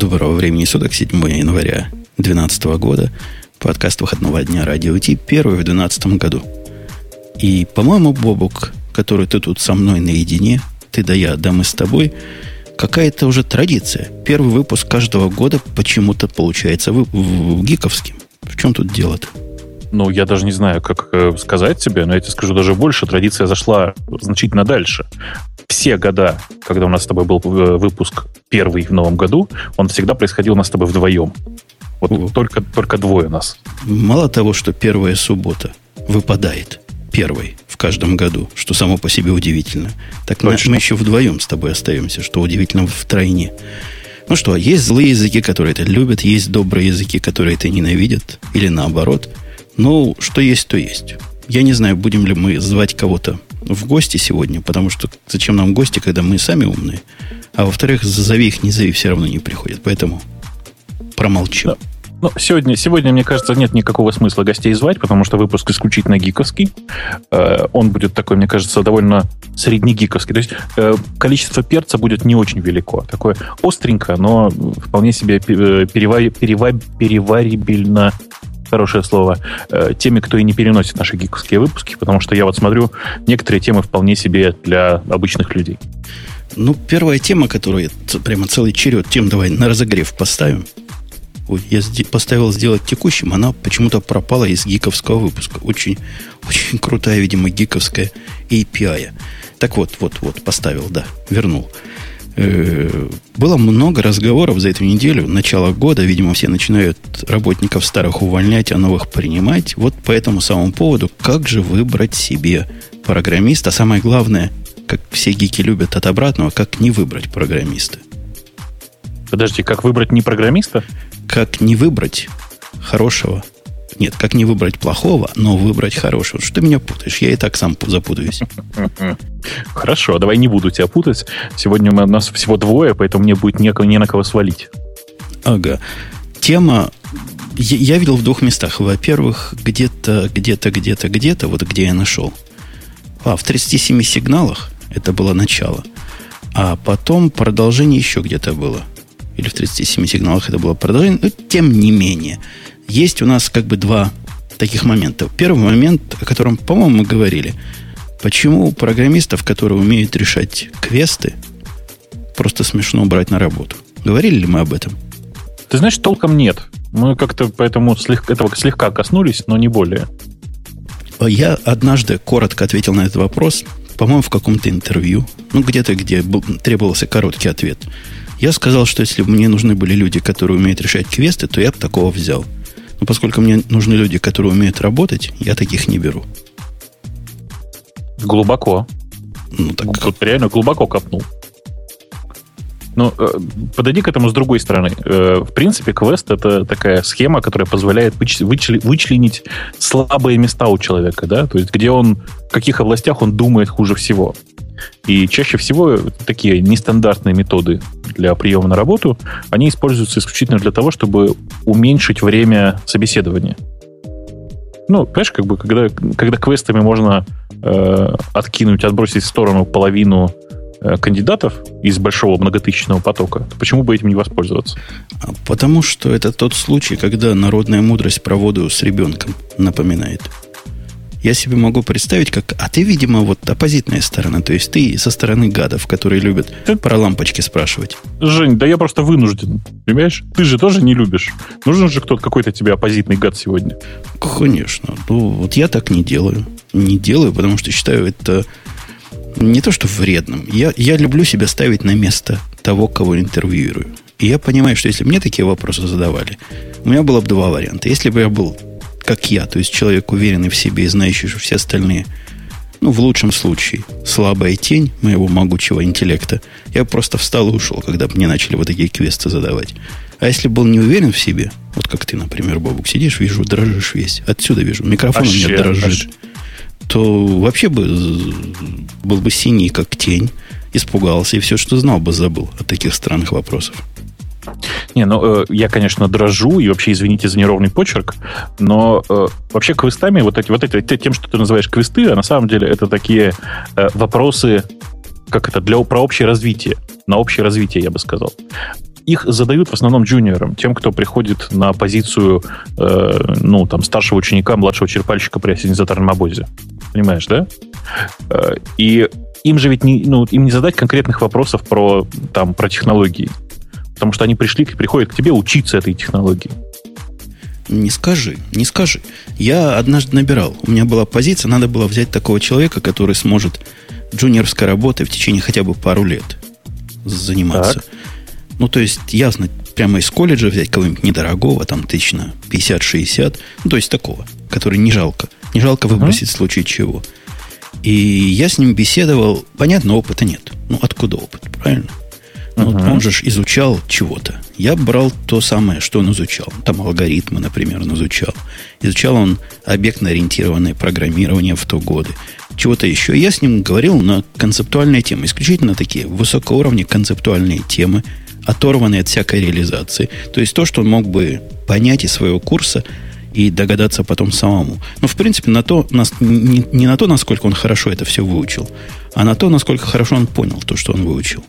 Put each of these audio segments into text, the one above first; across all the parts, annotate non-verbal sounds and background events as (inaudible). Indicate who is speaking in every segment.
Speaker 1: Доброго времени суток, 7 января 2012 года. Подкаст выходного дня Радио Ти, первый в 2012 году. И, по-моему, Бобук, который ты тут со мной наедине, ты да я, да мы с тобой, какая-то уже традиция. Первый выпуск каждого года почему-то получается в, в, в гиковским. В чем тут дело-то?
Speaker 2: Ну, я даже не знаю, как э, сказать тебе, но я тебе скажу даже больше. Традиция зашла значительно дальше. Все года, когда у нас с тобой был э, выпуск первый в новом году, он всегда происходил у нас с тобой вдвоем. Вот только, только двое нас.
Speaker 1: Мало того, что первая суббота выпадает первой в каждом году, что само по себе удивительно, так мы, мы еще вдвоем с тобой остаемся, что удивительно втройне. Ну что, есть злые языки, которые это любят, есть добрые языки, которые это ненавидят, или наоборот – ну, что есть, то есть. Я не знаю, будем ли мы звать кого-то в гости сегодня, потому что зачем нам гости, когда мы сами умные. А во-вторых, зови их, не зови, все равно не приходят. Поэтому промолчим. Да.
Speaker 2: Ну, сегодня, сегодня, мне кажется, нет никакого смысла гостей звать, потому что выпуск исключительно гиковский. Э, он будет такой, мне кажется, довольно среднегиковский. То есть э, количество перца будет не очень велико. Такое остренькое, но вполне себе э, перевари, перевари, переварибельно хорошее слово, э, теми, кто и не переносит наши гиковские выпуски, потому что я вот смотрю, некоторые темы вполне себе для обычных людей.
Speaker 1: Ну, первая тема, которую прямо целый черед тем давай на разогрев поставим. Ой, я поставил сделать текущим, она почему-то пропала из гиковского выпуска. Очень, (laughs) очень крутая, видимо, гиковская API. Так вот, вот, вот, поставил, да, вернул. Э, было много разговоров за эту неделю, начало года, видимо, все начинают работников старых увольнять, а новых принимать. Вот по этому самому поводу, как же выбрать себе программиста, а самое главное, как все гики любят от обратного, как не выбрать программиста.
Speaker 2: Подожди, как выбрать не программиста?
Speaker 1: Как не выбрать хорошего нет, как не выбрать плохого, но выбрать хорошего. Что ты меня путаешь? Я и так сам запутаюсь. (laughs)
Speaker 2: Хорошо, давай не буду тебя путать. Сегодня у нас всего двое, поэтому мне будет не, не на кого свалить.
Speaker 1: Ага. Тема я, я видел в двух местах. Во-первых, где-то, где-то, где-то, где-то, вот где я нашел. А, в 37 сигналах это было начало. А потом продолжение еще где-то было. Или в 37 сигналах это было продолжение. Но тем не менее есть у нас как бы два таких момента. Первый момент, о котором, по-моему, мы говорили. Почему у программистов, которые умеют решать квесты, просто смешно брать на работу? Говорили ли мы об этом?
Speaker 2: Ты знаешь, толком нет. Мы как-то поэтому слегка, этого слегка коснулись, но не более.
Speaker 1: Я однажды коротко ответил на этот вопрос, по-моему, в каком-то интервью, ну, где-то, где был, требовался короткий ответ. Я сказал, что если бы мне нужны были люди, которые умеют решать квесты, то я бы такого взял – но поскольку мне нужны люди, которые умеют работать, я таких не беру.
Speaker 2: Глубоко. Ну, так... Тут реально глубоко копнул. Ну, э, подойди к этому с другой стороны. Э, в принципе, квест — это такая схема, которая позволяет вычленить слабые места у человека, да, то есть где он, в каких областях он думает хуже всего. И чаще всего такие нестандартные методы для приема на работу, они используются исключительно для того, чтобы уменьшить время собеседования. Ну, понимаешь, как бы, когда, когда квестами можно э, откинуть, отбросить в сторону половину кандидатов из большого многотысячного потока, то почему бы этим не воспользоваться?
Speaker 1: Потому что это тот случай, когда народная мудрость про воду с ребенком напоминает я себе могу представить, как... А ты, видимо, вот оппозитная сторона. То есть ты со стороны гадов, которые любят ты... про лампочки спрашивать.
Speaker 2: Жень, да я просто вынужден. Понимаешь? Ты же тоже не любишь. Нужен же кто-то, какой-то тебе оппозитный гад сегодня.
Speaker 1: Конечно. Ну, вот я так не делаю. Не делаю, потому что считаю это не то, что вредным. Я, я люблю себя ставить на место того, кого интервьюирую. И я понимаю, что если мне такие вопросы задавали, у меня было бы два варианта. Если бы я был как я, то есть человек уверенный в себе и знающий, что все остальные, ну, в лучшем случае, слабая тень моего могучего интеллекта, я просто встал и ушел, когда мне начали вот такие квесты задавать. А если был не уверен в себе, вот как ты, например, Бобук, сидишь, вижу, дрожишь весь, отсюда вижу, микрофон у меня дрожит, то вообще бы был бы синий, как тень, испугался и все, что знал бы, забыл от таких странных вопросов.
Speaker 2: Не, ну, э, я, конечно, дрожу, и вообще, извините за неровный почерк, но э, вообще квестами, вот, эти, вот эти, тем, что ты называешь квесты, а на самом деле это такие э, вопросы, как это, для, про общее развитие, на общее развитие, я бы сказал. Их задают в основном джуниорам, тем, кто приходит на позицию, э, ну, там, старшего ученика, младшего черпальщика при ассенизаторном обозе. Понимаешь, да? Э, и им же ведь не, ну, им не задать конкретных вопросов про, там, про технологии. Потому что они пришли, приходят к тебе учиться этой технологии.
Speaker 1: Не скажи, не скажи. Я однажды набирал. У меня была позиция, надо было взять такого человека, который сможет джуниорской работой в течение хотя бы пару лет заниматься. Так. Ну, то есть, ясно, прямо из колледжа взять кого-нибудь недорогого, там, тысяч на 50-60, ну, то есть такого, который не жалко. Не жалко выбросить uh-huh. в случае чего. И я с ним беседовал. Понятно, опыта нет. Ну, откуда опыт, правильно? Ну, uh-huh. он же изучал чего-то. Я брал то самое, что он изучал. Там алгоритмы, например, он изучал. Изучал он объектно-ориентированное программирование в то годы. Чего-то еще. Я с ним говорил на концептуальные темы. Исключительно такие высокоуровневые концептуальные темы, оторванные от всякой реализации. То есть то, что он мог бы понять из своего курса и догадаться потом самому. Но, в принципе, на то, не, не на то, насколько он хорошо это все выучил, а на то, насколько хорошо он понял то, что он выучил.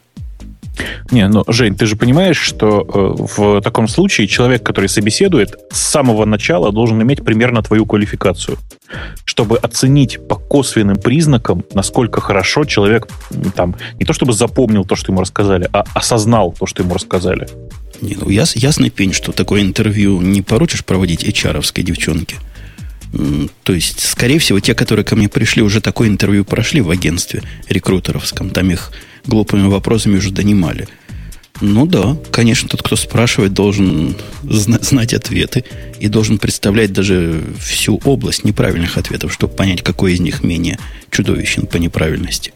Speaker 2: Не, ну, Жень, ты же понимаешь, что э, в таком случае человек, который собеседует, с самого начала должен иметь примерно твою квалификацию, чтобы оценить по косвенным признакам, насколько хорошо человек там не то чтобы запомнил то, что ему рассказали, а осознал то, что ему рассказали.
Speaker 1: Не, ну, яс, ясный пень, что такое интервью не поручишь проводить HR-овской девчонке. То есть, скорее всего, те, которые ко мне пришли, уже такое интервью прошли в агентстве рекрутеровском. Там их глупыми вопросами уже донимали. Ну да, конечно, тот, кто спрашивает, должен зна- знать ответы и должен представлять даже всю область неправильных ответов, чтобы понять, какой из них менее чудовищен по неправильности.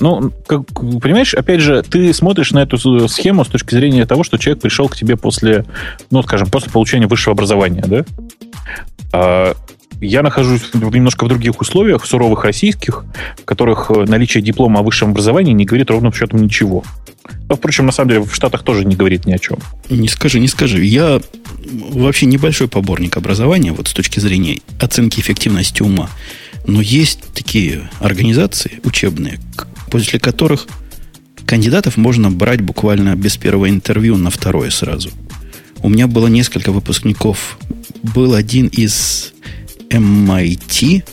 Speaker 2: Ну, как, понимаешь, опять же, ты смотришь на эту схему с точки зрения того, что человек пришел к тебе после, ну, скажем, после получения высшего образования, да? А, я нахожусь немножко в других условиях, суровых российских, в которых э, наличие диплома о высшем образовании не говорит ровным счетом ничего. Но, впрочем, на самом деле в Штатах тоже не говорит ни о чем.
Speaker 1: Не скажи, не скажи. Я вообще небольшой поборник образования, вот с точки зрения оценки эффективности ума. Но есть такие организации учебные, после которых кандидатов можно брать буквально без первого интервью на второе сразу. У меня было несколько выпускников. Был один из MIT,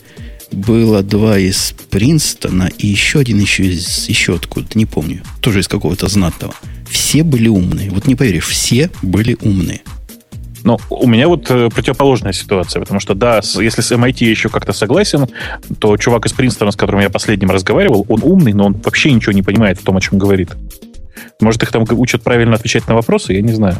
Speaker 1: было два из Принстона и еще один еще из еще откуда не помню, тоже из какого-то знатного. Все были умные. Вот не поверишь, все были умные.
Speaker 2: Но у меня вот э, противоположная ситуация, потому что, да, если с MIT еще как-то согласен, то чувак из Принстона, с которым я последним разговаривал, он умный, но он вообще ничего не понимает в том, о чем говорит. Может, их там учат правильно отвечать на вопросы, я не знаю.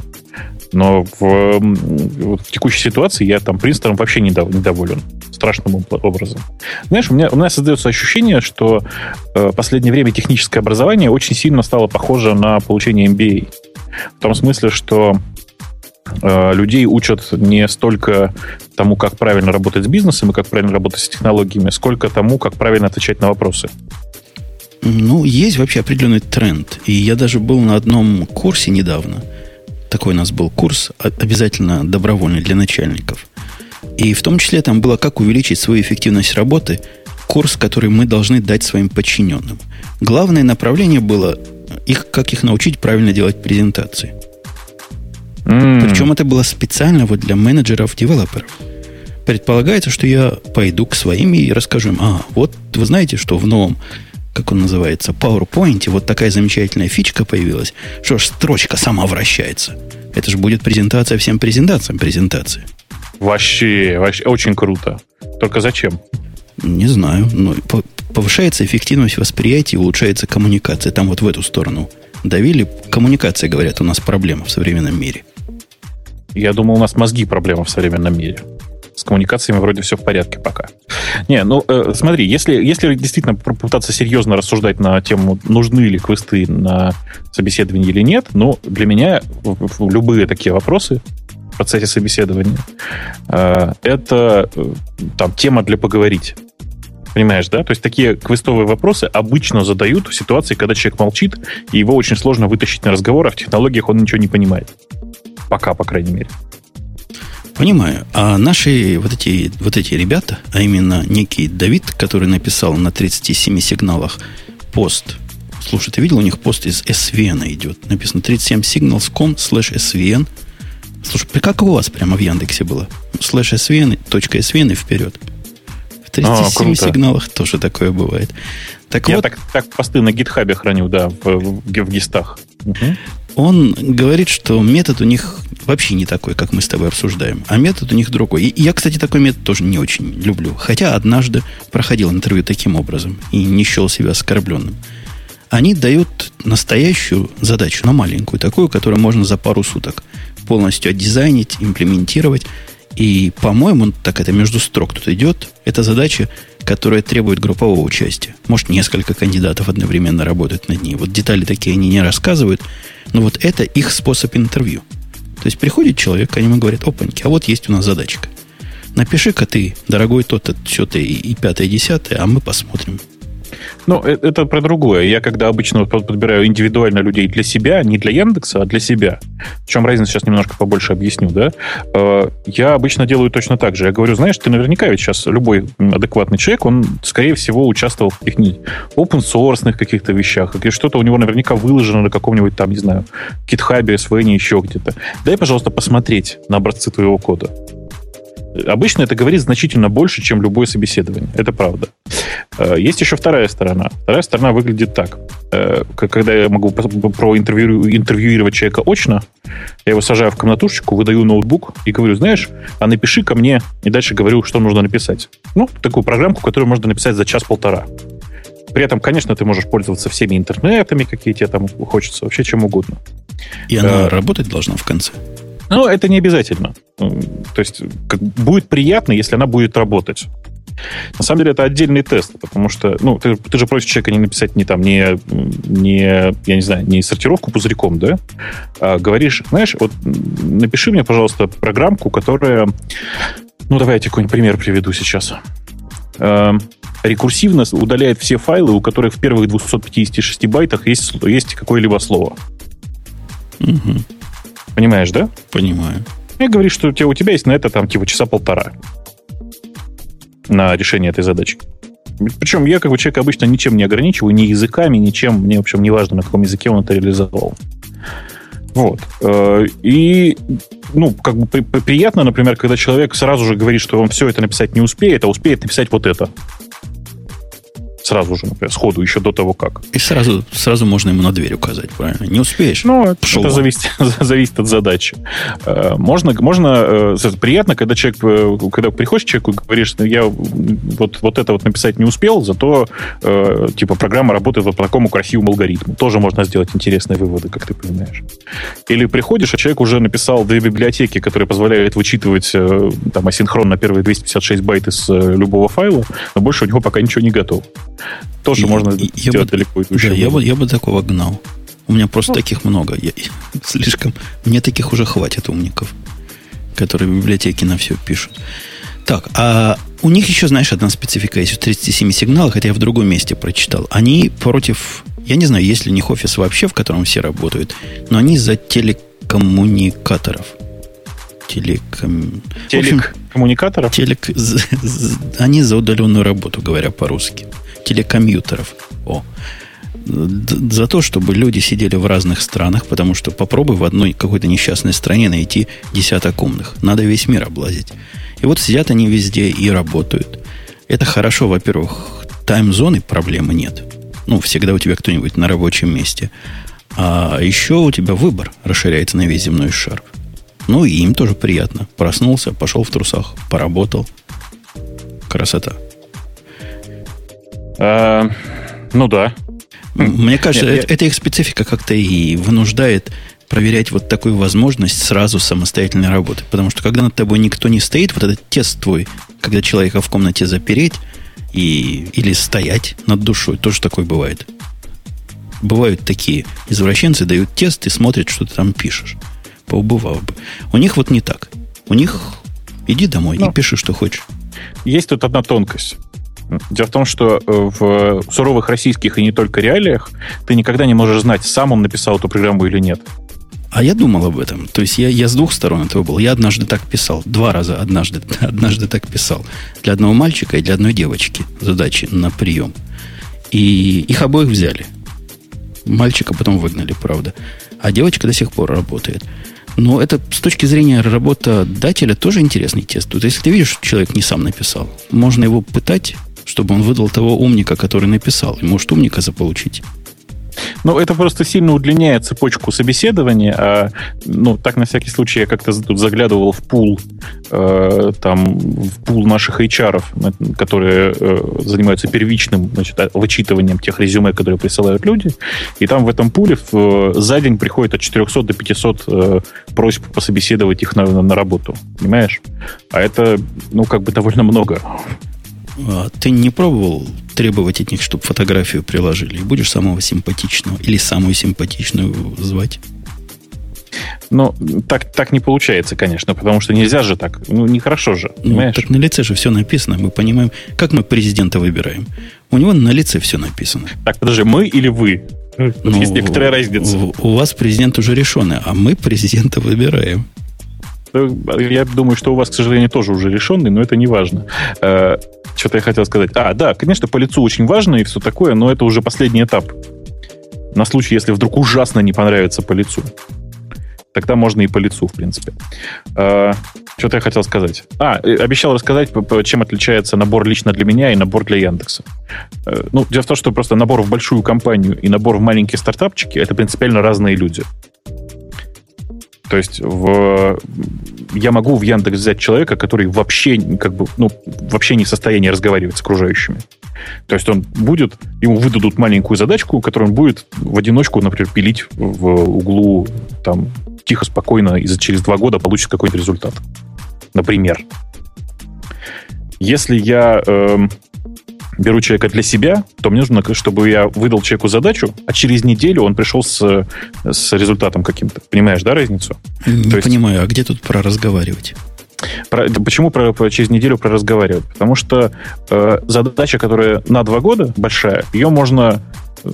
Speaker 2: Но в, в текущей ситуации я там Принстоном вообще недоволен. Страшным образом. Знаешь, у меня, у меня создается ощущение, что э, последнее время техническое образование очень сильно стало похоже на получение MBA. В том смысле, что Э, людей учат не столько тому, как правильно работать с бизнесом и как правильно работать с технологиями, сколько тому, как правильно отвечать на вопросы.
Speaker 1: Ну, есть вообще определенный тренд. И я даже был на одном курсе недавно. Такой у нас был курс, обязательно добровольный для начальников. И в том числе там было, как увеличить свою эффективность работы, курс, который мы должны дать своим подчиненным. Главное направление было, их, как их научить правильно делать презентации. Mm. Причем это было специально вот для менеджеров-девелоперов. Предполагается, что я пойду к своим и расскажу им, а, вот вы знаете, что в новом, как он называется, PowerPoint, вот такая замечательная фичка появилась, что ж строчка сама вращается. Это же будет презентация всем презентациям презентации.
Speaker 2: Вообще, вообще очень круто. Только зачем?
Speaker 1: Не знаю. Но повышается эффективность восприятия, улучшается коммуникация. Там вот в эту сторону давили. Коммуникация, говорят, у нас проблема в современном мире.
Speaker 2: Я думал, у нас мозги проблема в современном мире. С коммуникациями вроде все в порядке пока. Не, ну э, смотри, если, если действительно попытаться серьезно рассуждать на тему, нужны ли квесты на собеседование или нет, ну, для меня любые такие вопросы в процессе собеседования э, это э, там тема для поговорить. Понимаешь, да? То есть такие квестовые вопросы обычно задают в ситуации, когда человек молчит, и его очень сложно вытащить на разговор, а в технологиях он ничего не понимает. Пока, по крайней мере.
Speaker 1: Понимаю. А наши вот эти, вот эти ребята, а именно некий Давид, который написал на 37 сигналах пост Слушай, ты видел, у них пост из SVN идет. Написано 37signals.com slash SVN. Слушай, как у вас прямо в Яндексе было? Слэш SVN, точка SVN и вперед. В 37 а, сигналах тоже такое бывает.
Speaker 2: Так Я вот, так, так посты на гитхабе храню, да, в, в, в гистах.
Speaker 1: Угу. Он говорит, что метод у них вообще не такой, как мы с тобой обсуждаем, а метод у них другой. И я, кстати, такой метод тоже не очень люблю. Хотя однажды проходил интервью таким образом и не счел себя оскорбленным. Они дают настоящую задачу, но маленькую, такую, которую можно за пару суток полностью отдизайнить, имплементировать. И, по-моему, так это между строк тут идет. Это задача, которая требует группового участия. Может, несколько кандидатов одновременно работают над ней. Вот детали такие они не рассказывают, но вот это их способ интервью. То есть приходит человек, к нему говорят, опаньки, а вот есть у нас задачка. Напиши-ка ты, дорогой тот-то, все-то и пятое, и десятое, а мы посмотрим,
Speaker 2: ну, э, это про другое. Я когда обычно подбираю индивидуально людей для себя, не для Яндекса, а для себя. В чем разница, сейчас немножко побольше объясню, да? Э, я обычно делаю точно так же. Я говорю, знаешь, ты наверняка ведь сейчас любой адекватный человек, он, скорее всего, участвовал в каких-нибудь open source каких-то вещах, и что-то у него наверняка выложено на каком-нибудь там, не знаю, GitHub, SVN, еще где-то. Дай, пожалуйста, посмотреть на образцы твоего кода. Обычно это говорит значительно больше, чем любое собеседование. Это правда. Э, есть еще вторая сторона. Вторая сторона выглядит так. Э, когда я могу проинтервьюировать человека очно, я его сажаю в комнатушечку, выдаю ноутбук и говорю, знаешь, а напиши ко мне, и дальше говорю, что нужно написать. Ну, такую программку, которую можно написать за час-полтора. При этом, конечно, ты можешь пользоваться всеми интернетами, какие тебе там хочется, вообще чем угодно.
Speaker 1: И она а, работать должна в конце?
Speaker 2: Ну, это не обязательно. То есть будет приятно, если она будет работать. На самом деле это отдельный тест, потому что, ну, ты, ты же просишь человека не написать не там, не, не, я не знаю, не сортировку пузырьком, да, а говоришь, знаешь, вот напиши мне, пожалуйста, программку, которая, ну, давай я тебе какой-нибудь пример приведу сейчас. Э, рекурсивно удаляет все файлы, у которых в первых 256 байтах есть, есть какое-либо слово. Угу. Понимаешь, да?
Speaker 1: Понимаю.
Speaker 2: И говоришь, что у тебя, у тебя есть на это там типа часа полтора на решение этой задачи. Причем я, как бы человек, обычно ничем не ограничиваю, ни языками, ничем. Мне, в общем, не важно, на каком языке он это реализовал. Вот. Э, и, ну, как бы приятно, например, когда человек сразу же говорит, что он все это написать не успеет, а успеет написать вот это сразу же, например, сходу, еще до того как.
Speaker 1: И сразу, сразу можно ему на дверь указать, правильно? Не успеешь?
Speaker 2: Ну, Пошел это зависит, (laughs) зависит от задачи. Э, можно, можно, э, приятно, когда человек, э, когда приходишь к человеку и говоришь, я вот, вот это вот написать не успел, зато типа программа работает вот по такому красивому алгоритму. Тоже можно сделать интересные выводы, как ты понимаешь. Или приходишь, а человек уже написал две библиотеки, которые позволяют вычитывать там асинхронно первые 256 байт из любого файла, но больше у него пока ничего не готово. Тоже и, можно и, сделать
Speaker 1: бы, далеко идущее. Да, я бы, я бы такого гнал. У меня просто ну. таких много. Я, (laughs) слишком. Мне таких уже хватит умников, которые в библиотеке на все пишут. Так, а у них еще, знаешь, одна специфика есть в 37 сигналах, хотя я в другом месте прочитал. Они против, я не знаю, есть ли у них офис вообще, в котором все работают, но они за телекоммуникаторов.
Speaker 2: Телеком... Телекоммуникаторов?
Speaker 1: Телек... Они за удаленную работу, говоря по-русски телекомьютеров. О. За то, чтобы люди сидели в разных странах, потому что попробуй в одной какой-то несчастной стране найти десяток умных. Надо весь мир облазить. И вот сидят они везде и работают. Это хорошо, во-первых, тайм-зоны проблемы нет. Ну, всегда у тебя кто-нибудь на рабочем месте. А еще у тебя выбор расширяется на весь земной шар. Ну, и им тоже приятно. Проснулся, пошел в трусах, поработал. Красота.
Speaker 2: А, ну да.
Speaker 1: Мне кажется, Нет, это, я... это их специфика как-то и вынуждает проверять вот такую возможность сразу самостоятельной работы. Потому что когда над тобой никто не стоит, вот этот тест твой, когда человека в комнате запереть и, или стоять над душой, тоже такое бывает. Бывают такие извращенцы, дают тест и смотрят, что ты там пишешь. Поубывал бы. У них вот не так. У них иди домой ну, и пиши, что хочешь.
Speaker 2: Есть тут одна тонкость. Дело в том, что э, в суровых российских и не только реалиях ты никогда не можешь знать, сам он написал эту программу или нет.
Speaker 1: А я думал об этом. То есть я, я с двух сторон этого был. Я однажды так писал. Два раза однажды, (laughs) однажды так писал. Для одного мальчика и для одной девочки задачи на прием. И их обоих взяли. Мальчика потом выгнали, правда. А девочка до сих пор работает. Но это с точки зрения работодателя тоже интересный тест. То есть, если ты видишь, что человек не сам написал, можно его пытать, чтобы он выдал того умника, который написал. И может умника заполучить.
Speaker 2: Ну, это просто сильно удлиняет цепочку собеседования. А, ну, так, на всякий случай, я как-то тут заглядывал в пул, э, там, в пул наших HR, которые э, занимаются первичным значит, вычитыванием тех резюме, которые присылают люди. И там в этом пуле в, за день приходит от 400 до 500 э, просьб пособеседовать их на, на работу. Понимаешь? А это, ну, как бы довольно много.
Speaker 1: А ты не пробовал требовать от них, чтобы фотографию приложили? И будешь самого симпатичного или самую симпатичную звать?
Speaker 2: Ну, так, так не получается, конечно, потому что нельзя же так. Ну, нехорошо же,
Speaker 1: ну, понимаешь? так на лице же все написано. Мы понимаем, как мы президента выбираем. У него на лице все написано.
Speaker 2: Так, подожди, мы или вы? Ну, Есть некоторая разница.
Speaker 1: У вас президент уже решенный, а мы президента выбираем.
Speaker 2: Я думаю, что у вас, к сожалению, тоже уже решенный, но это не важно. Э, что-то я хотел сказать. А, да, конечно, по лицу очень важно и все такое, но это уже последний этап. На случай, если вдруг ужасно не понравится по лицу. Тогда можно и по лицу, в принципе. Э, что-то я хотел сказать. А, э, обещал рассказать, чем отличается набор лично для меня и набор для Яндекса. Ну, дело в том, что просто набор в большую компанию и набор в маленькие стартапчики — это принципиально разные люди. То есть в, я могу в Яндекс взять человека, который вообще, как бы, ну, вообще не в состоянии разговаривать с окружающими. То есть он будет, ему выдадут маленькую задачку, которую он будет в одиночку, например, пилить в углу там тихо, спокойно, и за через два года получит какой-то результат. Например. Если я э, беру человека для себя, то мне нужно, чтобы я выдал человеку задачу, а через неделю он пришел с, с результатом каким-то. Понимаешь, да, разницу?
Speaker 1: Не то понимаю, есть... а где тут про разговаривать?
Speaker 2: Про, почему про, про, через неделю про разговаривать? Потому что э, задача, которая на два года большая, ее можно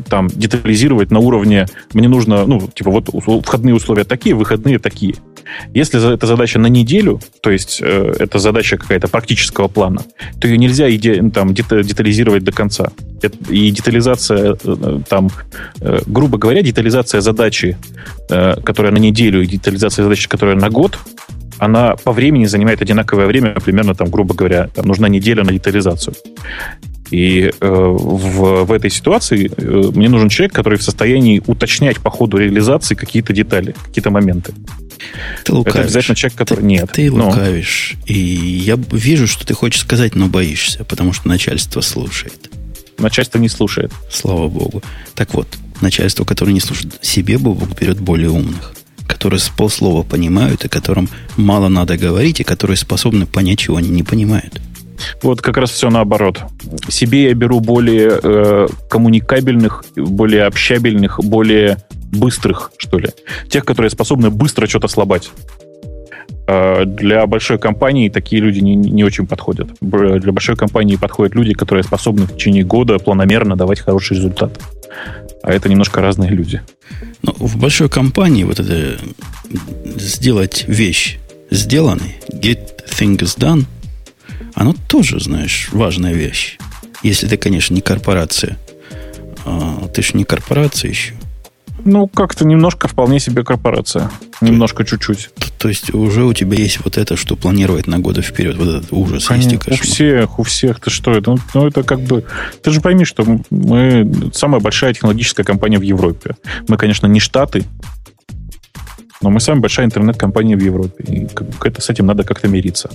Speaker 2: там детализировать на уровне мне нужно, ну, типа, вот входные условия такие, выходные такие. Если это задача на неделю, то есть э, это задача какая-то практического плана, то ее нельзя иде, там, детализировать до конца. И детализация, э, там, э, грубо говоря, детализация задачи, э, которая на неделю, и детализация задачи, которая на год, она по времени занимает одинаковое время, примерно, там, грубо говоря, там, нужна неделя на детализацию. И э, в, в этой ситуации э, мне нужен человек, который в состоянии уточнять по ходу реализации какие-то детали, какие-то моменты.
Speaker 1: Ты лукавишь.
Speaker 2: Это обязательно человек, который...
Speaker 1: Ты,
Speaker 2: Нет.
Speaker 1: Ты но... лукавишь. И я вижу, что ты хочешь сказать, но боишься, потому что начальство слушает.
Speaker 2: Начальство не слушает.
Speaker 1: Слава богу. Так вот, начальство, которое не слушает себе, Бог берет более умных которые с полслова понимают, и которым мало надо говорить, и которые способны понять, чего они не понимают.
Speaker 2: Вот как раз все наоборот. Себе я беру более э, коммуникабельных, более общабельных, более быстрых, что ли. Тех, которые способны быстро что-то слабать. Э, для большой компании такие люди не, не очень подходят. Для большой компании подходят люди, которые способны в течение года планомерно давать хороший результат. А это немножко разные люди.
Speaker 1: Но в большой компании вот это сделать вещь сделанной, get things done – оно тоже, знаешь, важная вещь. Если ты, конечно, не корпорация. А, ты же не корпорация еще.
Speaker 2: Ну, как-то немножко вполне себе корпорация. Немножко чуть-чуть.
Speaker 1: То, то есть уже у тебя есть вот это, что планировать на годы вперед. Вот этот ужас
Speaker 2: Конечно, есть и У всех, у всех. Ты что это? Ну, ну, это как бы... Ты же пойми, что мы самая большая технологическая компания в Европе. Мы, конечно, не Штаты, но мы самая большая интернет-компания в Европе. И это, с этим надо как-то мириться.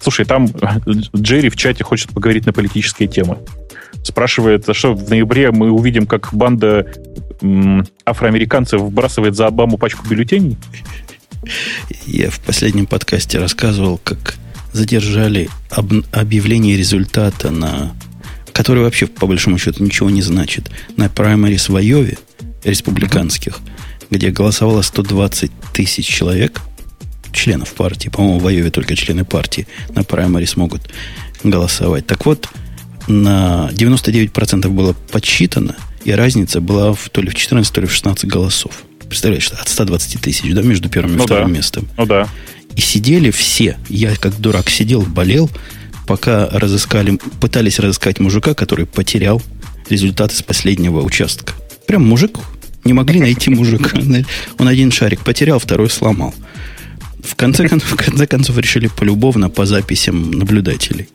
Speaker 2: Слушай, там Джерри в чате хочет поговорить на политические темы. Спрашивает, а что в ноябре мы увидим, как банда м, афроамериканцев вбрасывает за Обаму пачку бюллетеней?
Speaker 1: Я в последнем подкасте рассказывал, как задержали об, объявление результата на который вообще, по большому счету, ничего не значит, на праймарис в Айове, республиканских, где голосовало 120 тысяч человек, членов партии, по-моему, в Айове только члены партии на праймари смогут голосовать. Так вот, на 99% было подсчитано, и разница была в, то ли в 14, то ли в 16 голосов. Представляешь, от 120 тысяч, да, между первым и ну вторым
Speaker 2: да.
Speaker 1: местом.
Speaker 2: Ну да.
Speaker 1: И сидели все. Я как дурак сидел, болел, пока разыскали, пытались разыскать мужика, который потерял результаты с последнего участка. Прям мужик Не могли найти мужика. (laughs) Он один шарик потерял, второй сломал. В конце, в конце концов решили полюбовно по записям наблюдателей.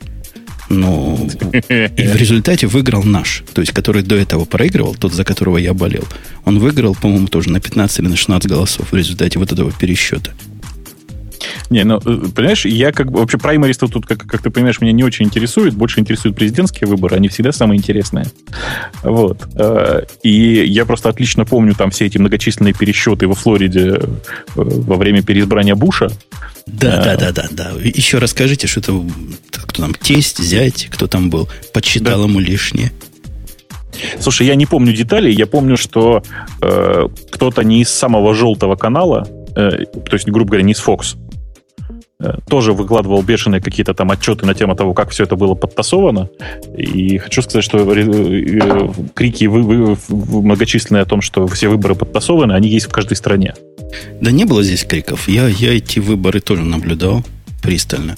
Speaker 1: Но и в (laughs) результате выиграл наш, то есть который до этого проигрывал, тот, за которого я болел. Он выиграл, по-моему, тоже на 15 или на 16 голосов в результате вот этого пересчета.
Speaker 2: Не, ну, э, понимаешь, я как бы... Вообще, праймарист тут, как, как ты понимаешь, меня не очень интересует. Больше интересуют президентские выборы. Они всегда самые интересные. Вот. Э, и я просто отлично помню там все эти многочисленные пересчеты во Флориде э, во время переизбрания Буша.
Speaker 1: Да, да, да, да, да. Еще расскажите, что это кто там, тесть, зять, кто там был, подсчитал да. ему лишнее.
Speaker 2: Слушай, я не помню деталей, я помню, что э, кто-то не из самого желтого канала, то есть, грубо говоря, не из Fox, Э, тоже выкладывал бешеные какие-то там отчеты на тему того, как все это было подтасовано. И хочу сказать, что э, э, крики вы, вы, многочисленные о том, что все выборы подтасованы, они есть в каждой стране.
Speaker 1: Да не было здесь криков. Я, я эти выборы тоже наблюдал пристально.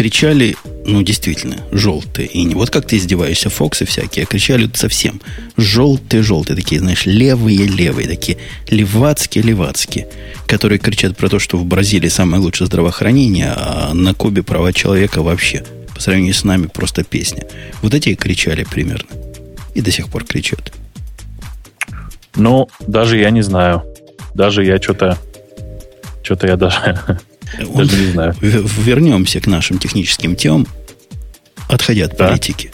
Speaker 1: Кричали, ну, действительно, желтые. И не вот как ты издеваешься, Фоксы всякие, а кричали совсем. Желтые-желтые, такие, знаешь, левые-левые, такие левацкие-левацкие, которые кричат про то, что в Бразилии самое лучшее здравоохранение, а на Кубе права человека вообще. По сравнению с нами просто песня. Вот эти и кричали примерно. И до сих пор кричат.
Speaker 2: Ну, даже я не знаю. Даже я что-то... Что-то я даже (laughs)
Speaker 1: Даже не знаю. Вернемся к нашим техническим темам, отходя от да. политики.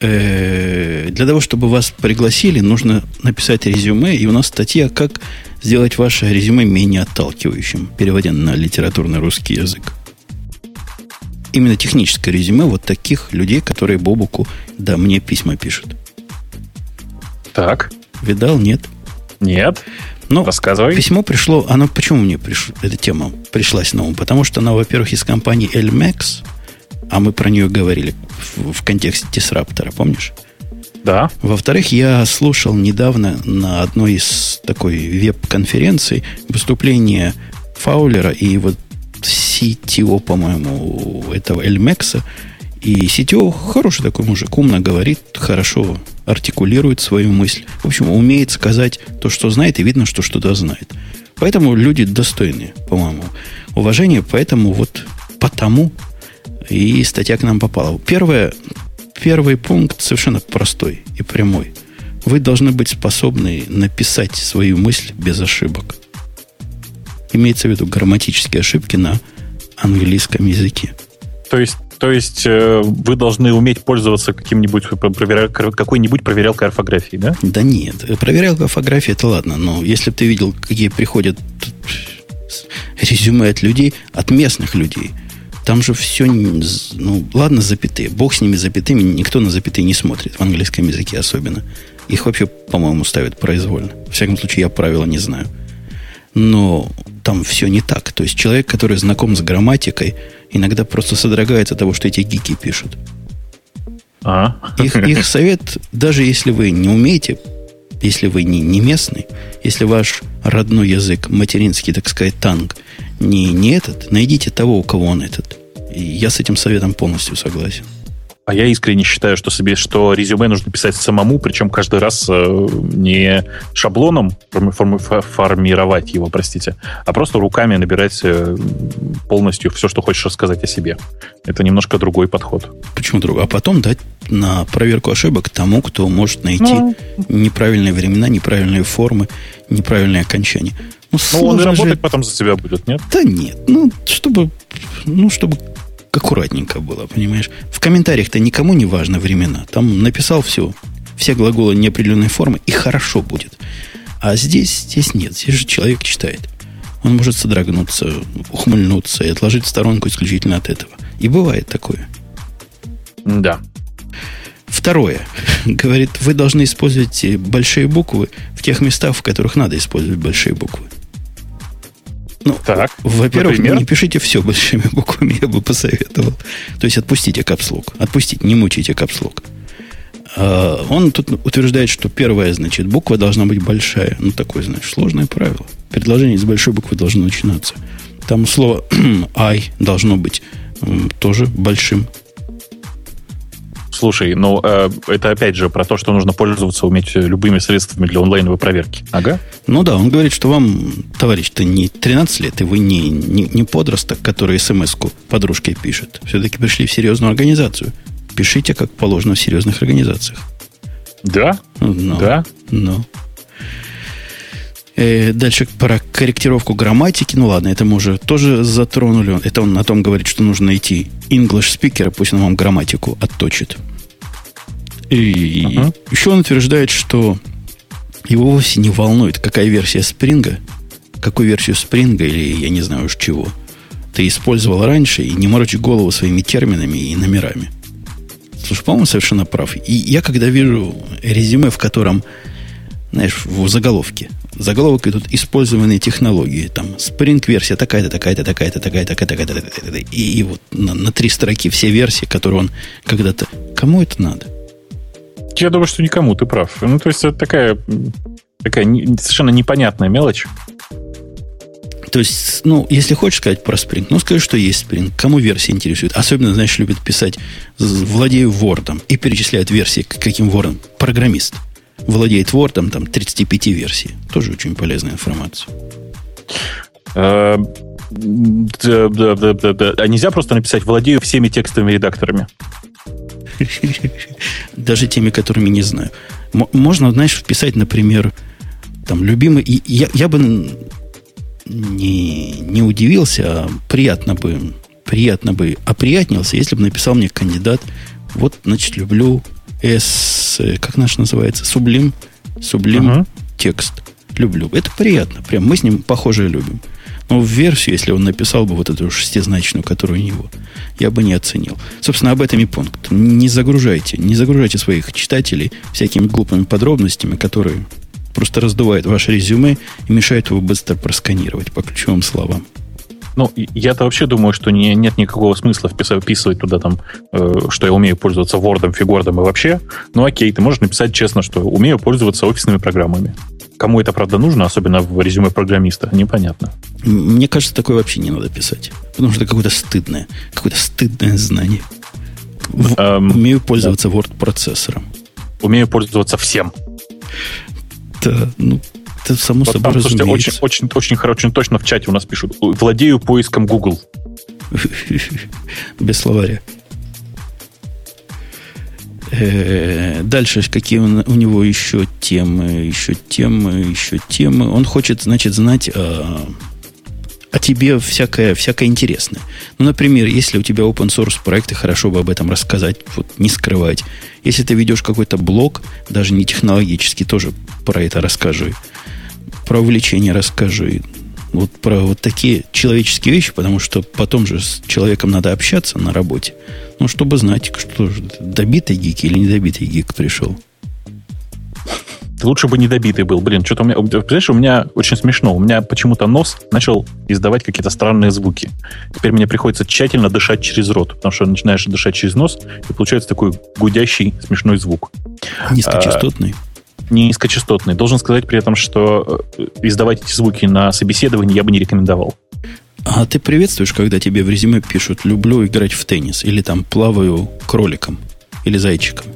Speaker 1: Э, для того, чтобы вас пригласили, нужно написать резюме, и у нас статья «Как сделать ваше резюме менее отталкивающим», переводя на литературный русский язык. Именно техническое резюме вот таких людей, которые Бобуку, да, мне письма пишут.
Speaker 2: Так.
Speaker 1: Видал? Нет?
Speaker 2: Нет.
Speaker 1: Ну, Рассказывай. Письмо пришло, оно почему мне пришло, эта тема пришлась на ум? Потому что она, во-первых, из компании Elmex, а мы про нее говорили в, в контексте дисраптора, помнишь?
Speaker 2: Да.
Speaker 1: Во-вторых, я слушал недавно на одной из такой веб-конференций выступление Фаулера и вот CTO, по-моему, этого Эльмекса. И CTO хороший такой мужик, умно говорит, хорошо артикулирует свою мысль. В общем, умеет сказать то, что знает, и видно, что что-то знает. Поэтому люди достойные, по-моему, уважения. Поэтому вот потому и статья к нам попала. Первое, первый пункт совершенно простой и прямой. Вы должны быть способны написать свою мысль без ошибок. Имеется в виду грамматические ошибки на английском языке.
Speaker 2: То есть то есть э, вы должны уметь пользоваться каким-нибудь какой-нибудь проверялкой орфографии, да?
Speaker 1: Да нет. Проверялка орфографии это ладно, но если бы ты видел, какие приходят резюме от людей, от местных людей, там же все, ну, ладно, запятые. Бог с ними запятыми, никто на запятые не смотрит, в английском языке особенно. Их вообще, по-моему, ставят произвольно. В всяком случае, я правила не знаю. Но там все не так. То есть человек, который знаком с грамматикой, иногда просто содрогается от того, что эти гики пишут. А? Их, их совет, даже если вы не умеете, если вы не, не местный, если ваш родной язык, материнский, так сказать, танк, не, не этот, найдите того, у кого он этот. И я с этим советом полностью согласен.
Speaker 2: А я искренне считаю, что себе, что резюме нужно писать самому, причем каждый раз э, не шаблоном форми, формировать его, простите, а просто руками набирать э, полностью все, что хочешь рассказать о себе. Это немножко другой подход.
Speaker 1: Почему другой? А потом дать на проверку ошибок тому, кто может найти ну, неправильные времена, неправильные формы, неправильные окончания.
Speaker 2: Ну, ну он работать же... потом за тебя будет, нет?
Speaker 1: Да нет. Ну, чтобы, ну, чтобы аккуратненько было, понимаешь? В комментариях-то никому не важно времена. Там написал все, все глаголы неопределенной формы, и хорошо будет. А здесь, здесь нет. Здесь же человек читает. Он может содрогнуться, ухмыльнуться и отложить в сторонку исключительно от этого. И бывает такое.
Speaker 2: Да.
Speaker 1: Второе. (laughs) Говорит, вы должны использовать большие буквы в тех местах, в которых надо использовать большие буквы. Ну, так, во-первых, не пишите все большими буквами, я бы посоветовал. То есть отпустите капслог. Отпустите, не мучайте капслог. А, он тут утверждает, что первая, значит, буква должна быть большая. Ну, такое, значит, сложное правило. Предложение с большой буквы должно начинаться. Там слово (clears throat) I должно быть тоже большим.
Speaker 2: Слушай, ну э, это опять же про то, что нужно пользоваться, уметь любыми средствами для онлайновой проверки. Ага.
Speaker 1: Ну да, он говорит, что вам, товарищ-то не 13 лет, и вы не, не, не подросток, который смс-ку подружке пишет. Все-таки пришли в серьезную организацию. Пишите, как положено в серьезных организациях.
Speaker 2: Да?
Speaker 1: Но, ну,
Speaker 2: да?
Speaker 1: Ну. Э, дальше про корректировку грамматики. Ну ладно, это мы уже тоже затронули. Это он на том говорит, что нужно найти English speaker, пусть он вам грамматику отточит. И uh-huh. еще он утверждает, что его вовсе не волнует, какая версия спринга, какую версию спринга или я не знаю уж чего ты использовал раньше, и не морочи голову своими терминами и номерами. Слушай, по-моему, совершенно прав. И я когда вижу резюме, в котором, знаешь, в заголовке заголовок идут использованные технологии. Там Spring версия такая-то, такая-то, такая-то, такая-то, такая-то, такая-то. И, и вот на, на три строки все версии, которые он когда-то... Кому это надо?
Speaker 2: Я думаю, что никому, ты прав. Ну, то есть это такая, такая совершенно непонятная мелочь.
Speaker 1: То есть, ну, если хочешь сказать про Spring, ну, скажи, что есть Spring. Кому версия интересует? Особенно, знаешь, любят писать «владею Word» и перечисляют версии, каким Word. Программист владеет Word, там 35 версий. Тоже очень полезная информация.
Speaker 2: А, да, да, да, да, да. А нельзя просто написать «владею всеми текстовыми редакторами»?
Speaker 1: Даже теми, которыми не знаю. Можно, знаешь, вписать, например, там, любимый... Я, я бы не, не удивился, а приятно бы, приятно бы оприятнился, если бы написал мне кандидат, вот, значит, люблю S, как наш называется, сублим, сублим uh-huh. текст. Люблю. Это приятно. Прям мы с ним похоже любим. Но в версию, если он написал бы вот эту шестизначную, которую у него, я бы не оценил. Собственно, об этом и пункт. Не загружайте, не загружайте своих читателей всякими глупыми подробностями, которые просто раздувают ваше резюме и мешают его быстро просканировать по ключевым словам.
Speaker 2: Ну, я-то вообще думаю, что не, нет никакого смысла вписывать туда там, э, что я умею пользоваться Word, фигордом и вообще. Ну, окей, ты можешь написать честно, что умею пользоваться офисными программами. Кому это, правда, нужно, особенно в резюме программиста, непонятно.
Speaker 1: Мне кажется, такое вообще не надо писать. Потому что это какое-то стыдное, какое-то стыдное знание. Эм, умею пользоваться да. Word-процессором.
Speaker 2: Умею пользоваться всем.
Speaker 1: Да, ну, это само вот собой там,
Speaker 2: слушайте, очень, очень, очень, очень точно в чате у нас пишут. Владею поиском Google. (laughs)
Speaker 1: Без словаря. Э, дальше какие у него еще темы, еще темы, еще темы. Он хочет, значит, знать о, о тебе всякое, всякое интересное. Ну, например, если у тебя open source проекты, хорошо бы об этом рассказать, вот не скрывать. Если ты ведешь какой-то блог, даже не технологический, тоже про это расскажи про увлечение расскажи. Вот про вот такие человеческие вещи, потому что потом же с человеком надо общаться на работе. Ну, чтобы знать, что же, добитый гик или недобитый гик пришел.
Speaker 2: Лучше бы недобитый был. Блин, что-то у меня... Представляешь, у меня очень смешно. У меня почему-то нос начал издавать какие-то странные звуки. Теперь мне приходится тщательно дышать через рот, потому что начинаешь дышать через нос, и получается такой гудящий смешной звук.
Speaker 1: Низкочастотный.
Speaker 2: Низкочастотный. Должен сказать при этом, что э, издавать эти звуки на собеседовании я бы не рекомендовал.
Speaker 1: А ты приветствуешь, когда тебе в резюме пишут «люблю играть в теннис» или там «плаваю кроликом» или «зайчиком»?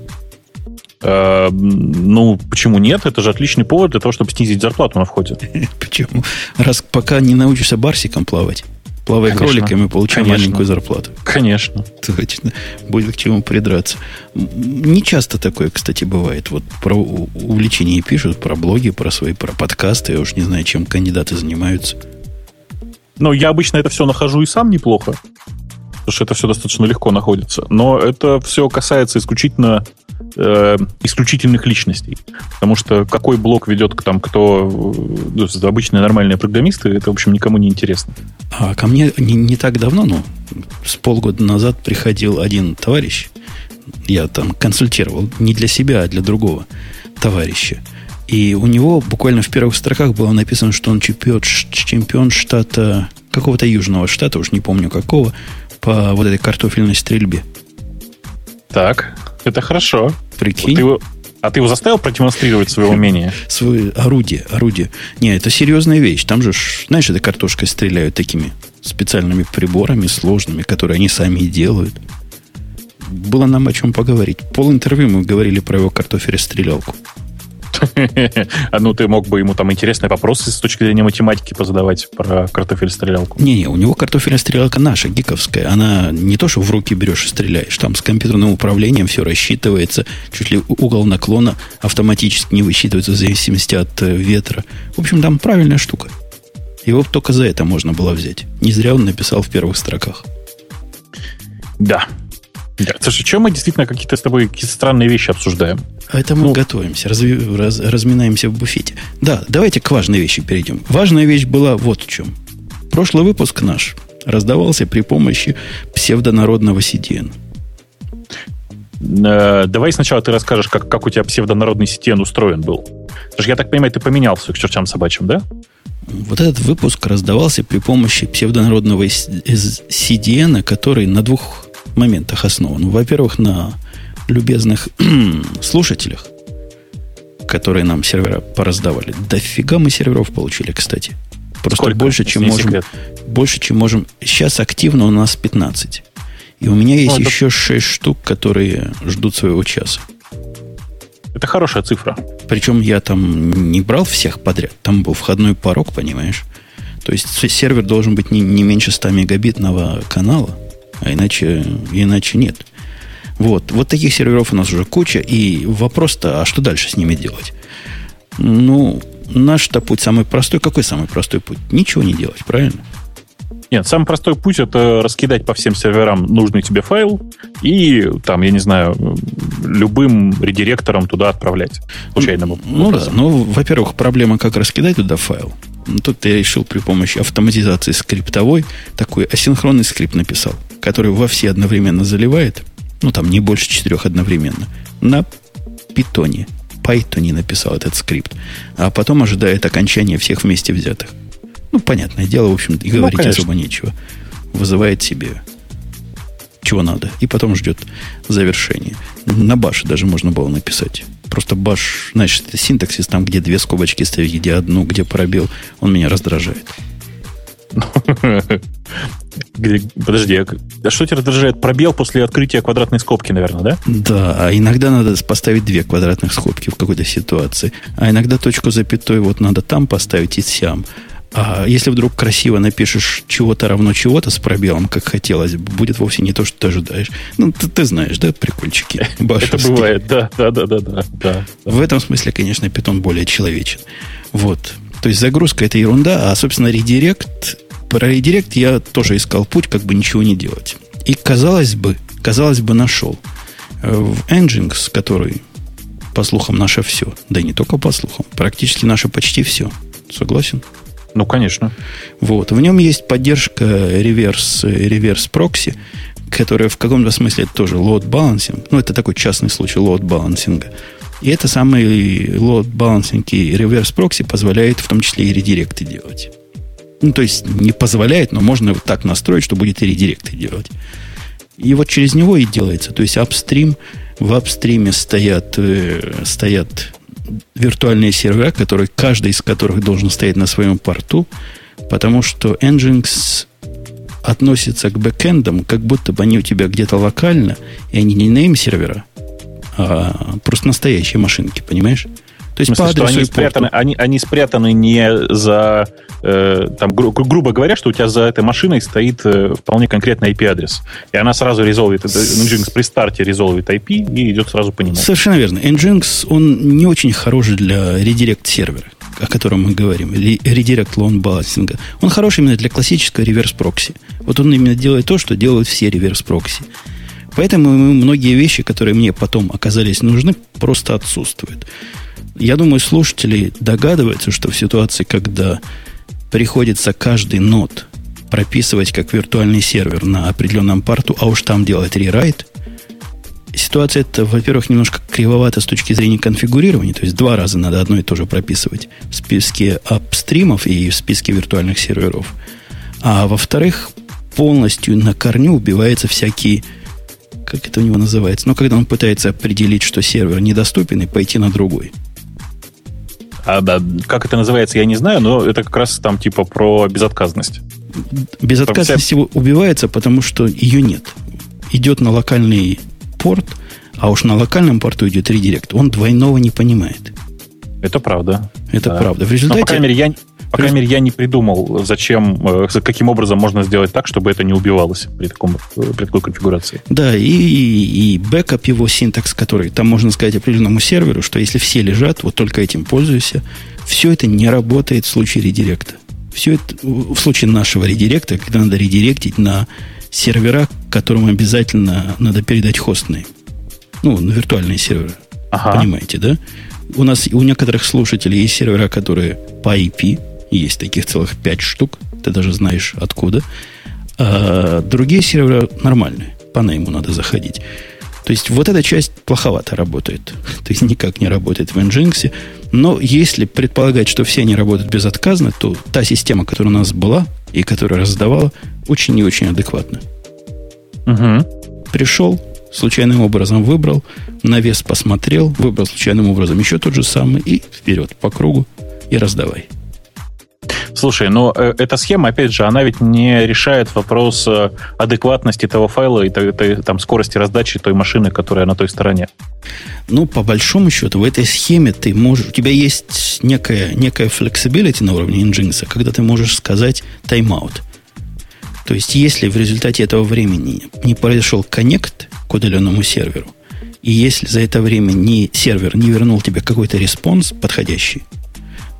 Speaker 2: Э, ну, почему нет? Это же отличный повод для того, чтобы снизить зарплату на входе. (laughs)
Speaker 1: Почему? Раз пока не научишься барсиком плавать, Плавая кроликами, Конечно. маленькую зарплату.
Speaker 2: Конечно. (laughs)
Speaker 1: Точно. Будет к чему придраться. Не часто такое, кстати, бывает. Вот про увлечения пишут, про блоги, про свои, про подкасты. Я уж не знаю, чем кандидаты занимаются.
Speaker 2: Ну, я обычно это все нахожу и сам неплохо. Потому что это все достаточно легко находится. Но это все касается исключительно э, исключительных личностей. Потому что какой блок ведет к там, кто ну, обычные нормальные программисты, это, в общем, никому не интересно.
Speaker 1: А ко мне не, не так давно, ну, с полгода назад приходил один товарищ, я там консультировал не для себя, а для другого товарища. И у него буквально в первых строках было написано, что он чемпион, чемпион штата, какого-то южного штата, уж не помню какого, по вот этой картофельной стрельбе.
Speaker 2: Так. Это хорошо.
Speaker 1: Прикинь.
Speaker 2: Ты его, а ты его заставил продемонстрировать свое умение? (laughs)
Speaker 1: Свое орудие, орудие. Не, это серьезная вещь. Там же, знаешь, это картошкой стреляют такими специальными приборами сложными, которые они сами и делают. было нам о чем поговорить. Пол интервью мы говорили про его картофель-стрелялку.
Speaker 2: А (laughs) ну ты мог бы ему там интересные вопросы с точки зрения математики позадавать про картофель-стрелялку.
Speaker 1: Не-не, у него картофель-стрелялка наша, гиковская. Она не то, что в руки берешь и стреляешь. Там с компьютерным управлением все рассчитывается. Чуть ли угол наклона автоматически не высчитывается в зависимости от э, ветра. В общем, там правильная штука. Его только за это можно было взять. Не зря он написал в первых строках.
Speaker 2: Да. Да. Слушай, что мы действительно какие-то с тобой какие странные вещи обсуждаем?
Speaker 1: А это мы ну, готовимся, разви, раз, разминаемся в буфете. Да, давайте к важной вещи перейдем. Важная вещь была вот в чем. Прошлый выпуск наш раздавался при помощи псевдонародного CDN.
Speaker 2: Э, давай сначала ты расскажешь, как, как у тебя псевдонародный CDN устроен был. Потому что я так понимаю, ты поменялся к чертям собачьим, да?
Speaker 1: Вот этот выпуск раздавался при помощи псевдонародного CDN, который на двух моментах основан. Во-первых, на любезных (clears throat) слушателях, которые нам сервера пораздавали. Дофига мы серверов получили, кстати. Просто Сколько? больше, чем можем. Секрет. Больше, чем можем. Сейчас активно у нас 15. И у меня есть ну, еще это... 6 штук, которые ждут своего часа.
Speaker 2: Это хорошая цифра.
Speaker 1: Причем я там не брал всех подряд. Там был входной порог, понимаешь? То есть сервер должен быть не, не меньше 100 мегабитного канала, а иначе, иначе нет. Вот. Вот таких серверов у нас уже куча. И вопрос-то, а что дальше с ними делать? Ну, наш-то путь самый простой. Какой самый простой путь? Ничего не делать, правильно?
Speaker 2: Нет, самый простой путь это раскидать по всем серверам нужный тебе файл и там, я не знаю, любым редиректором туда отправлять случайным
Speaker 1: Ну образом. да, ну, во-первых, проблема, как раскидать туда файл. Ну, тут я решил при помощи автоматизации скриптовой такой асинхронный скрипт написал, который во все одновременно заливает ну там не больше четырех одновременно, на питоне, Python написал этот скрипт, а потом ожидает окончания всех вместе взятых. Ну, понятное дело, в общем, и ну, говорить ну, особо нечего. Вызывает себе чего надо, и потом ждет завершения. На баше даже можно было написать. Просто баш, это синтаксис там, где две скобочки ставить, где одну, где пробел, он меня раздражает. (laughs)
Speaker 2: Подожди, а что тебя раздражает? Пробел после открытия квадратной скобки, наверное, да?
Speaker 1: Да, а иногда надо поставить две квадратных скобки в какой-то ситуации. А иногда точку запятой вот надо там поставить и сям. А если вдруг красиво напишешь чего-то равно чего-то с пробелом, как хотелось, будет вовсе не то, что ты ожидаешь. Ну, ты, ты знаешь, да, прикольчики? (laughs)
Speaker 2: Это бывает, да, да, да, да, да, да.
Speaker 1: В этом смысле, конечно, питон более человечен. Вот. То есть загрузка это ерунда, а, собственно, редирект, про редирект я тоже искал путь, как бы ничего не делать. И казалось бы, казалось бы, нашел. Э, в Nginx, который, по слухам, наше все, да и не только по слухам, практически наше почти все. Согласен?
Speaker 2: Ну, конечно.
Speaker 1: Вот. В нем есть поддержка реверс, реверс прокси, которая в каком-то смысле тоже load balancing. Ну, это такой частный случай load балансинга. И это самый load balancing и reverse proxy позволяет в том числе и редиректы делать. Ну, то есть не позволяет, но можно вот так настроить, что будет и редиректы делать. И вот через него и делается. То есть апстрим, в апстриме стоят, э, стоят виртуальные сервера, которые, каждый из которых должен стоять на своем порту, потому что Nginx относится к бэкэндам, как будто бы они у тебя где-то локально, и они не name сервера, а просто настоящие машинки, понимаешь?
Speaker 2: То есть смысле, по адресу они спрятаны, они, они спрятаны не за, э, там, гру, грубо говоря, что у тебя за этой машиной стоит э, вполне конкретный IP-адрес. И она сразу резолвит, Nginx при старте резолвит IP и идет сразу по нему.
Speaker 1: Совершенно верно. Nginx, он не очень хороший для редирект-сервера о котором мы говорим, или редирект лон балансинга, он хороший именно для классического реверс-прокси. Вот он именно делает то, что делают все реверс-прокси. Поэтому многие вещи, которые мне потом оказались нужны, просто отсутствуют. Я думаю, слушатели догадываются, что в ситуации, когда приходится каждый нод прописывать как виртуальный сервер на определенном порту, а уж там делать рерайт, ситуация это, во-первых, немножко кривовата с точки зрения конфигурирования, то есть два раза надо одно и то же прописывать в списке апстримов и в списке виртуальных серверов. А во-вторых, полностью на корню убиваются всякие как это у него называется, но когда он пытается определить, что сервер недоступен, и пойти на другой.
Speaker 2: А, да, как это называется, я не знаю, но это как раз там типа про безотказность.
Speaker 1: Безотказность вся... убивается, потому что ее нет. Идет на локальный порт, а уж на локальном порту идет редирект, он двойного не понимает.
Speaker 2: Это правда.
Speaker 1: Это да. правда. В результате...
Speaker 2: Но, по крайней мере, я, по крайней мере, я не придумал, зачем, э, каким образом можно сделать так, чтобы это не убивалось при, таком, э, при такой конфигурации.
Speaker 1: Да, и, и бэкап его syntax, который там можно сказать определенному серверу, что если все лежат, вот только этим пользуйся, все это не работает в случае редиректа. Все это в случае нашего редиректа, когда надо редиректить на сервера, которым обязательно надо передать хостные. Ну, на виртуальные серверы. Ага. Понимаете, да? У нас у некоторых слушателей есть сервера, которые по IP, есть таких целых пять штук, ты даже знаешь откуда. А другие сервера нормальные, по найму надо заходить. То есть вот эта часть плоховато работает. (laughs) То есть никак не работает в Nginx. Но если предполагать, что все они работают безотказно, то та система, которая у нас была и которая раздавала, очень и очень адекватна. Угу. Пришел, случайным образом выбрал, на вес посмотрел, выбрал случайным образом еще тот же самый и вперед по кругу и раздавай.
Speaker 2: Слушай, но ну, э, эта схема, опять же, она ведь не решает вопрос э, адекватности того файла и там, скорости раздачи той машины, которая на той стороне.
Speaker 1: Ну, по большому счету, в этой схеме ты можешь... У тебя есть некая, некая flexibility на уровне Nginx, когда ты можешь сказать тайм-аут. То есть, если в результате этого времени не произошел коннект к удаленному серверу, и если за это время ни сервер не вернул тебе какой-то response подходящий,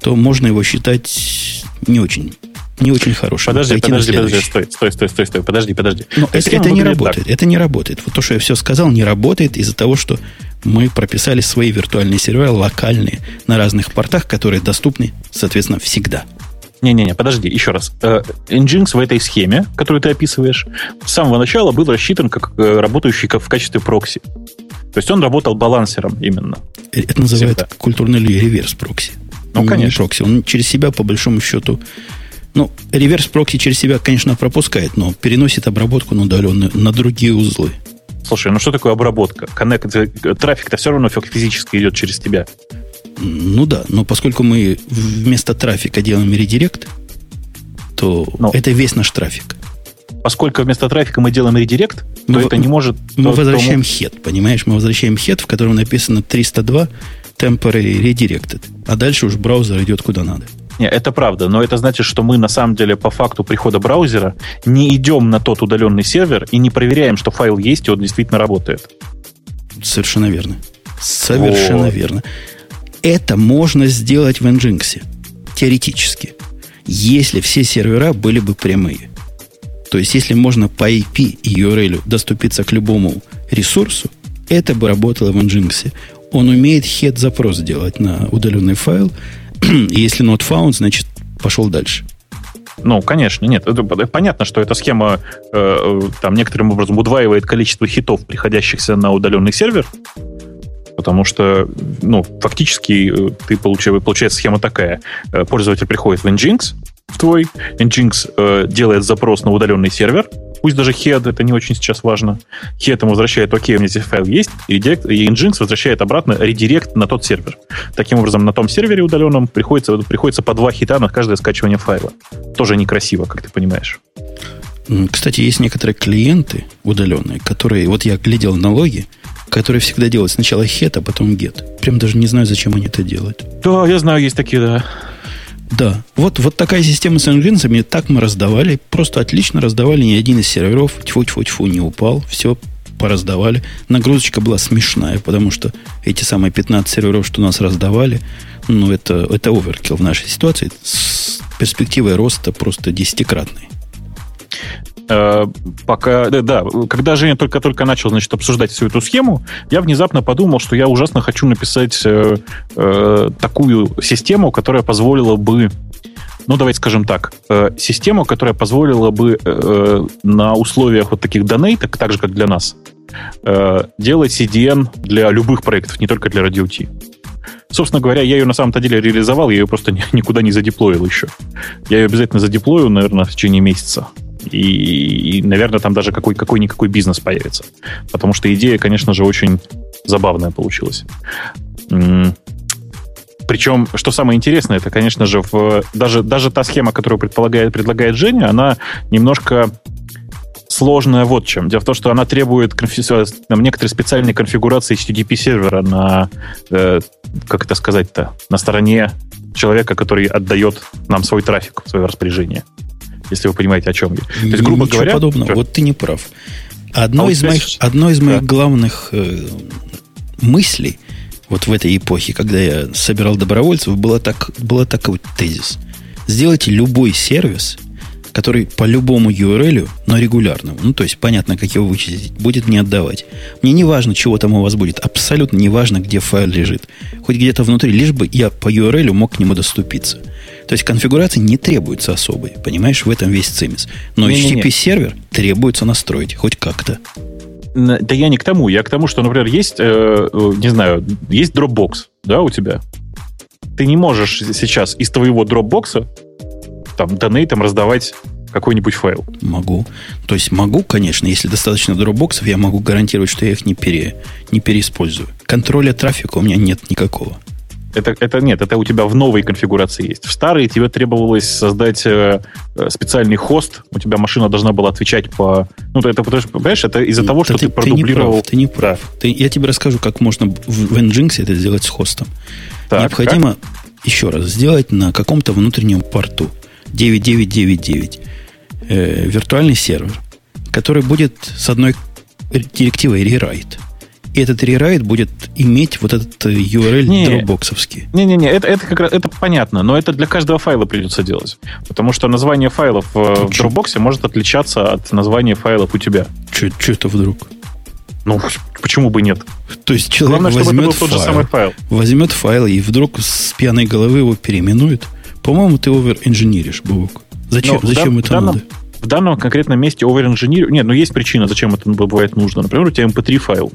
Speaker 1: то можно его считать не очень не очень хорошим.
Speaker 2: Подожди, подожди, подожди, стой, стой, стой, стой, стой, подожди, подожди.
Speaker 1: Но это, это не работает, так. это не работает. Вот то, что я все сказал, не работает из-за того, что мы прописали свои виртуальные сервера локальные на разных портах, которые доступны, соответственно, всегда.
Speaker 2: Не-не-не, подожди, еще раз. Э, Nginx в этой схеме, которую ты описываешь, с самого начала был рассчитан как э, работающий как в качестве прокси. То есть он работал балансером именно.
Speaker 1: Это называется культурный реверс прокси.
Speaker 2: Ну, конечно.
Speaker 1: прокси. Он через себя, по большому счету, ну, реверс прокси через себя, конечно, пропускает, но переносит обработку на удаленную, на другие узлы.
Speaker 2: Слушай, ну что такое обработка? Коннект, э, трафик-то все равно физически идет через тебя.
Speaker 1: Ну да, но поскольку мы вместо трафика делаем редирект, то но. это весь наш трафик.
Speaker 2: Поскольку вместо трафика мы делаем редирект, мы, то это не может...
Speaker 1: Мы то, возвращаем то... head, понимаешь? Мы возвращаем head, в котором написано 302 temporary redirected. А дальше уж браузер идет куда надо.
Speaker 2: Не, это правда, но это значит, что мы на самом деле по факту прихода браузера не идем на тот удаленный сервер и не проверяем, что файл есть и он действительно работает.
Speaker 1: Совершенно верно. Совершенно О. верно. Это можно сделать в Nginx. Теоретически. Если все сервера были бы прямые. То есть, если можно по IP и URL доступиться к любому ресурсу, это бы работало в Nginx он умеет head запрос делать на удаленный файл. (clears throat) Если not found, значит, пошел дальше.
Speaker 2: Ну, конечно, нет. Это, понятно, что эта схема э, там некоторым образом удваивает количество хитов, приходящихся на удаленный сервер, потому что, ну, фактически э, ты получаешь, получается схема такая. Э, пользователь приходит в Nginx, в твой, Nginx э, делает запрос на удаленный сервер, Пусть даже head, это не очень сейчас важно. Head ему возвращает, окей, у меня здесь файл есть, и, редирект, и Nginx возвращает обратно редирект на тот сервер. Таким образом, на том сервере удаленном приходится, приходится по два хита на каждое скачивание файла. Тоже некрасиво, как ты понимаешь.
Speaker 1: Кстати, есть некоторые клиенты удаленные, которые, вот я глядел на логи, которые всегда делают сначала head, а потом get. Прям даже не знаю, зачем они это делают.
Speaker 2: Да, я знаю, есть такие, да.
Speaker 1: Да, вот, вот такая система с NGINS, так мы раздавали, просто отлично раздавали, ни один из серверов, тьфу-тьфу-тьфу, не упал, все пораздавали. Нагрузочка была смешная, потому что эти самые 15 серверов, что у нас раздавали, ну, это, это оверкил в нашей ситуации с перспективой роста просто десятикратной.
Speaker 2: Э, пока, да, да, когда Женя только-только начал, значит, обсуждать всю эту схему, я внезапно подумал, что я ужасно хочу написать э, э, такую систему, которая позволила бы, ну, давайте скажем так, э, систему, которая позволила бы э, на условиях вот таких донейток, так же, как для нас, э, делать CDN для любых проектов, не только для Radio. Собственно говоря, я ее на самом-то деле реализовал, я ее просто никуда не задеплоил еще. Я ее обязательно задеплою, наверное, в течение месяца. И, и наверное, там даже какой, какой-никакой бизнес появится. Потому что идея, конечно же, очень забавная получилась. Причем, что самое интересное, это, конечно же, в, даже, даже та схема, которую предполагает, предлагает Женя, она немножко сложная вот чем. Дело в том, что она требует конфи... некоторые специальные конфигурации HTTP сервера на, э, как это сказать-то, на стороне человека, который отдает нам свой трафик в свое распоряжение. Если вы понимаете, о чем я.
Speaker 1: То есть, грубо Ничего говоря... подобного. Что? Вот ты не прав. Одно, а из, моих, сейчас... одно из моих да. главных э, мыслей вот в этой эпохе, когда я собирал добровольцев, было, так, было такой тезис. Сделайте любой сервис, который по любому URL, но регулярному, ну, то есть понятно, как его вычислить, будет мне отдавать. Мне не важно, чего там у вас будет, абсолютно не важно, где файл лежит. Хоть где-то внутри, лишь бы я по URL мог к нему доступиться. То есть конфигурация не требуется особой, понимаешь, в этом весь цимис. Но HTTP-сервер требуется настроить хоть как-то.
Speaker 2: Да я не к тому, я к тому, что, например, есть, э, э не знаю, есть Dropbox, да, у тебя. Ты не можешь сейчас из твоего Dropbox там донейтом раздавать какой-нибудь файл.
Speaker 1: Могу. То есть могу, конечно, если достаточно дропбоксов, я могу гарантировать, что я их не, пере, не переиспользую. Контроля трафика у меня нет никакого.
Speaker 2: Это, это нет, это у тебя в новой конфигурации есть. В старой тебе требовалось создать э, э специальный хост. У тебя машина должна была отвечать по... Ну, это, понимаешь, это из-за того, что ты, ты продублировал...
Speaker 1: Ты не прав. Ты не прав. Да. Ты, я тебе расскажу, как можно в, в Nginx это сделать с хостом. Так, Необходимо, как? еще раз, сделать на каком-то внутреннем порту 9999 э, виртуальный сервер, который будет с одной директивой rewrite. И этот rewrite будет иметь вот этот э, URL не, дропбоксовский.
Speaker 2: Не-не-не, это, это, как раз, это понятно, но это для каждого файла придется делать. Потому что название файлов в Dropbox может отличаться от названия файлов у тебя.
Speaker 1: Что это вдруг?
Speaker 2: Ну, почему бы нет?
Speaker 1: То есть человек Главное, возьмет файл, тот же самый файл. Возьмет файл и вдруг с пьяной головы его переименует. По-моему, ты овер-инженеришь, Бубук. Зачем, Но зачем
Speaker 2: в
Speaker 1: это данном, надо?
Speaker 2: В данном конкретном месте овер-инженерию... Нет, ну есть причина, зачем это бывает нужно. Например, у тебя MP3 файл.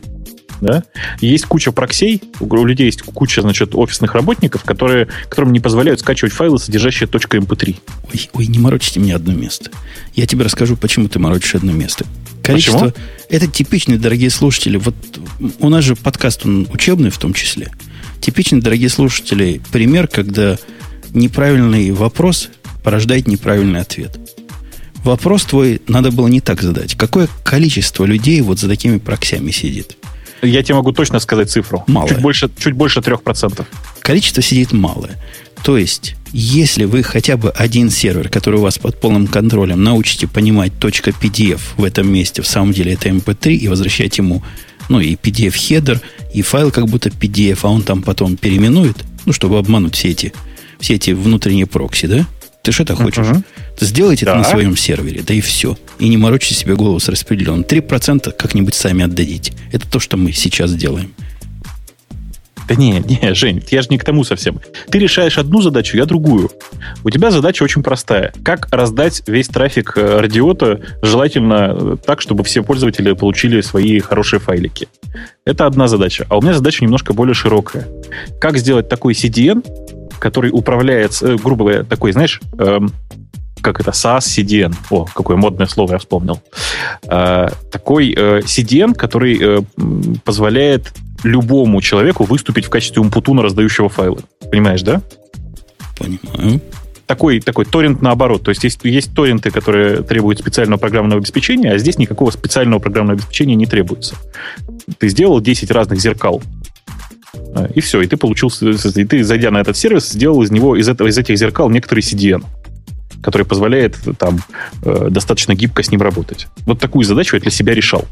Speaker 2: Да? Есть куча проксей, у людей есть куча, значит, офисных работников, которые, которым не позволяют скачивать файлы, содержащие .mp3.
Speaker 1: Ой, ой, не морочите мне одно место. Я тебе расскажу, почему ты морочишь одно место. Количество... Почему? Это типичные, дорогие слушатели. Вот у нас же подкаст, он учебный в том числе. Типичный, дорогие слушатели, пример, когда неправильный вопрос порождает неправильный ответ. Вопрос твой надо было не так задать. Какое количество людей вот за такими проксями сидит?
Speaker 2: Я тебе могу точно сказать цифру.
Speaker 1: Малое.
Speaker 2: Чуть больше, чуть больше 3%.
Speaker 1: Количество сидит малое. То есть, если вы хотя бы один сервер, который у вас под полным контролем, научите понимать .pdf в этом месте, в самом деле это mp3, и возвращать ему, ну, и PDF-хедер, и файл как будто PDF, а он там потом переименует, ну, чтобы обмануть все эти все эти внутренние прокси, да? Ты что это хочешь? Uh-huh. Сделайте да. это на своем сервере, да и все. И не морочите себе голову с распределенным. 3% как-нибудь сами отдадите. Это то, что мы сейчас делаем.
Speaker 2: Да не, не, Жень, я же не к тому совсем. Ты решаешь одну задачу, я другую. У тебя задача очень простая. Как раздать весь трафик э, радиота, желательно э, так, чтобы все пользователи получили свои хорошие файлики. Это одна задача. А у меня задача немножко более широкая. Как сделать такой CDN, который управляет, э, грубо говоря, такой, знаешь, эм, как это, SaaS CDN. О, какое модное слово я вспомнил. Э, такой э, CDN, который э, позволяет любому человеку выступить в качестве умпутуна, раздающего файлы. Понимаешь, да?
Speaker 1: Понимаю.
Speaker 2: Такой, такой торрент наоборот. То есть, есть есть торренты, которые требуют специального программного обеспечения, а здесь никакого специального программного обеспечения не требуется. Ты сделал 10 разных зеркал и все, и ты получил, и ты, зайдя на этот сервис, сделал из него, из, этого, из этих зеркал некоторый CDN, который позволяет там э, достаточно гибко с ним работать. Вот такую задачу я для себя решал.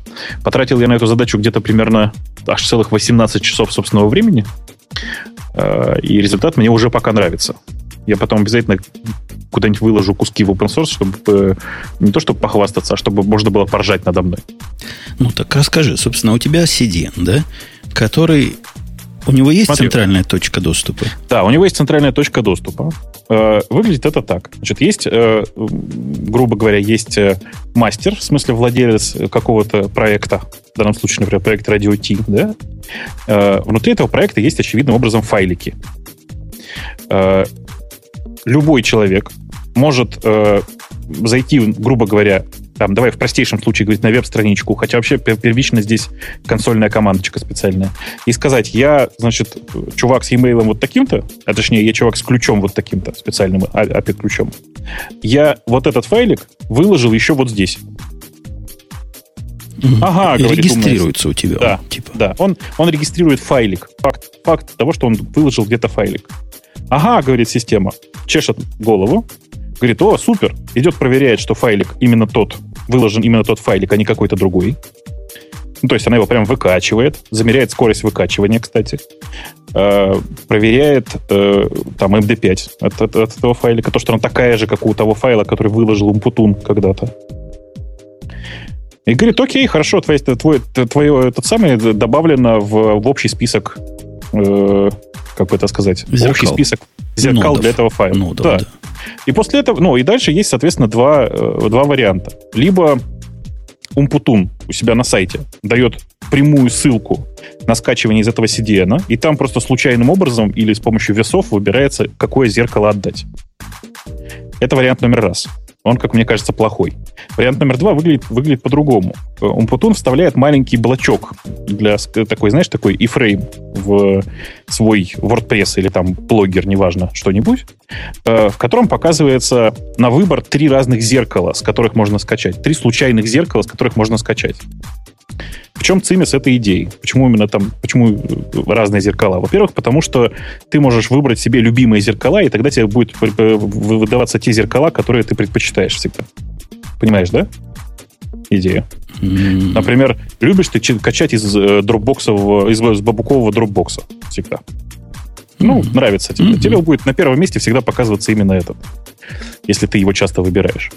Speaker 2: Потратил я на эту задачу где-то примерно аж целых 18 часов собственного времени, э, и результат мне уже пока нравится. Я потом обязательно куда-нибудь выложу куски в open source, чтобы э, не то чтобы похвастаться, а чтобы можно было поржать надо мной.
Speaker 1: Ну так расскажи, собственно, у тебя CDN, да, который у него есть Смотри. центральная точка доступа?
Speaker 2: Да, у него есть центральная точка доступа. Э, выглядит это так. Значит, есть, э, грубо говоря, есть э, мастер, в смысле владелец какого-то проекта, в данном случае, например, проект Radio T, да? Внутри этого проекта есть очевидным образом файлики. Любой человек может зайти, грубо говоря, там, давай в простейшем случае говорить на веб-страничку, хотя вообще первично здесь консольная командочка специальная, и сказать, я, значит, чувак с e-mail вот таким-то, а точнее, я чувак с ключом вот таким-то, специальным API-ключом, я вот этот файлик выложил еще вот здесь. Ага,
Speaker 1: говорит, регистрируется у тебя.
Speaker 2: Да,
Speaker 1: он,
Speaker 2: типа. да. Он, он регистрирует файлик. Факт, факт того, что он выложил где-то файлик. Ага, говорит система. Чешет голову. Говорит, о, супер. Идет проверяет, что файлик именно тот, выложен именно тот файлик, а не какой-то другой. Ну, то есть она его прям выкачивает, замеряет скорость выкачивания, кстати, э, проверяет э, там MD5 от, от, от этого файлика, то, что она такая же, как у того файла, который выложил Умпутун когда-то. И говорит, окей, хорошо, твое, твое, твое этот самый добавлено в, в общий список, э, как бы это сказать,
Speaker 1: зеркал.
Speaker 2: общий список зеркал Нодов. для этого файла.
Speaker 1: Нодов, да. да.
Speaker 2: И после этого, ну, и дальше есть, соответственно, два, э, два варианта. Либо Умпутун у себя на сайте дает прямую ссылку на скачивание из этого CDN, и там просто случайным образом или с помощью весов выбирается, какое зеркало отдать. Это вариант номер раз. Он, как мне кажется, плохой. Вариант номер два выглядит, выглядит по-другому. Умпутун вставляет маленький блочок для такой, знаешь, такой iframe в свой WordPress или там блогер, неважно, что-нибудь, э, в котором показывается на выбор три разных зеркала, с которых можно скачать. Три случайных зеркала, с которых можно скачать. В чем цимис этой идеи? Почему именно там, почему э, разные зеркала? Во-первых, потому что ты можешь выбрать себе любимые зеркала, и тогда тебе будет выдаваться те зеркала, которые ты предпочитаешь всегда. Понимаешь, да? Идея. Например, любишь ты качать из э, дропбоксового, из, из бабукового дропбокса всегда. Ну, mm-hmm. нравится тебе. Mm-hmm. Тебе будет на первом месте всегда показываться именно этот, если ты его часто выбираешь.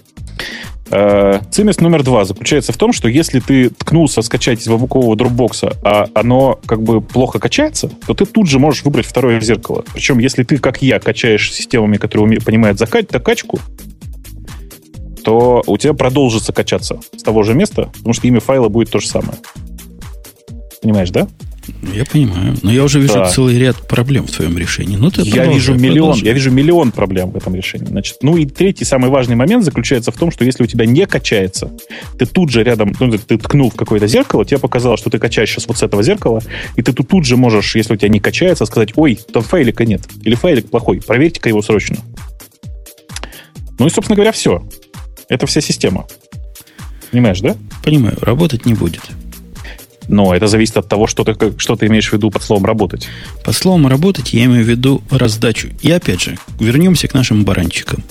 Speaker 2: Э, цимис номер два заключается в том, что если ты ткнулся скачать из бабукового дропбокса, а оно как бы плохо качается, то ты тут же можешь выбрать второе зеркало. Причем, если ты, как я, качаешь системами, которые понимают закать, докачку, то у тебя продолжится качаться с того же места, потому что имя файла будет то же самое. Понимаешь, да?
Speaker 1: Я понимаю. Но я уже вижу да. целый ряд проблем в твоем решении. Ну, ты
Speaker 2: я вижу миллион, я вижу миллион проблем в этом решении. Значит, ну и третий самый важный момент заключается в том, что если у тебя не качается, ты тут же рядом, ну, ты, ты ткнул в какое-то зеркало, тебе показалось, что ты качаешь сейчас вот с этого зеркала, и ты тут, тут же можешь, если у тебя не качается, сказать, ой, там файлика нет, или файлик плохой, проверьте-ка его срочно. Ну и, собственно говоря, все. Это вся система. Понимаешь, да?
Speaker 1: Понимаю. Работать не будет.
Speaker 2: Но это зависит от того, что ты, что ты имеешь в виду под словом «работать».
Speaker 1: Под словом «работать» я имею в виду раздачу. И опять же, вернемся к нашим баранчикам.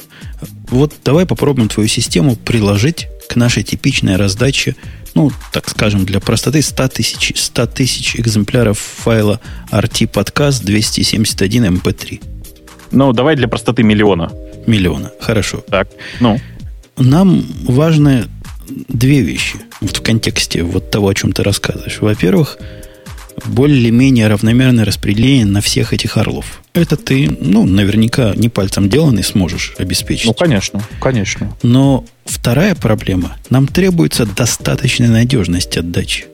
Speaker 1: Вот давай попробуем твою систему приложить к нашей типичной раздаче, ну, так скажем, для простоты 100 тысяч, 100 тысяч экземпляров файла RT подкаст 271 MP3.
Speaker 2: Ну, давай для простоты миллиона.
Speaker 1: Миллиона, хорошо.
Speaker 2: Так, ну.
Speaker 1: Нам важно две вещи в контексте вот того, о чем ты рассказываешь. Во-первых, более-менее равномерное распределение на всех этих орлов. Это ты, ну, наверняка не пальцем деланный сможешь обеспечить.
Speaker 2: Ну, конечно, конечно.
Speaker 1: Но вторая проблема. Нам требуется достаточная надежность отдачи.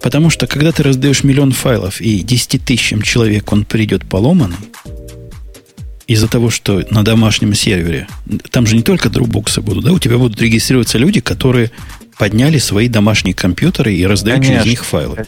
Speaker 1: Потому что, когда ты раздаешь миллион файлов и 10 тысячам человек он придет поломанный, из-за того, что на домашнем сервере, там же не только дропбоксы будут, да, у тебя будут регистрироваться люди, которые подняли свои домашние компьютеры и раздают Конечно. через них файлы.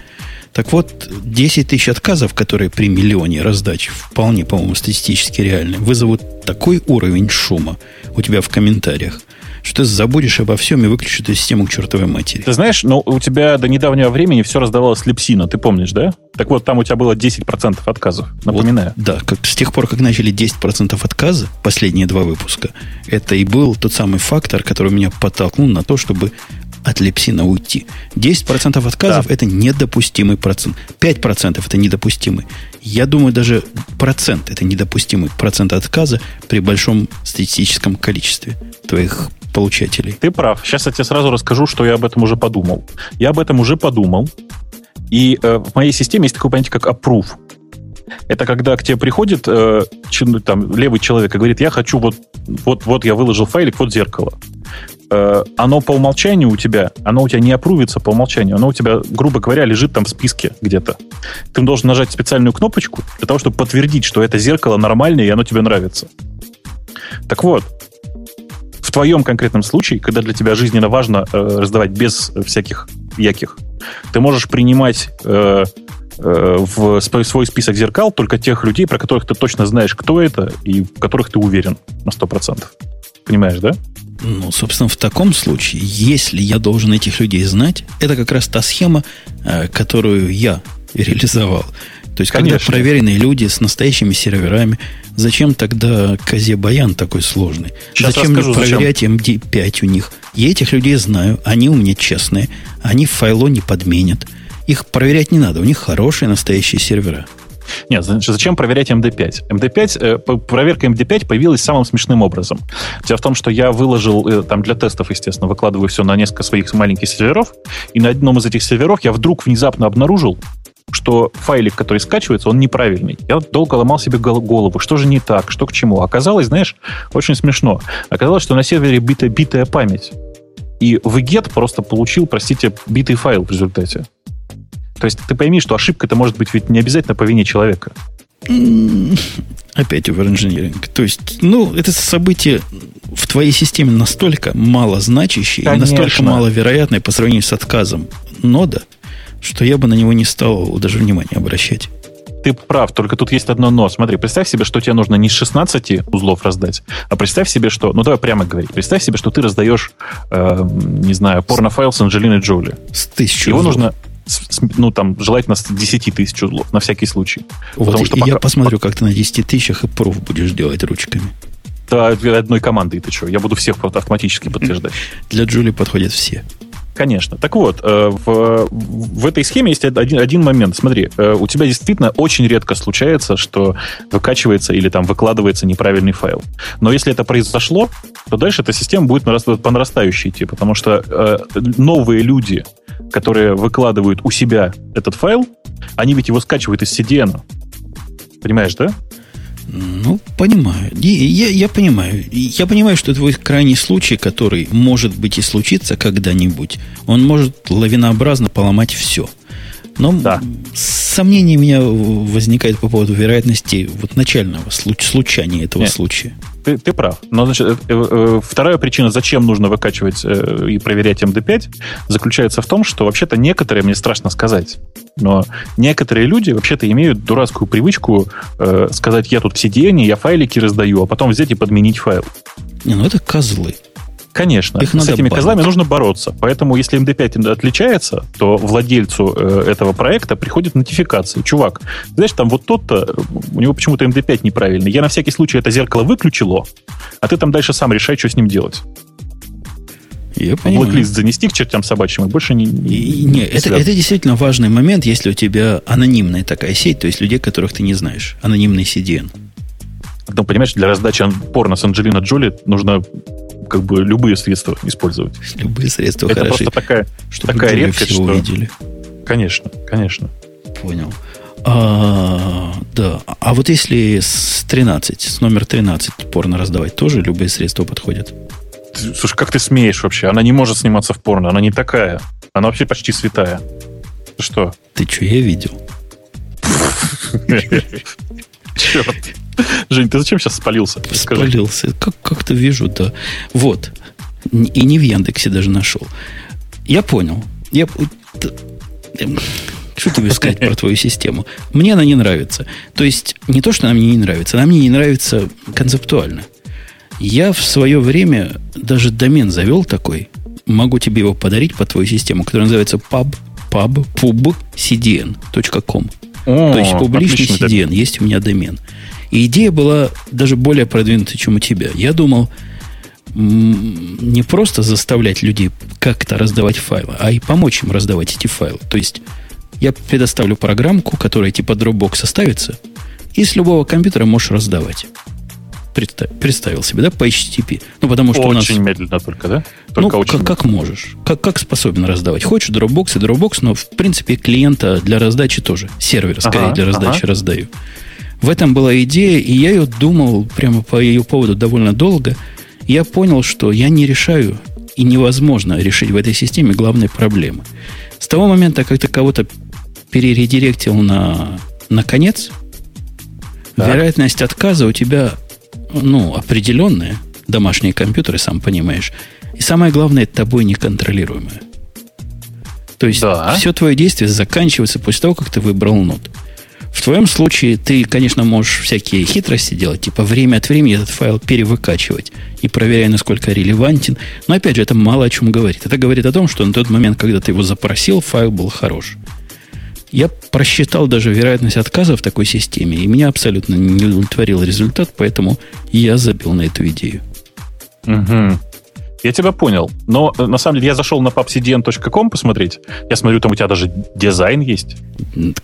Speaker 1: Так вот, 10 тысяч отказов, которые при миллионе раздач, вполне, по-моему, статистически реальны, вызовут такой уровень шума у тебя в комментариях – что ты забудешь обо всем и выключишь эту систему к чертовой матери.
Speaker 2: Ты знаешь, но ну, у тебя до недавнего времени все раздавалось липсина, ты помнишь, да? Так вот, там у тебя было 10% отказов, напоминаю.
Speaker 1: Вот, да, как, с тех пор, как начали 10% отказа, последние два выпуска, это и был тот самый фактор, который меня подтолкнул на то, чтобы от липсина уйти. 10% отказов да. это недопустимый процент. 5% это недопустимый. Я думаю, даже процент это недопустимый процент отказа при большом статистическом количестве твоих получателей.
Speaker 2: Ты прав. Сейчас я тебе сразу расскажу, что я об этом уже подумал. Я об этом уже подумал. И э, в моей системе есть такое понятие, как approve. Это когда к тебе приходит э, там, левый человек и говорит, я хочу вот, вот, вот я выложил файлик, вот зеркало. Э, оно по умолчанию у тебя, оно у тебя не опрувится по умолчанию, оно у тебя, грубо говоря, лежит там в списке где-то. Ты должен нажать специальную кнопочку для того, чтобы подтвердить, что это зеркало нормальное и оно тебе нравится. Так вот, твоем конкретном случае, когда для тебя жизненно важно э, раздавать без всяких яких, ты можешь принимать э, э, в свой список зеркал только тех людей, про которых ты точно знаешь, кто это, и в которых ты уверен на 100%. Понимаешь, да?
Speaker 1: Ну, собственно, в таком случае, если я должен этих людей знать, это как раз та схема, э, которую я реализовал. То есть, Конечно. когда проверенные люди с настоящими серверами, зачем тогда козе баян такой сложный? Сейчас зачем расскажу, мне проверять зачем? MD5 у них? Я этих людей знаю, они у меня честные, они файло не подменят. Их проверять не надо, у них хорошие настоящие сервера.
Speaker 2: Нет, зачем проверять MD5? MD5, э, проверка MD5 появилась самым смешным образом. Дело в том, что я выложил, э, там для тестов, естественно, выкладываю все на несколько своих маленьких серверов, и на одном из этих серверов я вдруг внезапно обнаружил, что файлик, который скачивается, он неправильный. Я долго ломал себе голову, что же не так, что к чему. Оказалось, знаешь, очень смешно. Оказалось, что на сервере бита, битая память. И VGET просто получил, простите, битый файл в результате. То есть ты пойми, что ошибка это может быть ведь не обязательно по вине человека.
Speaker 1: Опять оверинжиниринг. То есть, ну, это событие в твоей системе настолько мало значащее и настолько маловероятное по сравнению с отказом нода, что я бы на него не стал даже внимания обращать.
Speaker 2: Ты прав, только тут есть одно но. Смотри, представь себе, что тебе нужно не с 16 узлов раздать, а представь себе, что... Ну, давай прямо говорить. Представь себе, что ты раздаешь, э, не знаю, порнофайл с Анджелиной Джоли.
Speaker 1: С тысячи
Speaker 2: Его узлов. нужно ну, там, желательно с 10 тысяч узлов, на всякий случай.
Speaker 1: Вот, Потому что и пока... я посмотрю, как ты на 10 тысячах и пруф будешь делать ручками.
Speaker 2: Да, одной командой ты что? Я буду всех автоматически подтверждать.
Speaker 1: Для Джули подходят все.
Speaker 2: Конечно. Так вот, э, в, в этой схеме есть один, один момент. Смотри, э, у тебя действительно очень редко случается, что выкачивается или там выкладывается неправильный файл. Но если это произошло, то дальше эта система будет по нарастающей идти, потому что э, новые люди, которые выкладывают у себя этот файл, они ведь его скачивают из CDN. Понимаешь, да?
Speaker 1: Ну, понимаю. Я, я понимаю. Я понимаю, что твой крайний случай, который может быть и случится когда-нибудь, он может лавинообразно поломать все. Но да. сомнения у меня возникают по поводу вероятности вот начального случ- случания этого Нет. случая
Speaker 2: ты, ты прав. Но значит, э, э, вторая причина, зачем нужно выкачивать э, и проверять MD5, заключается в том, что вообще-то некоторые, мне страшно сказать, но некоторые люди вообще-то имеют дурацкую привычку э, сказать, я тут в CDN, я файлики раздаю, а потом взять и подменить файл.
Speaker 1: Не, ну это козлы.
Speaker 2: Конечно, Их с этими козлами нужно бороться. Поэтому, если MD5 отличается, то владельцу э, этого проекта приходит нотификация. Чувак, знаешь, там вот тот-то, у него почему-то MD5 неправильный. Я на всякий случай это зеркало выключило, а ты там дальше сам решай, что с ним делать. Я понимаю. Blacklist занести к чертям собачьим и больше не...
Speaker 1: не, не это, это действительно важный момент, если у тебя анонимная такая сеть, то есть людей, которых ты не знаешь. Анонимный CDN.
Speaker 2: Ну, понимаешь, для раздачи порно с Анджелина Джоли нужно как бы любые средства использовать.
Speaker 1: Любые средства
Speaker 2: Это хороши. просто такая, Чтобы такая редкость, что...
Speaker 1: увидели.
Speaker 2: Конечно, конечно.
Speaker 1: Понял. А, да. А вот если с 13, с номер 13 порно раздавать, тоже любые средства подходят?
Speaker 2: Слушай, как ты смеешь вообще? Она не может сниматься в порно, она не такая. Она вообще почти святая. Ты что?
Speaker 1: Ты что, я видел? (laughs)
Speaker 2: Черт. Жень, ты зачем сейчас спалился?
Speaker 1: Спалился. Как, как-то вижу, да. Вот. И не в Яндексе даже нашел. Я понял. Я... Что тебе сказать про твою систему? Мне она не нравится. То есть, не то, что она мне не нравится, она мне не нравится концептуально. Я в свое время даже домен завел такой, могу тебе его подарить по твою систему, который называется pub, pub, pub, cdn.com. То есть публичный CDN, есть у меня домен. И идея была даже более продвинутая, чем у тебя. Я думал, не просто заставлять людей как-то раздавать файлы, а и помочь им раздавать эти файлы. То есть я предоставлю программку, которая типа Dropbox составится, и с любого компьютера можешь раздавать. Представил себе, да, по HTTP. Ну, потому что
Speaker 2: очень
Speaker 1: у нас...
Speaker 2: Очень медленно только, да?
Speaker 1: Только ну, очень как, как можешь. Как, как способен раздавать. Хочешь Dropbox и Dropbox, но, в принципе, клиента для раздачи тоже. Сервер, скорее, ага, для раздачи ага. раздаю. В этом была идея, и я ее думал прямо по ее поводу довольно долго. Я понял, что я не решаю и невозможно решить в этой системе главные проблемы. С того момента, как ты кого-то перередиректил на, на конец, так. вероятность отказа у тебя ну, определенная. Домашние компьютеры, сам понимаешь. И самое главное, тобой неконтролируемое. То есть да. все твое действие заканчивается после того, как ты выбрал нод. В твоем случае ты, конечно, можешь всякие хитрости делать, типа время от времени этот файл перевыкачивать и проверяя, насколько релевантен. Но опять же, это мало о чем говорит. Это говорит о том, что на тот момент, когда ты его запросил, файл был хорош. Я просчитал даже вероятность отказа в такой системе, и меня абсолютно не удовлетворил результат, поэтому я забил на эту идею.
Speaker 2: Угу. Я тебя понял. Но э, на самом деле я зашел на papcdn.com посмотреть. Я смотрю, там у тебя даже дизайн есть.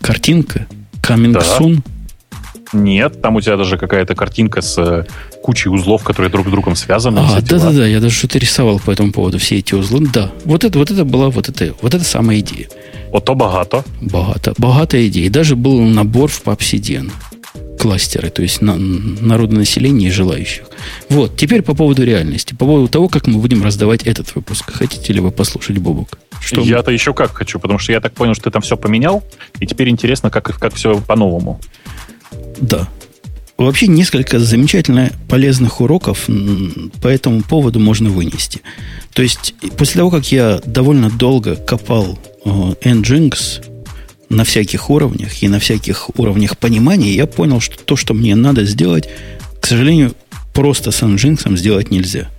Speaker 1: Картинка. Coming да. soon.
Speaker 2: Нет, там у тебя даже какая-то картинка с э, кучей узлов, которые друг с другом связаны.
Speaker 1: А, да-да-да, я даже что-то рисовал по этому поводу, все эти узлы. Да, вот это, вот это была вот это, вот это самая идея.
Speaker 2: Ото багато.
Speaker 1: Багато. Багатая идея. И даже был набор в PubCDN. Кластеры, то есть на, народное население и желающих. Вот, теперь по поводу реальности. По поводу того, как мы будем раздавать этот выпуск. Хотите ли вы послушать, Бобок?
Speaker 2: Что Я-то еще как хочу, потому что я так понял, что ты там все поменял, и теперь интересно, как, как все по-новому.
Speaker 1: Да. Вообще несколько замечательно полезных уроков по этому поводу можно вынести. То есть после того, как я довольно долго копал Nginx на всяких уровнях и на всяких уровнях понимания, я понял, что то, что мне надо сделать, к сожалению, просто с Nginx сделать нельзя.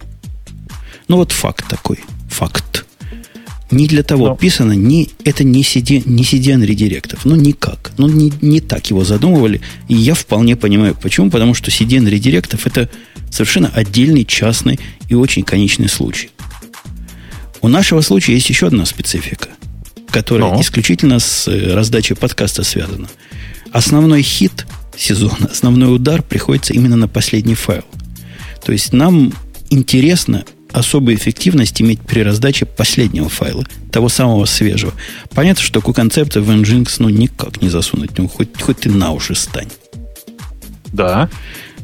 Speaker 1: Ну вот факт такой. Факт. Не для того Но. писано, не, это не CDN, не CDN редиректов. Ну, никак. Ну, не, не так его задумывали. И я вполне понимаю, почему. Потому что CDN редиректов это совершенно отдельный, частный и очень конечный случай. У нашего случая есть еще одна специфика, которая Но. исключительно с э, раздачей подкаста связана. Основной хит сезона, основной удар приходится именно на последний файл. То есть нам интересно особую эффективность иметь при раздаче последнего файла, того самого свежего. Понятно, что такую концепцию в Nginx ну, никак не засунуть, ну, хоть, хоть ты на уши стань.
Speaker 2: Да.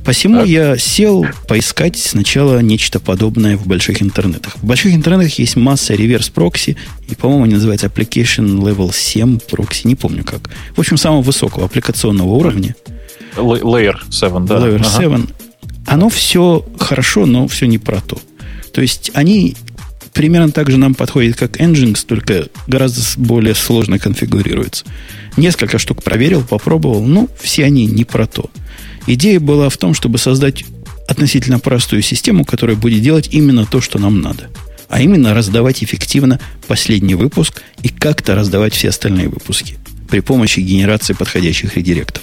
Speaker 1: Посему так. я сел поискать сначала нечто подобное в больших интернетах. В больших интернетах есть масса реверс прокси, и, по-моему, они называются Application Level 7 прокси, не помню как. В общем, самого высокого аппликационного уровня.
Speaker 2: Layer 7, да.
Speaker 1: Layer ага. 7. Оно все хорошо, но все не про то. То есть они примерно так же нам подходят, как Nginx, только гораздо более сложно конфигурируются. Несколько штук проверил, попробовал, но все они не про то. Идея была в том, чтобы создать относительно простую систему, которая будет делать именно то, что нам надо. А именно раздавать эффективно последний выпуск и как-то раздавать все остальные выпуски при помощи генерации подходящих редиректов.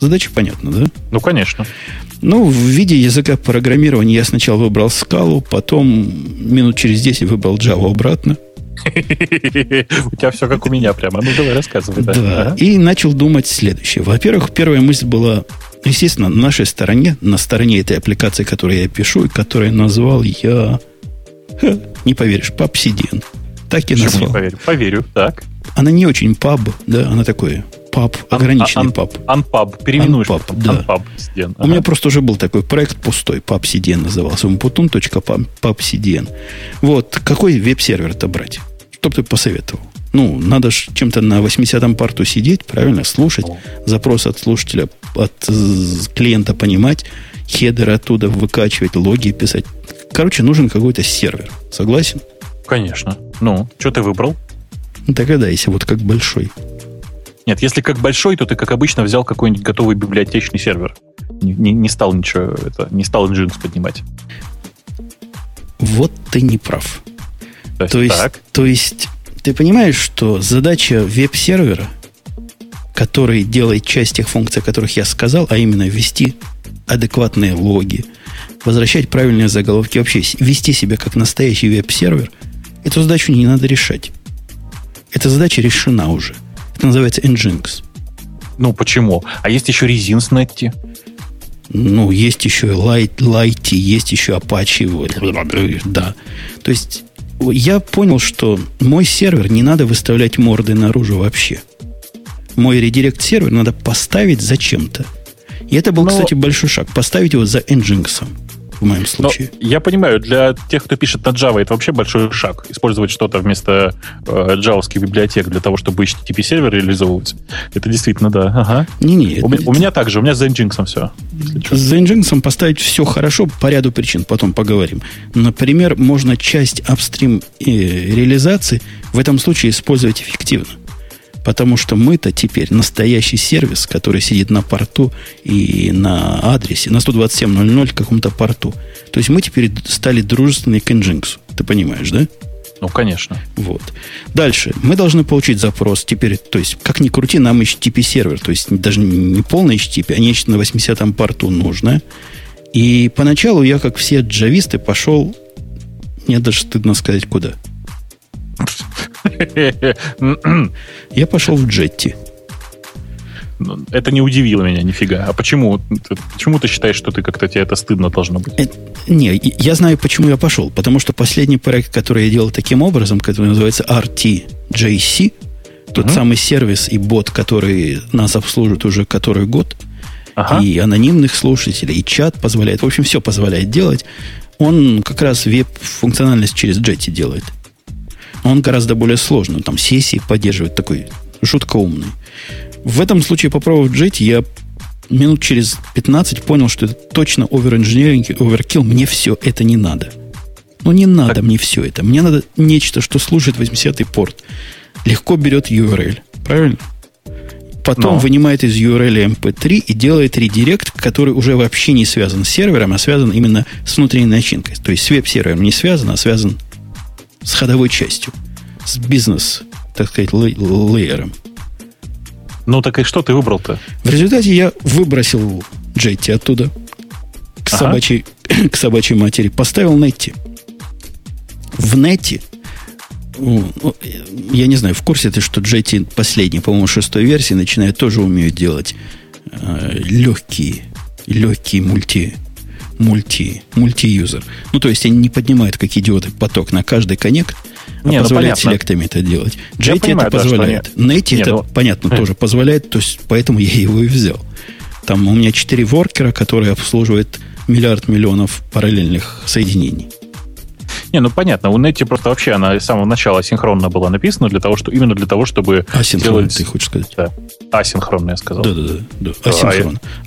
Speaker 1: Задача понятна, да?
Speaker 2: Ну, конечно.
Speaker 1: Ну, в виде языка программирования я сначала выбрал скалу, потом минут через 10 выбрал Java обратно. (laughs)
Speaker 2: У тебя все как у меня прямо. Ну, давай рассказывай.
Speaker 1: Да. И начал думать следующее. Во-первых, первая мысль была, естественно, на нашей стороне, на стороне этой аппликации, которую я пишу, и которую назвал я... не поверишь, PubCDN. Так и назвал.
Speaker 2: Поверю, так.
Speaker 1: Она не очень паб, да, она такое паб, ограниченный паб.
Speaker 2: Анпаб, переименуешь
Speaker 1: да. Unpub CDN. Ага. У меня просто уже был такой проект пустой, pub CDN назывался, umputun.pub Вот, какой веб-сервер-то брать? Что бы ты посоветовал? Ну, надо же чем-то на 80-м порту сидеть, правильно, слушать, запрос от слушателя, от клиента понимать, хедеры оттуда выкачивать, логи писать. Короче, нужен какой-то сервер. Согласен?
Speaker 2: Конечно. Ну, что ты выбрал?
Speaker 1: Догадайся, вот как большой.
Speaker 2: Нет, если как большой, то ты, как обычно, взял какой-нибудь готовый библиотечный сервер. Не, не, не стал ничего, это, не стал Nginx поднимать.
Speaker 1: Вот ты не прав.
Speaker 2: То есть, то есть, так.
Speaker 1: то есть ты понимаешь, что задача веб-сервера, который делает часть тех функций, о которых я сказал, а именно ввести адекватные логи, возвращать правильные заголовки, вообще вести себя как настоящий веб-сервер, эту задачу не надо решать. Эта задача решена уже – это называется Nginx.
Speaker 2: Ну, почему? А есть еще Resins
Speaker 1: Ну, есть еще Light, Lighty, есть еще Apache. Да. То есть, я понял, что мой сервер не надо выставлять морды наружу вообще. Мой редирект сервер надо поставить зачем-то. И это был, Но... кстати, большой шаг. Поставить его за Nginx в моем случае.
Speaker 2: Но я понимаю, для тех, кто пишет на Java, это вообще большой шаг. Использовать что-то вместо э, джавовских библиотек для того, чтобы HTTP-сервер реализовывать. Это действительно, да. Ага.
Speaker 1: Не-не.
Speaker 2: У, это... у меня также, у меня с Nginx все.
Speaker 1: С Nginx поставить все хорошо по ряду причин, потом поговорим. Например, можно часть апстрим э, реализации в этом случае использовать эффективно. Потому что мы-то теперь настоящий сервис, который сидит на порту и на адресе, на 127.00 каком-то порту. То есть мы теперь стали дружественны к Nginx. Ты понимаешь, да?
Speaker 2: Ну, конечно.
Speaker 1: Вот. Дальше. Мы должны получить запрос теперь, то есть, как ни крути, нам HTTP сервер, то есть, даже не полный HTTP, а нечто на 80-м порту нужно. И поначалу я, как все джависты, пошел, мне даже стыдно сказать, куда. Я пошел в Джетти.
Speaker 2: Ну, это не удивило меня нифига. А почему? Почему ты считаешь, что ты как-то тебе это стыдно должно быть? Это,
Speaker 1: не, я знаю, почему я пошел. Потому что последний проект, который я делал таким образом, который называется RTJC, тот uh-huh. самый сервис и бот, который нас обслуживает уже который год, ага. и анонимных слушателей, и чат позволяет, в общем, все позволяет делать. Он как раз веб-функциональность через Jetty делает. Он гораздо более сложный. Там сессии поддерживает такой жутко умный. В этом случае, попробовав Jetty, я минут через 15 понял, что это точно оверинженеринг, оверкилл. Мне все это не надо. Ну, не надо так. мне все это. Мне надо нечто, что служит 80-й порт. Легко берет URL. Правильно? Потом Но. вынимает из URL MP3 и делает редирект, который уже вообще не связан с сервером, а связан именно с внутренней начинкой. То есть с веб-сервером не связан, а связан с ходовой частью, с бизнес, так сказать, лейером.
Speaker 2: Ну так и что ты выбрал-то?
Speaker 1: В результате я выбросил Джетти оттуда к, ага. собачьей, (clears throat) к собачьей матери, поставил Нетти. В Нетти ну, я не знаю, в курсе ты, что Jetty последний, по-моему, шестой версии начинает тоже умеют делать э, легкие, легкие мульти, мульти, мульти-юзер. Ну, то есть они не поднимают, как идиоты, поток на каждый коннект, а не, позволяет ну, селектами это делать. Jetty понимаю, это позволяет. Да, Netty это, ну... понятно, тоже позволяет, то есть поэтому я его и взял. Там у меня четыре воркера, которые обслуживают миллиард миллионов параллельных соединений.
Speaker 2: Не, ну понятно, у Netty просто вообще она с самого начала асинхронно была написана для того, что именно для того, чтобы
Speaker 1: Асинхронно, делать... ты хочешь сказать?
Speaker 2: Да. Асинхронно, я сказал.
Speaker 1: Да, да, да. да.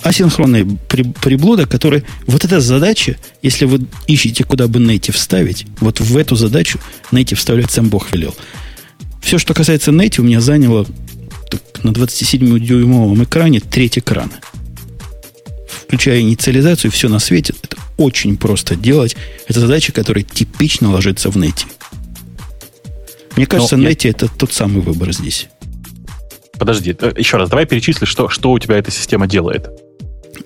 Speaker 1: Асинхронно. А при, приблуда, которые... Вот эта задача, если вы ищете, куда бы Netty вставить, вот в эту задачу Netty вставлять сам Бог велел. Все, что касается Netty, у меня заняло так, на 27-дюймовом экране треть экрана включая инициализацию, все на свете. Это очень просто делать. Это задача, которая типично ложится в нете. Мне кажется, Но нете я... это тот самый выбор здесь.
Speaker 2: Подожди, э, еще раз, давай перечисли, что, что у тебя эта система делает.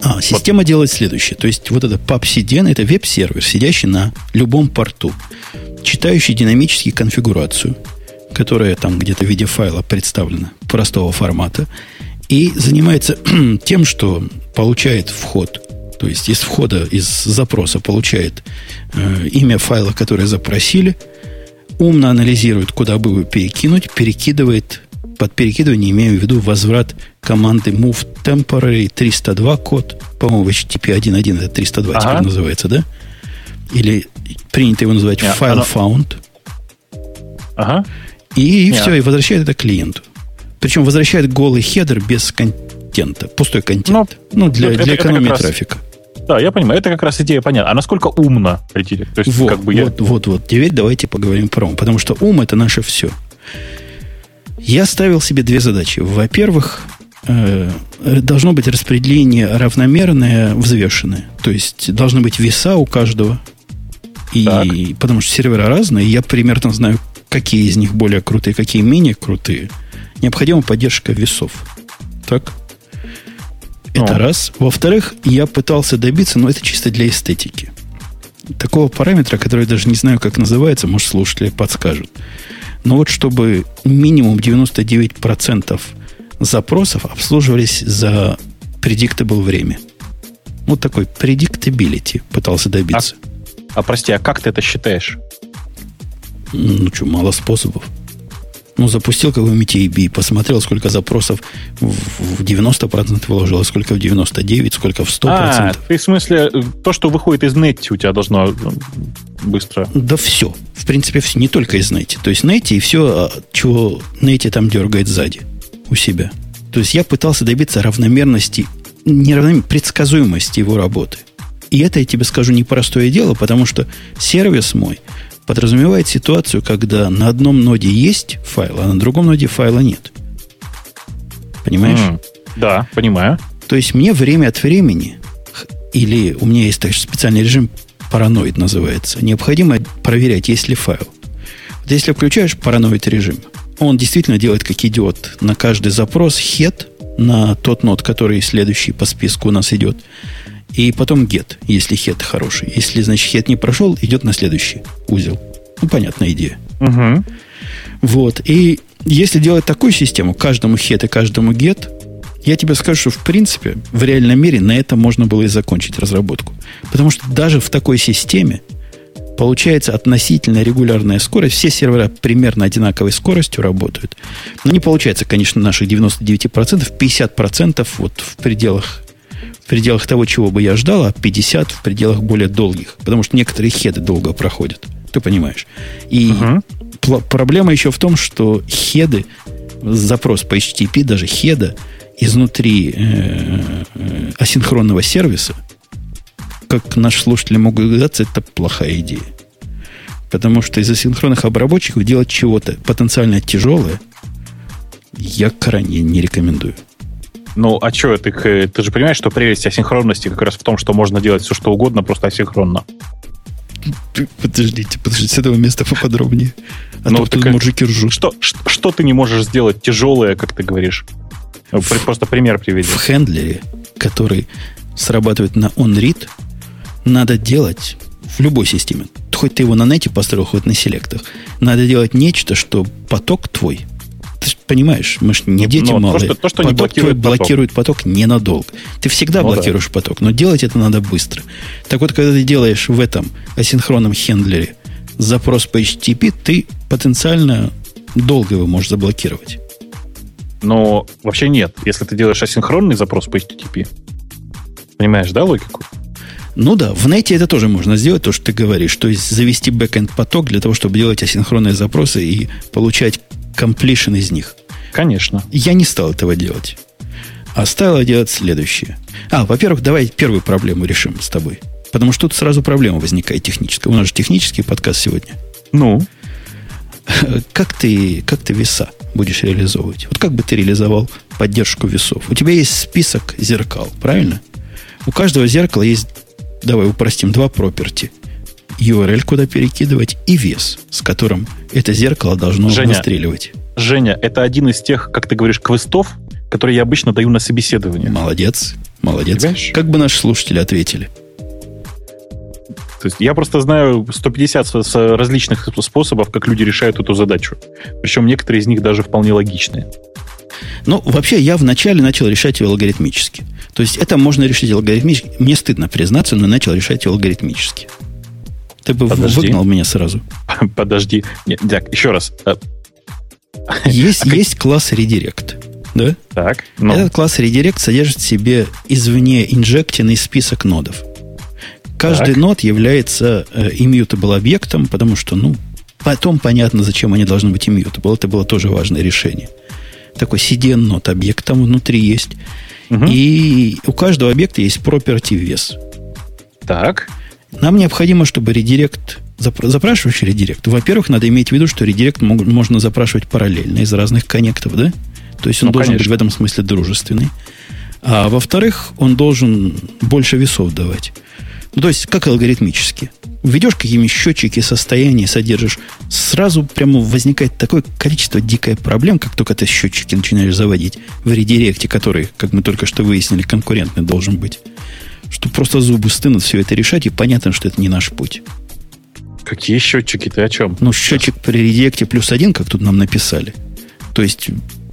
Speaker 1: А, система вот. делает следующее. То есть вот это PubCDN, это веб-сервер, сидящий на любом порту, читающий динамически конфигурацию, которая там где-то в виде файла представлена, простого формата, и занимается (clears throat) тем, что получает вход. То есть из входа, из запроса получает э, имя файла, которое запросили, умно анализирует, куда бы его перекинуть, перекидывает, под перекидывание имею в виду возврат команды move temporary 302 код, по-моему, в HTTP 1.1 это 302 ага. теперь называется, да? Или принято его называть Нет, file оно... found.
Speaker 2: Ага.
Speaker 1: И, и все, и возвращает это клиенту. Причем возвращает голый хедер без контента, пустой контент. Но, ну, ну, для, это, для экономии раз, трафика.
Speaker 2: Да, я понимаю, это как раз идея понятна. А насколько умно?
Speaker 1: То есть, вот, как бы я... вот, вот, вот. Теперь давайте поговорим про ум, потому что ум это наше все. Я ставил себе две задачи. Во-первых, э, должно быть распределение равномерное, взвешенное. То есть должны быть веса у каждого. И, потому что сервера разные, я примерно знаю, какие из них более крутые, какие менее крутые необходима поддержка весов. Так? Это ну. раз. Во-вторых, я пытался добиться, но это чисто для эстетики. Такого параметра, который даже не знаю, как называется, может, слушатели подскажут. Но вот чтобы минимум 99% запросов обслуживались за predictable время. Вот такой predictability пытался добиться.
Speaker 2: А, а прости, а как ты это считаешь?
Speaker 1: Ну что, мало способов. Ну, запустил какой-нибудь AB, посмотрел, сколько запросов в 90% вложил, сколько в 99%, сколько в 100%. А,
Speaker 2: ты в смысле, то, что выходит из Netty, у тебя должно быстро...
Speaker 1: Да все. В принципе, все, не только из Netty. То есть Netty и все, а, чего Netty там дергает сзади у себя. То есть я пытался добиться равномерности, неравномерности, предсказуемости его работы. И это, я тебе скажу, непростое дело, потому что сервис мой – подразумевает ситуацию, когда на одном ноде есть файл, а на другом ноде файла нет. Понимаешь? Mm,
Speaker 2: да, понимаю.
Speaker 1: То есть мне время от времени, или у меня есть такой специальный режим параноид называется, необходимо проверять, есть ли файл. Вот если включаешь параноид режим, он действительно делает как идиот на каждый запрос head на тот нод, который следующий по списку у нас идет. И потом get, если head хороший. Если, значит, head не прошел, идет на следующий узел. Ну, понятная идея.
Speaker 2: Угу.
Speaker 1: Вот. И если делать такую систему, каждому head и каждому get, я тебе скажу, что в принципе в реальном мире на этом можно было и закончить разработку. Потому что даже в такой системе получается относительно регулярная скорость. Все сервера примерно одинаковой скоростью работают. Но не получается, конечно, наших 99%, 50% вот в пределах, в пределах того, чего бы я ждал, а 50% в пределах более долгих. Потому что некоторые хеды долго проходят. Ты понимаешь. И uh-huh. проблема еще в том, что хеды, запрос по HTTP, даже хеда, изнутри э, э, асинхронного сервиса – как наши слушатели могут догадаться, это плохая идея. Потому что из асинхронных обработчиков делать чего-то потенциально тяжелое я крайне не рекомендую.
Speaker 2: Ну, а что, ты, ты же понимаешь, что прелесть асинхронности как раз в том, что можно делать все, что угодно, просто асинхронно.
Speaker 1: Подождите, подождите, с этого места поподробнее.
Speaker 2: А ну, то тут мужики ржут. Что, что, что ты не можешь сделать тяжелое, как ты говоришь? В, просто пример приведи.
Speaker 1: В хендлере, который срабатывает на on-read, надо делать в любой системе, хоть ты его на нете построил, хоть на селектах, надо делать нечто, что поток твой, ты же понимаешь, мы же не дети ну, малые. То, что, то, что поток не блокирует, блокирует поток. ненадолго. Ты всегда ну, блокируешь да. поток, но делать это надо быстро. Так вот, когда ты делаешь в этом асинхронном хендлере запрос по HTTP, ты потенциально долго его можешь заблокировать.
Speaker 2: Но вообще нет. Если ты делаешь асинхронный запрос по HTTP, понимаешь, да, логику?
Speaker 1: Ну да, в нете это тоже можно сделать, то, что ты говоришь. То есть завести бэкенд поток для того, чтобы делать асинхронные запросы и получать completion из них.
Speaker 2: Конечно.
Speaker 1: Я не стал этого делать. А стал делать следующее. А, во-первых, давай первую проблему решим с тобой. Потому что тут сразу проблема возникает техническая. У нас же технический подкаст сегодня.
Speaker 2: Ну? (laughs)
Speaker 1: Как ты, как ты веса будешь реализовывать? Вот как бы ты реализовал поддержку весов? У тебя есть список зеркал, правильно? У каждого зеркала есть давай упростим, два проперти. URL, куда перекидывать, и вес, с которым это зеркало должно Женя, выстреливать.
Speaker 2: Женя, это один из тех, как ты говоришь, квестов, которые я обычно даю на собеседование.
Speaker 1: Молодец, молодец. Понимаешь? Как бы наши слушатели ответили?
Speaker 2: То есть я просто знаю 150 различных способов, как люди решают эту задачу. Причем некоторые из них даже вполне логичные.
Speaker 1: Ну, вообще, я вначале начал решать ее алгоритмически. То есть это можно решить алгоритмически. Мне стыдно признаться, но начал решать ее алгоритмически. Ты бы Подожди. выгнал меня сразу. (laughs)
Speaker 2: Подожди. Нет, так, еще раз. (laughs) А,
Speaker 1: есть, а есть класс редирект. Да?
Speaker 2: Так.
Speaker 1: Ну. Этот класс редирект содержит в себе извне инжектенный список нодов. Каждый так. нод является э, immutable объектом, потому что, ну, потом понятно, зачем они должны быть immutable. Это было тоже важное решение. Такой CDN нод объект там внутри есть. Угу. И у каждого объекта есть property вес.
Speaker 2: Так.
Speaker 1: Нам необходимо, чтобы редирект, запрашивающий редирект, во-первых, надо иметь в виду, что редирект можно запрашивать параллельно из разных коннектов, да? То есть он ну, должен конечно. быть в этом смысле дружественный. А во-вторых, он должен больше весов давать. Ну, то есть, как алгоритмически. Введешь какими счетчики состояния содержишь, сразу прямо возникает такое количество дикое проблем, как только ты счетчики начинаешь заводить в редиректе, который, как мы только что выяснили, конкурентный должен быть. Что просто зубы стынут все это решать, и понятно, что это не наш путь.
Speaker 2: Какие счетчики? Ты о чем?
Speaker 1: Ну, счетчик при редиректе плюс один, как тут нам написали. То есть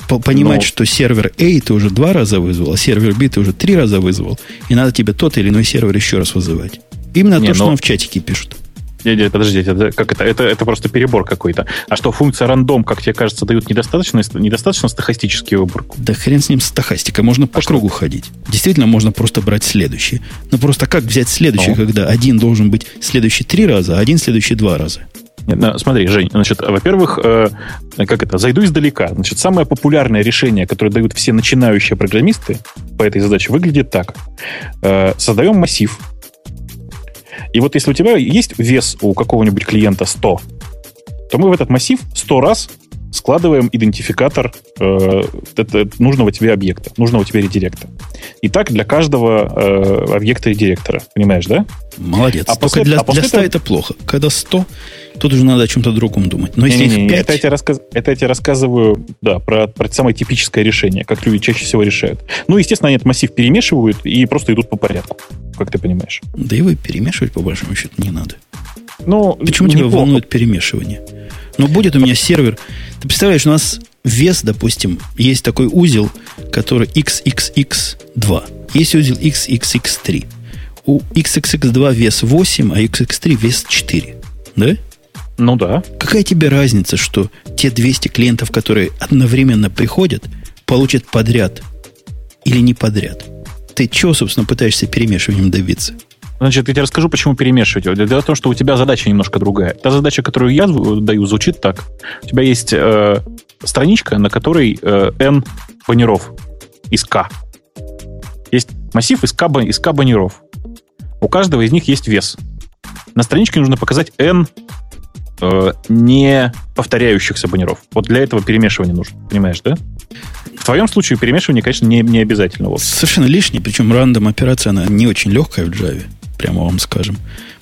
Speaker 1: понимать, Но... что сервер A ты уже два раза вызвал, а сервер B ты уже три раза вызвал, и надо тебе тот или иной сервер еще раз вызывать. Именно не, то, что но... нам в чатике пишут.
Speaker 2: Не, не, подождите, это, как это? это? Это просто перебор какой-то. А что, функция рандом, как тебе кажется, дают недостаточно, недостаточно стахастический выборку?
Speaker 1: Да хрен с ним стахастика, можно по а кругу что? ходить. Действительно, можно просто брать следующий. Но просто как взять следующий, ну. когда один должен быть следующий три раза, а один следующий два раза?
Speaker 2: Нет, ну, смотри, Жень, значит, во-первых, э, как это, зайду издалека. Значит, самое популярное решение, которое дают все начинающие программисты по этой задаче, выглядит так. Э, создаем массив. И вот если у тебя есть вес у какого-нибудь клиента 100, то мы в этот массив 100 раз складываем идентификатор э, нужного тебе объекта, нужного тебе редиректа. И так для каждого э, объекта редиректора. Понимаешь, да?
Speaker 1: Молодец. А Только после, для, а после для 100 этого... это плохо. Когда 100, тут уже надо о чем-то другом думать. Но если не, не,
Speaker 2: не, 5... это, я тебе рассказ... это я тебе рассказываю да, про, про самое типическое решение, как люди чаще всего решают. Ну, естественно, они этот массив перемешивают и просто идут по порядку, как ты понимаешь.
Speaker 1: Да вы перемешивать, по большому счету, не надо. Ну, Почему тебя волнует перемешивание? Ну, будет у меня сервер. Ты представляешь, у нас вес, допустим, есть такой узел, который XXX2. Есть узел XXX3. У XXX2 вес 8, а XXX3 вес 4. Да?
Speaker 2: Ну да.
Speaker 1: Какая тебе разница, что те 200 клиентов, которые одновременно приходят, получат подряд или не подряд? Ты чего, собственно, пытаешься перемешиванием добиться?
Speaker 2: Значит, я тебе расскажу, почему перемешивать. Дело в том, что у тебя задача немножко другая. Та задача, которую я даю, звучит так. У тебя есть э, страничка, на которой э, n баннеров из k. Есть массив из k, из k баннеров. У каждого из них есть вес. На страничке нужно показать n э, не повторяющихся баннеров. Вот для этого перемешивание нужно. Понимаешь, да? В твоем случае перемешивание, конечно, не, не обязательно. Вот.
Speaker 1: Совершенно лишнее, причем рандом операция, она не очень легкая в Java прямо вам скажем.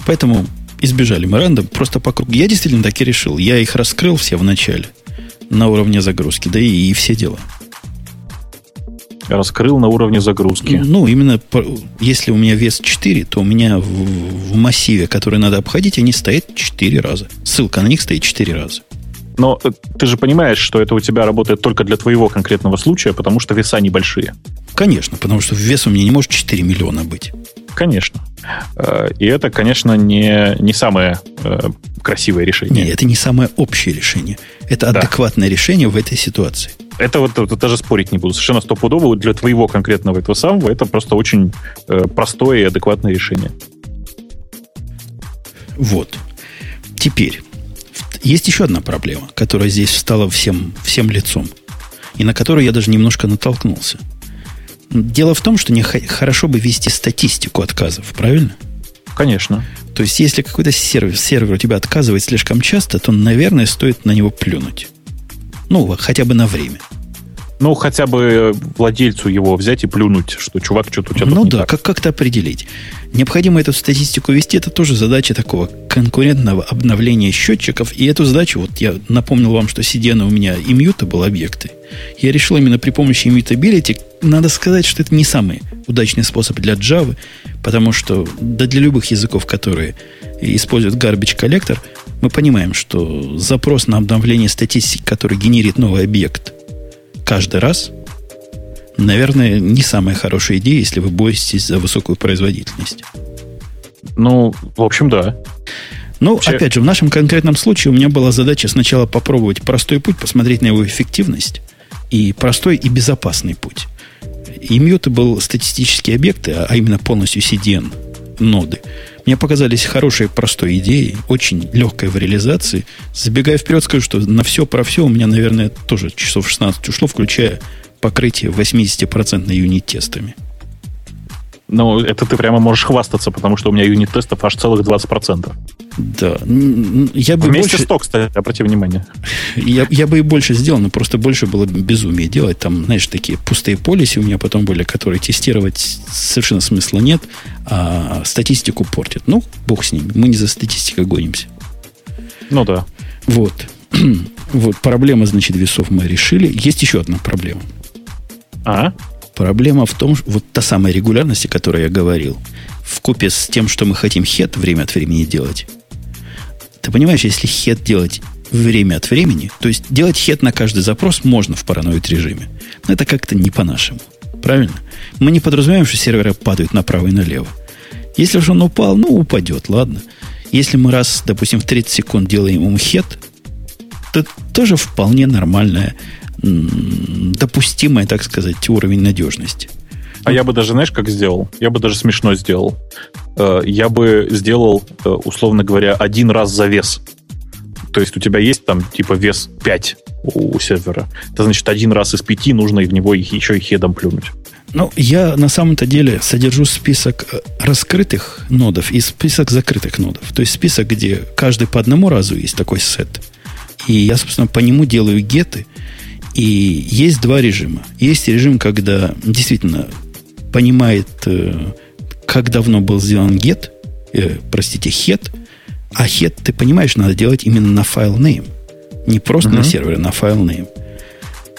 Speaker 1: Поэтому избежали мы рандом просто по кругу. Я действительно так и решил. Я их раскрыл все в начале на уровне загрузки, да и, и все дела.
Speaker 2: Раскрыл на уровне загрузки.
Speaker 1: Ну, именно если у меня вес 4, то у меня в, в массиве, который надо обходить, они стоят 4 раза. Ссылка на них стоит 4 раза.
Speaker 2: Но э, ты же понимаешь, что это у тебя работает только для твоего конкретного случая, потому что веса небольшие.
Speaker 1: Конечно, потому что вес у меня не может 4 миллиона быть.
Speaker 2: Конечно. Э, и это, конечно, не, не самое э, красивое решение.
Speaker 1: Нет, это не самое общее решение. Это да. адекватное решение в этой ситуации.
Speaker 2: Это вот, вот даже спорить не буду. Совершенно стопудово для твоего конкретного этого самого это просто очень простое и адекватное решение.
Speaker 1: Вот. Теперь. Есть еще одна проблема, которая здесь встала всем, всем лицом. И на которую я даже немножко натолкнулся – Дело в том, что не хорошо бы вести статистику отказов, правильно?
Speaker 2: Конечно.
Speaker 1: То есть, если какой-то сервер, сервер у тебя отказывает слишком часто, то, наверное, стоит на него плюнуть. Ну, хотя бы на время.
Speaker 2: Ну, хотя бы владельцу его взять и плюнуть, что чувак что-то у тебя
Speaker 1: Ну да, как- как-то определить. Необходимо эту статистику вести, это тоже задача такого конкурентного обновления счетчиков. И эту задачу, вот я напомнил вам, что CDN у меня immutable объекты. Я решил именно при помощи immutability. Надо сказать, что это не самый удачный способ для Java, потому что да для любых языков, которые используют garbage collector, мы понимаем, что запрос на обновление статистики, который генерит новый объект – каждый раз, наверное, не самая хорошая идея, если вы боретесь за высокую производительность.
Speaker 2: Ну, в общем, да.
Speaker 1: Ну, Вообще... опять же, в нашем конкретном случае у меня была задача сначала попробовать простой путь, посмотреть на его эффективность, и простой и безопасный путь. И мьюты был статистические объекты, а именно полностью CDN ноды мне показались хорошей, простой идеей, очень легкой в реализации. Забегая вперед, скажу, что на все про все у меня, наверное, тоже часов 16 ушло, включая покрытие 80% юнит-тестами.
Speaker 2: Ну, это ты прямо можешь хвастаться, потому что у меня юнит-тестов аж целых 20%.
Speaker 1: Да. Я бы
Speaker 2: Вместе больше... 100, кстати, обрати внимание.
Speaker 1: Я, я бы и больше сделал, но просто больше было безумие делать. Там, знаешь, такие пустые полиси у меня потом были, которые тестировать совершенно смысла нет, а статистику портят. Ну, бог с ними. Мы не за статистикой гонимся.
Speaker 2: Ну да.
Speaker 1: Вот. (clears throat) вот проблема, значит, весов мы решили. Есть еще одна проблема.
Speaker 2: А?
Speaker 1: Проблема в том, вот та самая регулярность, о которой я говорил, в купе с тем, что мы хотим хед время от времени делать. Ты понимаешь, если хед делать время от времени, то есть делать хед на каждый запрос можно в параноид режиме. Но это как-то не по-нашему. Правильно? Мы не подразумеваем, что серверы падают направо и налево. Если же он упал, ну, упадет, ладно. Если мы раз, допустим, в 30 секунд делаем ему хед, то тоже вполне нормальная допустимый, так сказать, уровень надежности.
Speaker 2: А я бы даже, знаешь, как сделал? Я бы даже смешно сделал. Э, я бы сделал, э, условно говоря, один раз за вес. То есть у тебя есть там типа вес 5 у сервера. Это значит, один раз из пяти нужно в него еще и хедом плюнуть.
Speaker 1: Ну, я на самом-то деле содержу список э, раскрытых нодов и список закрытых нодов. То есть список, где каждый по одному разу есть такой сет И я, собственно, по нему делаю геты. И есть два режима. Есть режим, когда действительно понимает, как давно был сделан get, э, простите, head, а head, ты понимаешь, надо делать именно на файл name. Не просто uh-huh. на сервере, на файл name.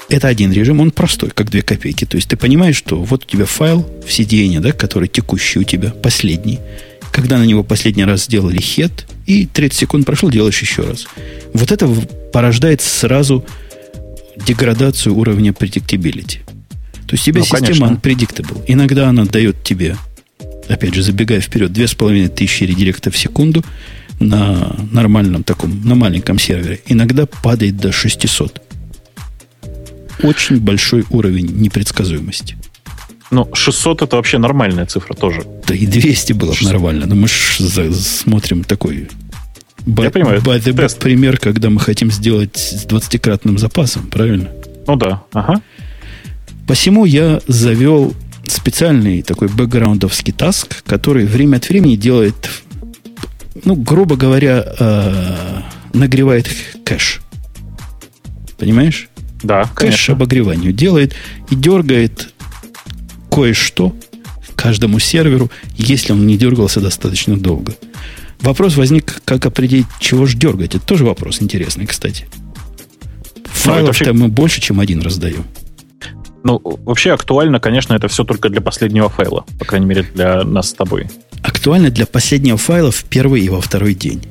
Speaker 1: Это один режим, он простой, как две копейки. То есть ты понимаешь, что вот у тебя файл в CDN, да, который текущий у тебя, последний. Когда на него последний раз сделали head, и 30 секунд прошло, делаешь еще раз. Вот это порождает сразу деградацию уровня predictability. То есть у тебя ну, система конечно. unpredictable. Иногда она дает тебе, опять же, забегая вперед, 2500 редиректов в секунду на нормальном таком, на маленьком сервере. Иногда падает до 600. Очень большой уровень непредсказуемости.
Speaker 2: Ну, 600 это вообще нормальная цифра тоже.
Speaker 1: Да и 200 было бы нормально. Но мы же смотрим такой
Speaker 2: By, Я понимаю.
Speaker 1: By the тест. пример, когда мы хотим сделать с 20-кратным запасом, правильно?
Speaker 2: Ну да, ага.
Speaker 1: Посему я завел специальный такой бэкграундовский таск, который время от времени делает, ну, грубо говоря, э, нагревает кэш. Понимаешь?
Speaker 2: Да,
Speaker 1: Кэш конечно. обогреванию делает и дергает кое-что каждому серверу, если он не дергался достаточно долго. Вопрос возник, как определить, чего же дергать. Это тоже вопрос интересный, кстати. Ну, Файлов-то вообще... мы больше, чем один раздаем.
Speaker 2: Ну, вообще актуально, конечно, это все только для последнего файла. По крайней мере, для нас с тобой.
Speaker 1: Актуально для последнего файла в первый и во второй день.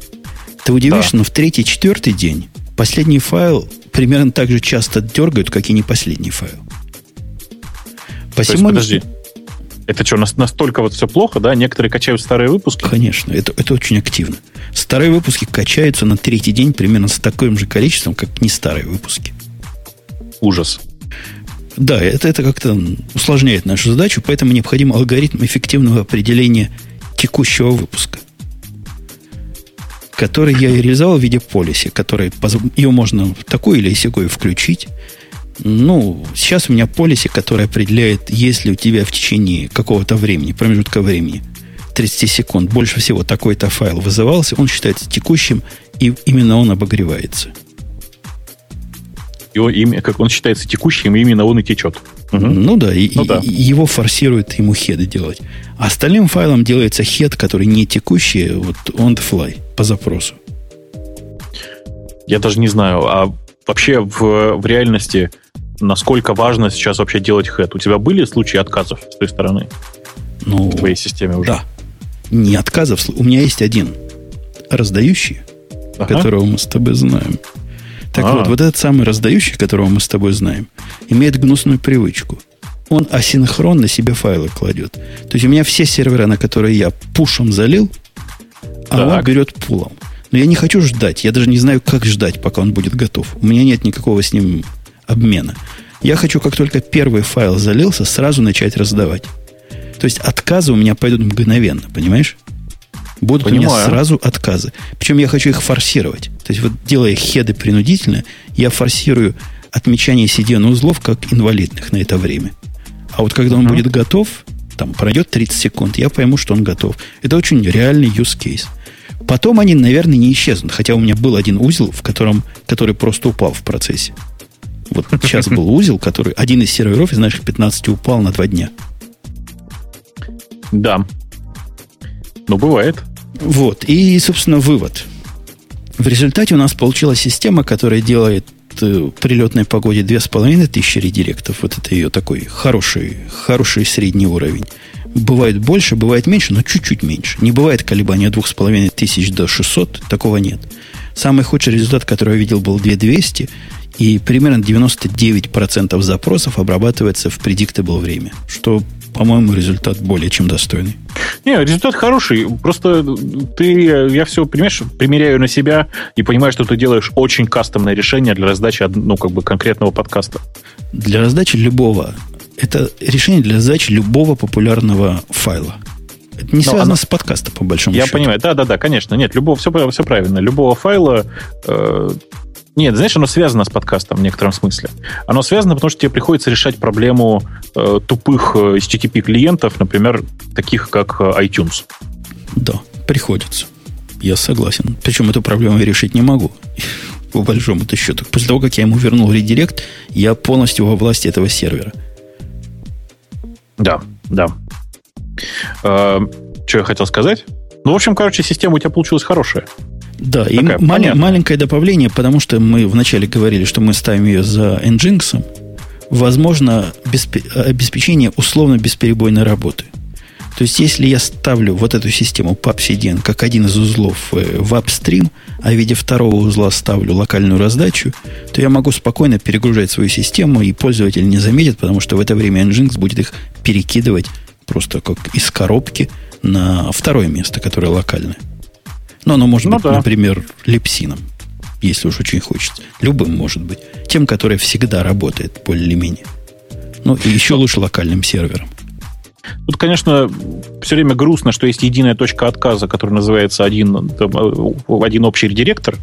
Speaker 1: Ты удивишься, да. но в третий, четвертый день последний файл примерно так же часто дергают, как и не последний файл.
Speaker 2: Посему... То есть, подожди, это что, настолько вот все плохо, да? Некоторые качают старые выпуски?
Speaker 1: Конечно, это, это очень активно. Старые выпуски качаются на третий день примерно с таким же количеством, как не старые выпуски.
Speaker 2: Ужас.
Speaker 1: Да, это, это как-то усложняет нашу задачу, поэтому необходим алгоритм эффективного определения текущего выпуска, который я реализовал в виде полиси, который ее можно такой или сякой включить, ну, сейчас у меня полиси, который определяет, если у тебя в течение какого-то времени, промежутка времени, 30 секунд, больше всего такой-то файл вызывался, он считается текущим, и именно он обогревается.
Speaker 2: Его имя, как он считается текущим, именно он и течет.
Speaker 1: Угу. Ну да, и, ну, да. И, его форсирует ему хеды делать. А остальным файлом делается хед, который не текущий, вот on the fly, по запросу.
Speaker 2: Я даже не знаю, а вообще в, в реальности насколько важно сейчас вообще делать хэт? У тебя были случаи отказов с той стороны?
Speaker 1: Ну,
Speaker 2: в твоей системе уже?
Speaker 1: Да. Не отказов. У меня есть один раздающий, ага. которого мы с тобой знаем. Так А-а-а. вот, вот этот самый раздающий, которого мы с тобой знаем, имеет гнусную привычку. Он асинхронно себе файлы кладет. То есть у меня все сервера, на которые я пушем залил, а так. он берет пулом. Но я не хочу ждать. Я даже не знаю, как ждать, пока он будет готов. У меня нет никакого с ним обмена. Я хочу, как только первый файл залился, сразу начать раздавать. То есть отказы у меня пойдут мгновенно, понимаешь? Будут Понимаю. у меня сразу отказы. Причем я хочу их форсировать. То есть вот делая хеды принудительно, я форсирую отмечание CDN узлов как инвалидных на это время. А вот когда он uh-huh. будет готов, там пройдет 30 секунд, я пойму, что он готов. Это очень реальный use case. Потом они, наверное, не исчезнут. Хотя у меня был один узел, в котором, который просто упал в процессе. Вот сейчас был (laughs) узел, который один из серверов из наших 15 упал на два дня.
Speaker 2: Да. Ну, бывает.
Speaker 1: Вот. И, собственно, вывод. В результате у нас получилась система, которая делает э, прилетной погоде 2500 редиректов. Вот это ее такой хороший, хороший средний уровень. Бывает больше, бывает меньше, но чуть-чуть меньше. Не бывает колебания 2500 до 600, такого нет. Самый худший результат, который я видел, был 2200, и примерно 99% запросов обрабатывается в predictable время, что, по-моему, результат более чем достойный.
Speaker 2: Не, результат хороший. Просто ты, я все, понимаешь, примеряю на себя и понимаю, что ты делаешь очень кастомное решение для раздачи, ну, как бы конкретного подкаста.
Speaker 1: Для раздачи любого. Это решение для раздачи любого популярного файла. Это не Но связано оно... с подкастом, по большому
Speaker 2: я
Speaker 1: счету.
Speaker 2: Я понимаю, да, да, да, конечно. Нет, любого, все, все правильно. Любого файла э, нет, знаешь, оно связано с подкастом в некотором смысле. Оно связано, потому что тебе приходится решать проблему э, тупых э, HTTP клиентов, например, таких как э, iTunes.
Speaker 1: Да, приходится. Я согласен. Причем эту проблему я решить не могу. (laughs) по большому-то счету. После того, как я ему вернул редирект, я полностью во власти этого сервера.
Speaker 2: Да, да. Э, что я хотел сказать? Ну, в общем, короче, система у тебя получилась хорошая.
Speaker 1: Да, Такая, и мал- маленькое добавление, потому что мы вначале говорили, что мы ставим ее за Nginx. Возможно, беспе- обеспечение условно бесперебойной работы. То есть, если я ставлю вот эту систему PubCDN как один из узлов э, в апстрим, а в виде второго узла ставлю локальную раздачу, то я могу спокойно перегружать свою систему, и пользователь не заметит, потому что в это время Nginx будет их перекидывать просто как из коробки на второе место, которое локальное. Но оно может ну, быть, да. например, липсином, если уж очень хочется. Любым может быть. Тем, который всегда работает более-менее. Ну, и еще лучше локальным сервером.
Speaker 2: Тут, конечно, все время грустно, что есть единая точка отказа, которая называется один, там, э, один общий редиректор,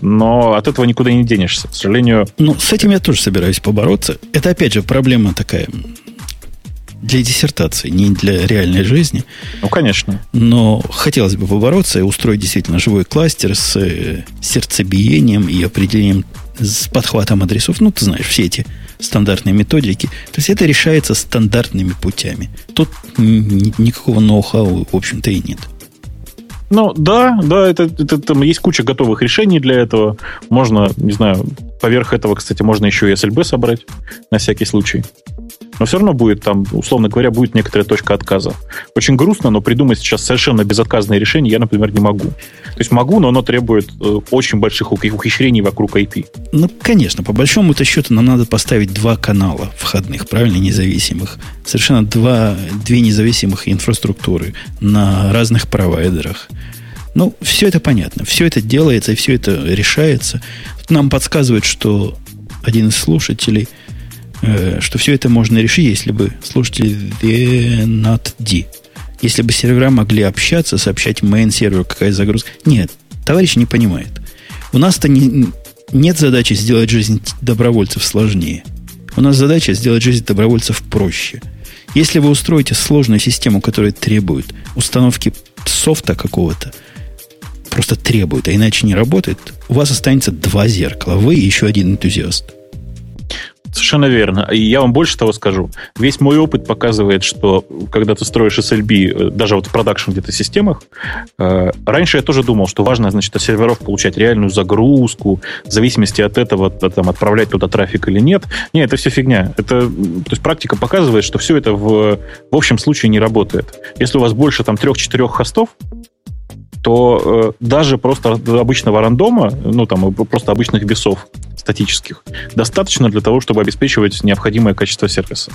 Speaker 2: но от этого никуда не денешься, к сожалению.
Speaker 1: Ну, с этим я тоже собираюсь побороться. Это, опять же, проблема такая для диссертации, не для реальной жизни.
Speaker 2: Ну, конечно.
Speaker 1: Но хотелось бы побороться и устроить действительно живой кластер с э, сердцебиением и определением с подхватом адресов. Ну, ты знаешь, все эти стандартные методики. То есть это решается стандартными путями. Тут никакого ноу-хау, в общем-то, и нет.
Speaker 2: Ну, да, да, это, это, там есть куча готовых решений для этого. Можно, не знаю, поверх этого, кстати, можно еще и SLB собрать на всякий случай но все равно будет там, условно говоря, будет некоторая точка отказа. Очень грустно, но придумать сейчас совершенно безотказное решение я, например, не могу. То есть могу, но оно требует э, очень больших ухищрений вокруг IP.
Speaker 1: Ну, конечно, по большому-то счету нам надо поставить два канала входных, правильно, независимых. Совершенно два, две независимых инфраструктуры на разных провайдерах. Ну, все это понятно. Все это делается и все это решается. Нам подсказывает, что один из слушателей – что все это можно решить, если бы слушатели VNAT-D. Если бы сервера могли общаться, сообщать main серверу, какая загрузка. Нет, товарищ не понимает. У нас-то не, нет задачи сделать жизнь добровольцев сложнее. У нас задача сделать жизнь добровольцев проще. Если вы устроите сложную систему, которая требует установки софта какого-то, просто требует, а иначе не работает, у вас останется два зеркала. Вы и еще один энтузиаст.
Speaker 2: Совершенно верно. И я вам больше того скажу. Весь мой опыт показывает, что когда ты строишь SLB, э, даже вот в продакшн где-то системах, э, раньше я тоже думал, что важно, значит, от серверов получать реальную загрузку, в зависимости от этого, там, отправлять туда трафик или нет. Не, это все фигня. Это, то есть практика показывает, что все это в, в общем случае не работает. Если у вас больше там трех-четырех хостов, то э, даже просто обычного рандома, ну там просто обычных весов статических, достаточно для того, чтобы обеспечивать необходимое качество сервиса.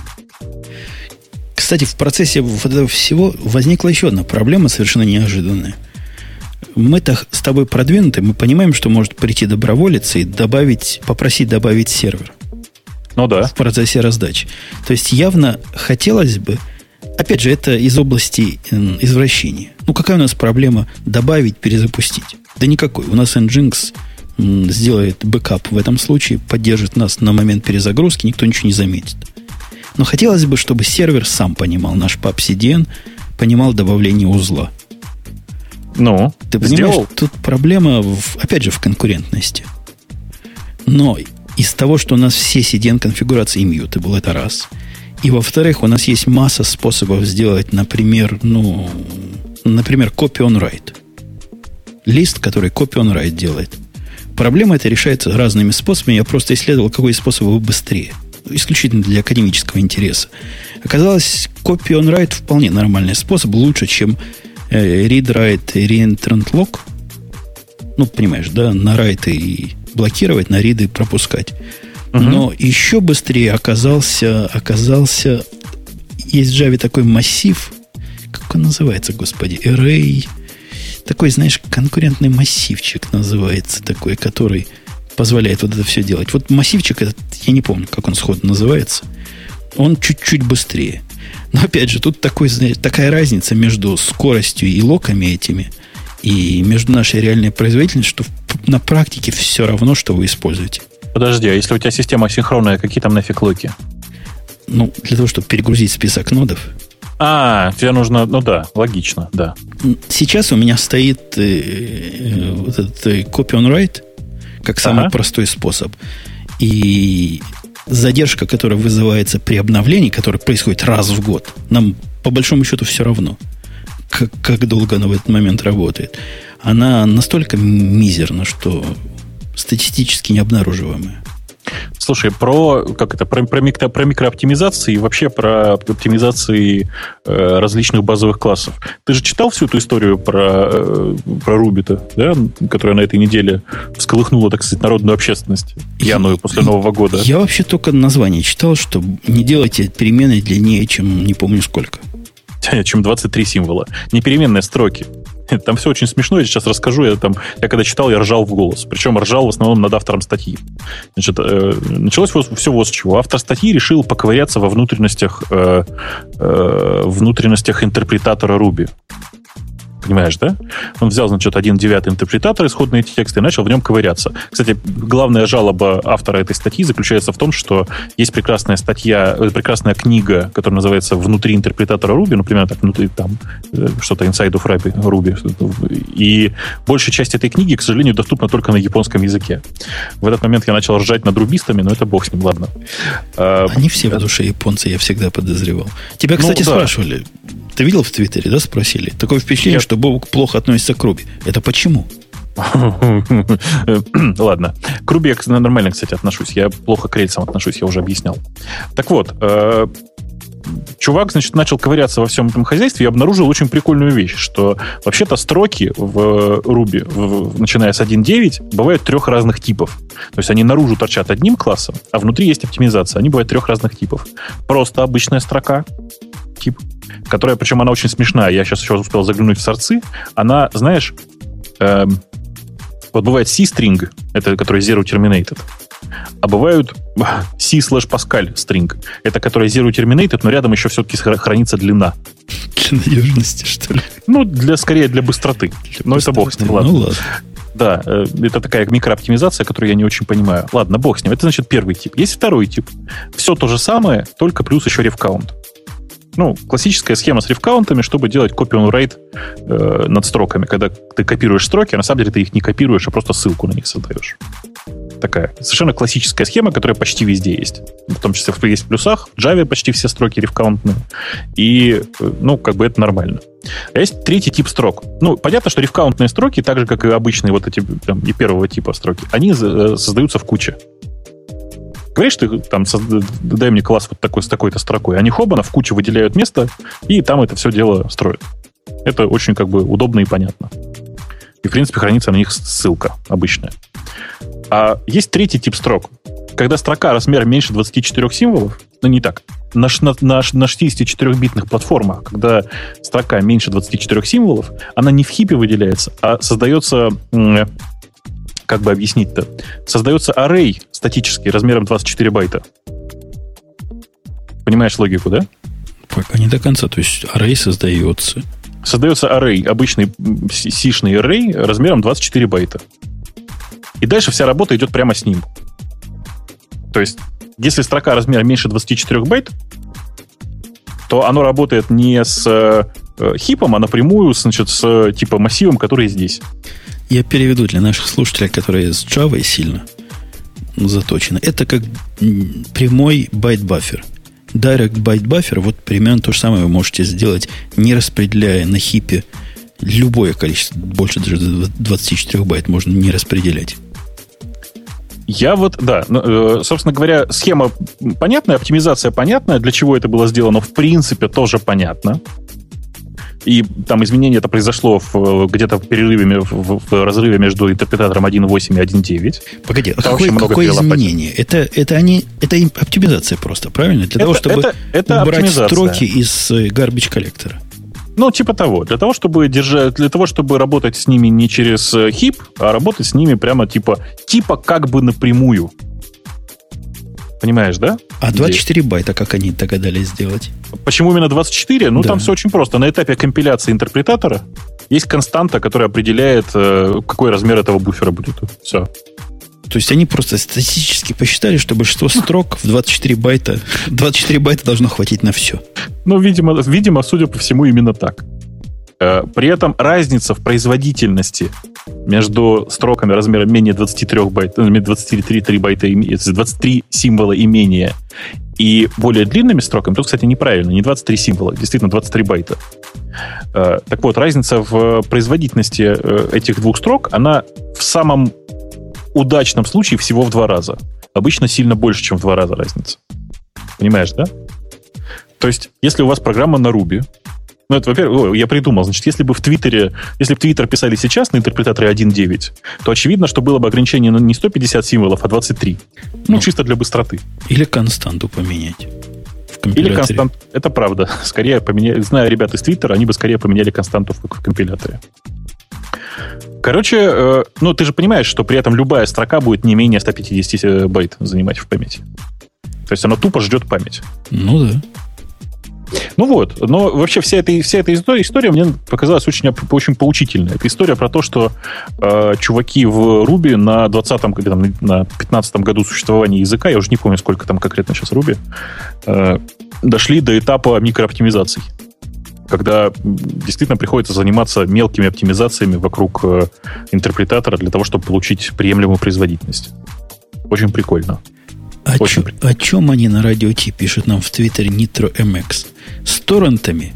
Speaker 1: Кстати, в процессе вот этого всего возникла еще одна проблема, совершенно неожиданная. Мы-то с тобой продвинуты, мы понимаем, что может прийти доброволец и добавить, попросить добавить сервер.
Speaker 2: Ну да.
Speaker 1: В процессе раздачи. То есть явно хотелось бы, опять же, это из области извращения. Ну, какая у нас проблема добавить, перезапустить? Да никакой. У нас Nginx сделает бэкап в этом случае, поддержит нас на момент перезагрузки, никто ничего не заметит. Но хотелось бы, чтобы сервер сам понимал, наш PubCDN понимал добавление узла.
Speaker 2: Ну,
Speaker 1: ты понимаешь, сделал. тут проблема, в, опять же, в конкурентности. Но из того, что у нас все CDN конфигурации immutable, это раз. И во-вторых, у нас есть масса способов сделать, например, ну, например, copy on write. Лист, который copy on write делает. Проблема эта решается разными способами. Я просто исследовал, какой способ был быстрее. Исключительно для академического интереса. Оказалось, copy on write вполне нормальный способ, лучше, чем э, read write reentrant lock. Ну, понимаешь, да, на write и блокировать, на read и пропускать. Но еще быстрее оказался, оказался, есть в Java такой массив, как он называется, господи, array, такой, знаешь, конкурентный массивчик называется, такой, который позволяет вот это все делать. Вот массивчик этот, я не помню, как он сходу называется, он чуть-чуть быстрее. Но опять же, тут такой, знаешь, такая разница между скоростью и локами этими, и между нашей реальной производительностью, что на практике все равно, что вы используете.
Speaker 2: Подожди, а если у тебя система синхронная, какие там нафиг локи?
Speaker 1: Ну, для того, чтобы перегрузить список нодов,
Speaker 2: а, тебе нужно, ну да, логично, да.
Speaker 1: Сейчас у меня стоит э, э, вот этот э, copy on write, как самый ага. простой способ. И задержка, которая вызывается при обновлении, которая происходит раз в год, нам по большому счету все равно, как, как долго она в этот момент работает. Она настолько мизерна, что статистически необнаруживаемая.
Speaker 2: Слушай, про как это про, про, микро, про микрооптимизации и вообще про оптимизации э, различных базовых классов. Ты же читал всю эту историю про, э, про Ruby-то, да, которая на этой неделе всколыхнула, так сказать, народную общественность, пьяную после Нового года?
Speaker 1: Я вообще только название читал, что не делайте перемены длиннее, чем не помню сколько. (laughs)
Speaker 2: Чем 23 символа. Не переменные строки. (laughs) Там все очень смешно, я сейчас расскажу. Я, там, я когда читал, я ржал в голос. Причем ржал в основном над автором статьи. Значит, э, началось все вот с чего. Автор статьи решил поковыряться во внутренностях, э, э, внутренностях интерпретатора Ruby. Понимаешь, да? Он взял, значит, один девятый интерпретатор, исходные тексты, и начал в нем ковыряться. Кстати, главная жалоба автора этой статьи заключается в том, что есть прекрасная статья, э, прекрасная книга, которая называется «Внутри интерпретатора Ruby», например, так, внутри там э, что-то «Inside of Ruby», и большая часть этой книги, к сожалению, доступна только на японском языке. В этот момент я начал ржать над рубистами, но это бог с ним, ладно.
Speaker 1: А, Они все в душе японцы, я всегда подозревал. Тебя, ну кстати, ну, да. спрашивали, ты видел в Твиттере, да, спросили? Такое впечатление, Я... что Бобук плохо относится к Руби. Это почему? (laughs)
Speaker 2: Ладно. К Руби я нормально, кстати, отношусь. Я плохо к рельсам отношусь, я уже объяснял. Так вот, э, чувак, значит, начал ковыряться во всем этом хозяйстве и обнаружил очень прикольную вещь, что вообще-то строки в Ruby, в, начиная с 1.9, бывают трех разных типов. То есть они наружу торчат одним классом, а внутри есть оптимизация. Они бывают трех разных типов. Просто обычная строка, тип которая, причем она очень смешная, я сейчас еще успел заглянуть в сорцы, она, знаешь, эм, вот бывает C-string, это который Zero Terminated, а бывают C slash Pascal string, это который Zero Terminated, но рядом еще все-таки хранится длина.
Speaker 1: Для надежности, что ли?
Speaker 2: Ну, для, скорее для быстроты. Для но быстроты. это бог с ним, ладно. Ну, ладно. Да, э, это такая микрооптимизация, которую я не очень понимаю. Ладно, бог с ним. Это значит первый тип. Есть второй тип. Все то же самое, только плюс еще рефкаунт. Ну, классическая схема с рефкаунтами, чтобы делать copy on э, над строками. Когда ты копируешь строки, на самом деле ты их не копируешь, а просто ссылку на них создаешь. Такая совершенно классическая схема, которая почти везде есть. В том числе есть в плюсах, в Java почти все строки рефкаунтные. И, э, ну, как бы это нормально. А есть третий тип строк. Ну, понятно, что рефкаунтные строки, так же, как и обычные вот эти прям, и первого типа строки, они э, создаются в куче. Говоришь, ты там, дай мне класс вот такой с такой-то строкой. Они хобана в кучу выделяют место, и там это все дело строят. Это очень как бы удобно и понятно. И, в принципе, хранится на них ссылка обычная. А есть третий тип строк. Когда строка размером меньше 24 символов, ну не так, на, на, на, на 64-битных платформах, когда строка меньше 24 символов, она не в хипе выделяется, а создается как бы объяснить-то? Создается array статический размером 24 байта. Понимаешь логику, да?
Speaker 1: Пока не до конца. То есть array создается.
Speaker 2: Создается array, обычный сишный array размером 24 байта. И дальше вся работа идет прямо с ним. То есть, если строка размером меньше 24 байт, то оно работает не с э, хипом, а напрямую значит, с типа массивом, который здесь.
Speaker 1: Я переведу для наших слушателей, которые с Java сильно заточены. Это как прямой byte buffer. Direct byte buffer, вот примерно то же самое вы можете сделать, не распределяя на хипе любое количество, больше даже 24 байт можно не распределять.
Speaker 2: Я вот, да, ну, э, собственно говоря, схема понятная, оптимизация понятная, для чего это было сделано, в принципе, тоже понятно. И там изменение это произошло в, где-то в перерыве, в, в разрыве между интерпретатором 1.8 и 1.9.
Speaker 1: Погоди, а какое, какое изменение? Это, это, они, это оптимизация просто, правильно? Для это, того, чтобы это, это убрать строки из э, garbage коллектора.
Speaker 2: Ну, типа того. Для того, чтобы держать, для того, чтобы работать с ними не через хип, э, а работать с ними прямо типа, типа как бы напрямую. Понимаешь, да?
Speaker 1: А 24 Идея. байта как они догадались сделать?
Speaker 2: Почему именно 24? Ну, да. там все очень просто. На этапе компиляции интерпретатора есть константа, которая определяет, э, какой размер этого буфера будет. Все.
Speaker 1: То есть они просто статистически посчитали, что большинство строк в 24 байта, 24 байта должно хватить на все.
Speaker 2: Ну, видимо, видимо, судя по всему, именно так. Э, при этом разница в производительности между строками размером менее 23 байт, 23 3 байта, 23 символа и менее, и более длинными строками, тут, кстати, неправильно, не 23 символа, действительно 23 байта. Э, так вот, разница в производительности э, этих двух строк, она в самом удачном случае всего в два раза. Обычно сильно больше, чем в два раза разница. Понимаешь, да? То есть, если у вас программа на Ruby, ну, это, во-первых, я придумал, значит, если бы в Твиттере, если бы Твиттер писали сейчас на интерпретаторе 1.9, то очевидно, что было бы ограничение не 150 символов, а 23. Ну, ну чисто для быстроты.
Speaker 1: Или константу поменять.
Speaker 2: Или констант. Это правда. Скорее поменяли. Зная ребят из Твиттера, они бы скорее поменяли константу в, в компиляторе. Короче, э, ну ты же понимаешь, что при этом любая строка будет не менее 150 э, байт занимать в памяти. То есть она тупо ждет память.
Speaker 1: Ну да.
Speaker 2: Ну вот, но вообще вся эта, вся эта история, мне показалась очень, очень поучительной. Это история про то, что э, чуваки в Руби на 20-м, или там, на 15-м году существования языка, я уже не помню, сколько там конкретно сейчас Руби, э, дошли до этапа микрооптимизаций когда действительно приходится заниматься мелкими оптимизациями вокруг э, интерпретатора для того, чтобы получить приемлемую производительность. Очень прикольно.
Speaker 1: О, Очень чё, о чем они на радио Ти пишут нам в Твиттере Nitro MX? С торрентами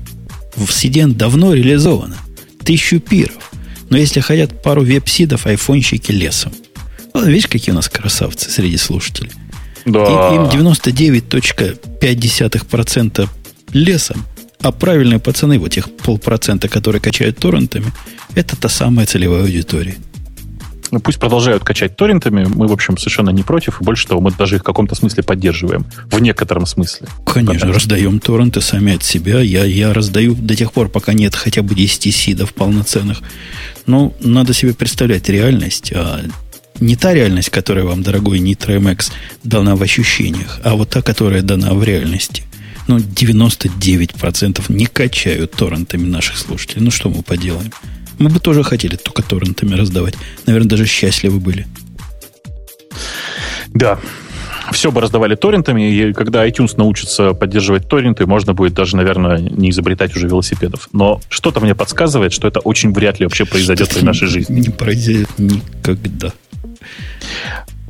Speaker 1: в CDN давно реализовано. Тысячу пиров. Но если хотят пару веб-сидов, айфонщики лесом. Вот видишь, какие у нас красавцы среди слушателей. Да. Им, им 99.5% лесом, а правильные пацаны, вот тех полпроцента, которые качают торрентами, это та самая целевая аудитория.
Speaker 2: Ну, пусть продолжают качать торрентами, мы, в общем, совершенно не против, и больше того, мы даже их в каком-то смысле поддерживаем. В некотором смысле.
Speaker 1: Конечно, Потому раздаем торренты сами от себя. Я, я раздаю до тех пор, пока нет хотя бы 10 сидов полноценных. Но надо себе представлять реальность, а не та реальность, которая вам, дорогой Nitro MX, дана в ощущениях, а вот та, которая дана в реальности. Ну, 99% не качают торрентами наших слушателей. Ну, что мы поделаем? Мы бы тоже хотели только торрентами раздавать. Наверное, даже счастливы были.
Speaker 2: Да. Все бы раздавали торрентами, и когда iTunes научится поддерживать торренты, можно будет даже, наверное, не изобретать уже велосипедов. Но что-то мне подсказывает, что это очень вряд ли вообще произойдет в нашей жизни.
Speaker 1: Не произойдет никогда.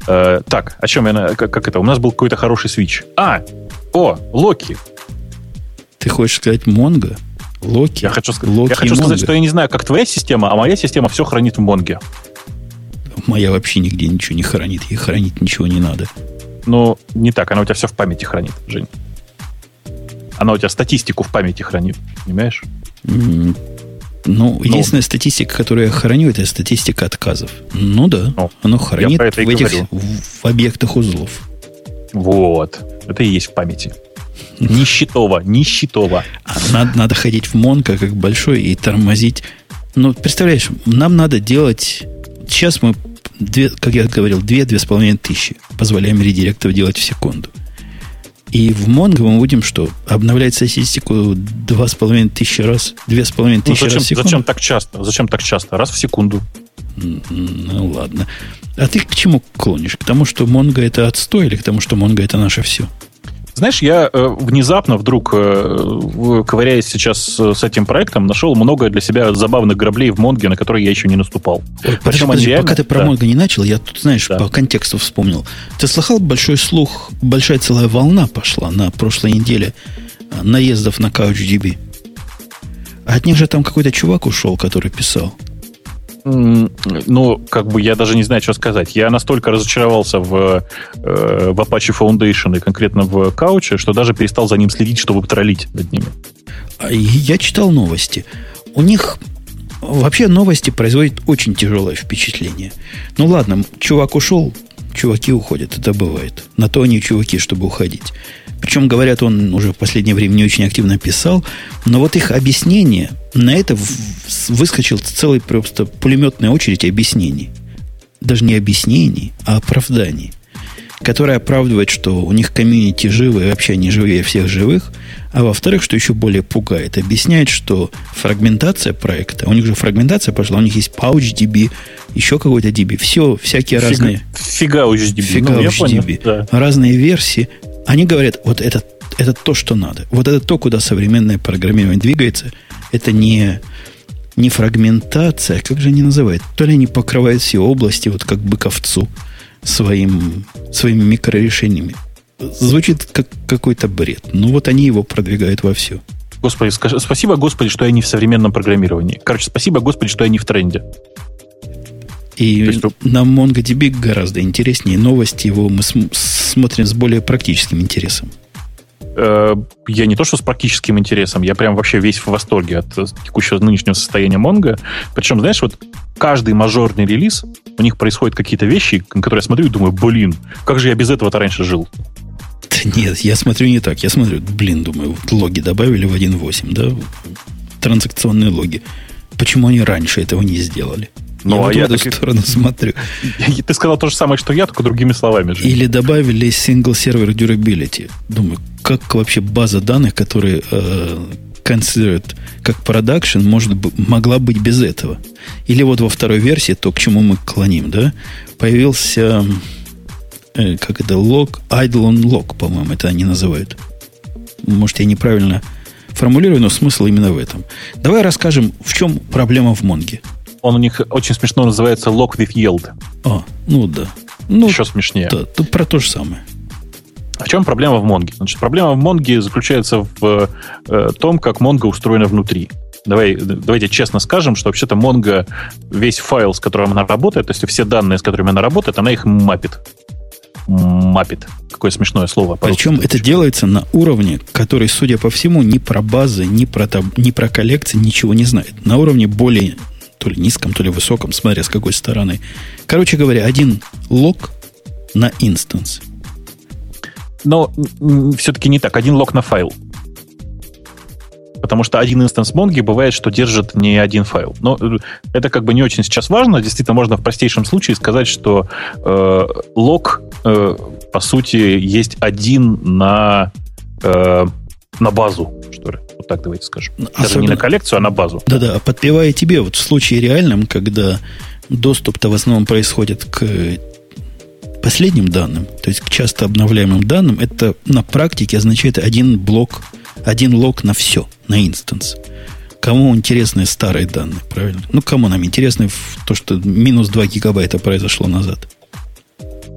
Speaker 2: Э, так, о чем я... Как, как это? У нас был какой-то хороший свич. А! О! Локи!
Speaker 1: Ты хочешь сказать Монго?
Speaker 2: Локи. Я хочу, Локи я хочу сказать, что я не знаю, как твоя система, а моя система все хранит в Монге.
Speaker 1: Моя вообще нигде ничего не хранит. Ей хранить ничего не надо.
Speaker 2: Ну, не так. Она у тебя все в памяти хранит, Жень. Она у тебя статистику в памяти хранит. Понимаешь?
Speaker 1: Mm, ну, единственная статистика, которую я храню, это статистика отказов. Ну да, ну, оно хранит в этих в объектах узлов.
Speaker 2: Вот. Это и есть в памяти. Нищетово, нищетово.
Speaker 1: А надо, надо ходить в Монко как большой и тормозить. Ну, представляешь, нам надо делать... Сейчас мы, две, как я говорил, две-две с половиной тысячи позволяем редиректов делать в секунду. И в Mongo мы будем что? Обновлять статистику два с половиной тысячи раз, две с половиной ну, тысячи ну, зачем, раз в секунду?
Speaker 2: Зачем так часто? Зачем так часто? Раз в секунду.
Speaker 1: Ну, ладно. А ты к чему клонишь? К тому, что Mongo это отстой или к тому, что Mongo это наше все?
Speaker 2: Знаешь, я э, внезапно вдруг, э, ковыряясь сейчас с этим проектом, нашел много для себя забавных граблей в Монге, на которые я еще не наступал.
Speaker 1: Ой, подожди, подожди, реально... пока ты про да. Монго не начал, я тут, знаешь, да. по контексту вспомнил. Ты слыхал большой слух, большая целая волна пошла на прошлой неделе э, наездов на CouchDB? От них же там какой-то чувак ушел, который писал
Speaker 2: ну, как бы я даже не знаю, что сказать. Я настолько разочаровался в, э, в Apache Foundation и конкретно в Couch, что даже перестал за ним следить, чтобы троллить над ними.
Speaker 1: А я читал новости. У них вообще новости производят очень тяжелое впечатление. Ну ладно, чувак ушел, чуваки уходят, это бывает. На то они чуваки, чтобы уходить. Причем, говорят, он уже в последнее время не очень активно писал, но вот их объяснение, на это выскочил целый просто пулеметная очередь объяснений. Даже не объяснений, а оправданий. Которая оправдывает, что у них комьюнити живы, и вообще они живее всех живых. А во-вторых, что еще более пугает, объясняет, что фрагментация проекта, у них же фрагментация пошла, у них есть PouchDB, еще какой-то DB, все, всякие Фига, разные...
Speaker 2: Фига USDB.
Speaker 1: Фига ну, USDB. Да. Разные версии. Они говорят, вот это, это то, что надо. Вот это то, куда современное программирование двигается. Это не, не фрагментация, как же они называют? То ли они покрывают все области, вот как быковцу, своим, своими микрорешениями. Звучит как какой-то бред. Ну вот они его продвигают во все.
Speaker 2: Господи, скажи, спасибо, Господи, что я не в современном программировании. Короче, спасибо, Господи, что я не в тренде.
Speaker 1: И есть, на MongoDB гораздо интереснее новости его мы см- смотрим с более практическим интересом.
Speaker 2: Э, я не то, что с практическим интересом, я прям вообще весь в восторге от текущего нынешнего состояния Mongo. Причем, знаешь, вот каждый мажорный релиз, у них происходят какие-то вещи, на которые я смотрю и думаю, блин, как же я без этого-то раньше жил?
Speaker 1: Нет, я смотрю не так. Я смотрю, блин, думаю, вот логи добавили в 1.8, да? Транзакционные логи. Почему они раньше этого не сделали?
Speaker 2: Ну, я а вот
Speaker 1: я в эту так... сторону (laughs) смотрю.
Speaker 2: Ты сказал то же самое, что я, только другими словами.
Speaker 1: Же. Или добавили single server durability. Думаю, как вообще база данных, которая э, considered как production, может, могла быть без этого? Или вот во второй версии, то, к чему мы клоним, да, появился, э, как это, лог, idle on log, по-моему, это они называют. Может, я неправильно формулирую, но смысл именно в этом. Давай расскажем, в чем проблема в Монге
Speaker 2: он у них очень смешно называется Lock with Yield.
Speaker 1: А, ну да. Ну,
Speaker 2: Еще смешнее.
Speaker 1: Да, тут про то же самое.
Speaker 2: В чем проблема в Монге? Значит, проблема в Монге заключается в э, том, как Монго устроена внутри. Давай, давайте честно скажем, что вообще-то Mongo весь файл, с которым она работает, то есть все данные, с которыми она работает, она их мапит. Мапит. Какое смешное слово.
Speaker 1: Причем это делается на уровне, который, судя по всему, ни про базы, ни про, ни про коллекции ничего не знает. На уровне более то ли низком, то ли высоком, смотря с какой стороны. Короче говоря, один лог на instance.
Speaker 2: Но все-таки не так. Один лог на файл. Потому что один instance Монги бывает, что держит не один файл. Но э, это как бы не очень сейчас важно. Действительно, можно в простейшем случае сказать, что э, лог, э, по сути, есть один на, э, на базу, что ли. Вот так давайте скажем. Особенно, Даже не на коллекцию, а на базу.
Speaker 1: Да-да, подпевая тебе, вот в случае реальном, когда доступ-то в основном происходит к последним данным, то есть к часто обновляемым данным, это на практике означает один блок, один лог на все, на инстанс. Кому интересны старые данные, правильно? Ну, кому нам интересно то, что минус 2 гигабайта произошло назад?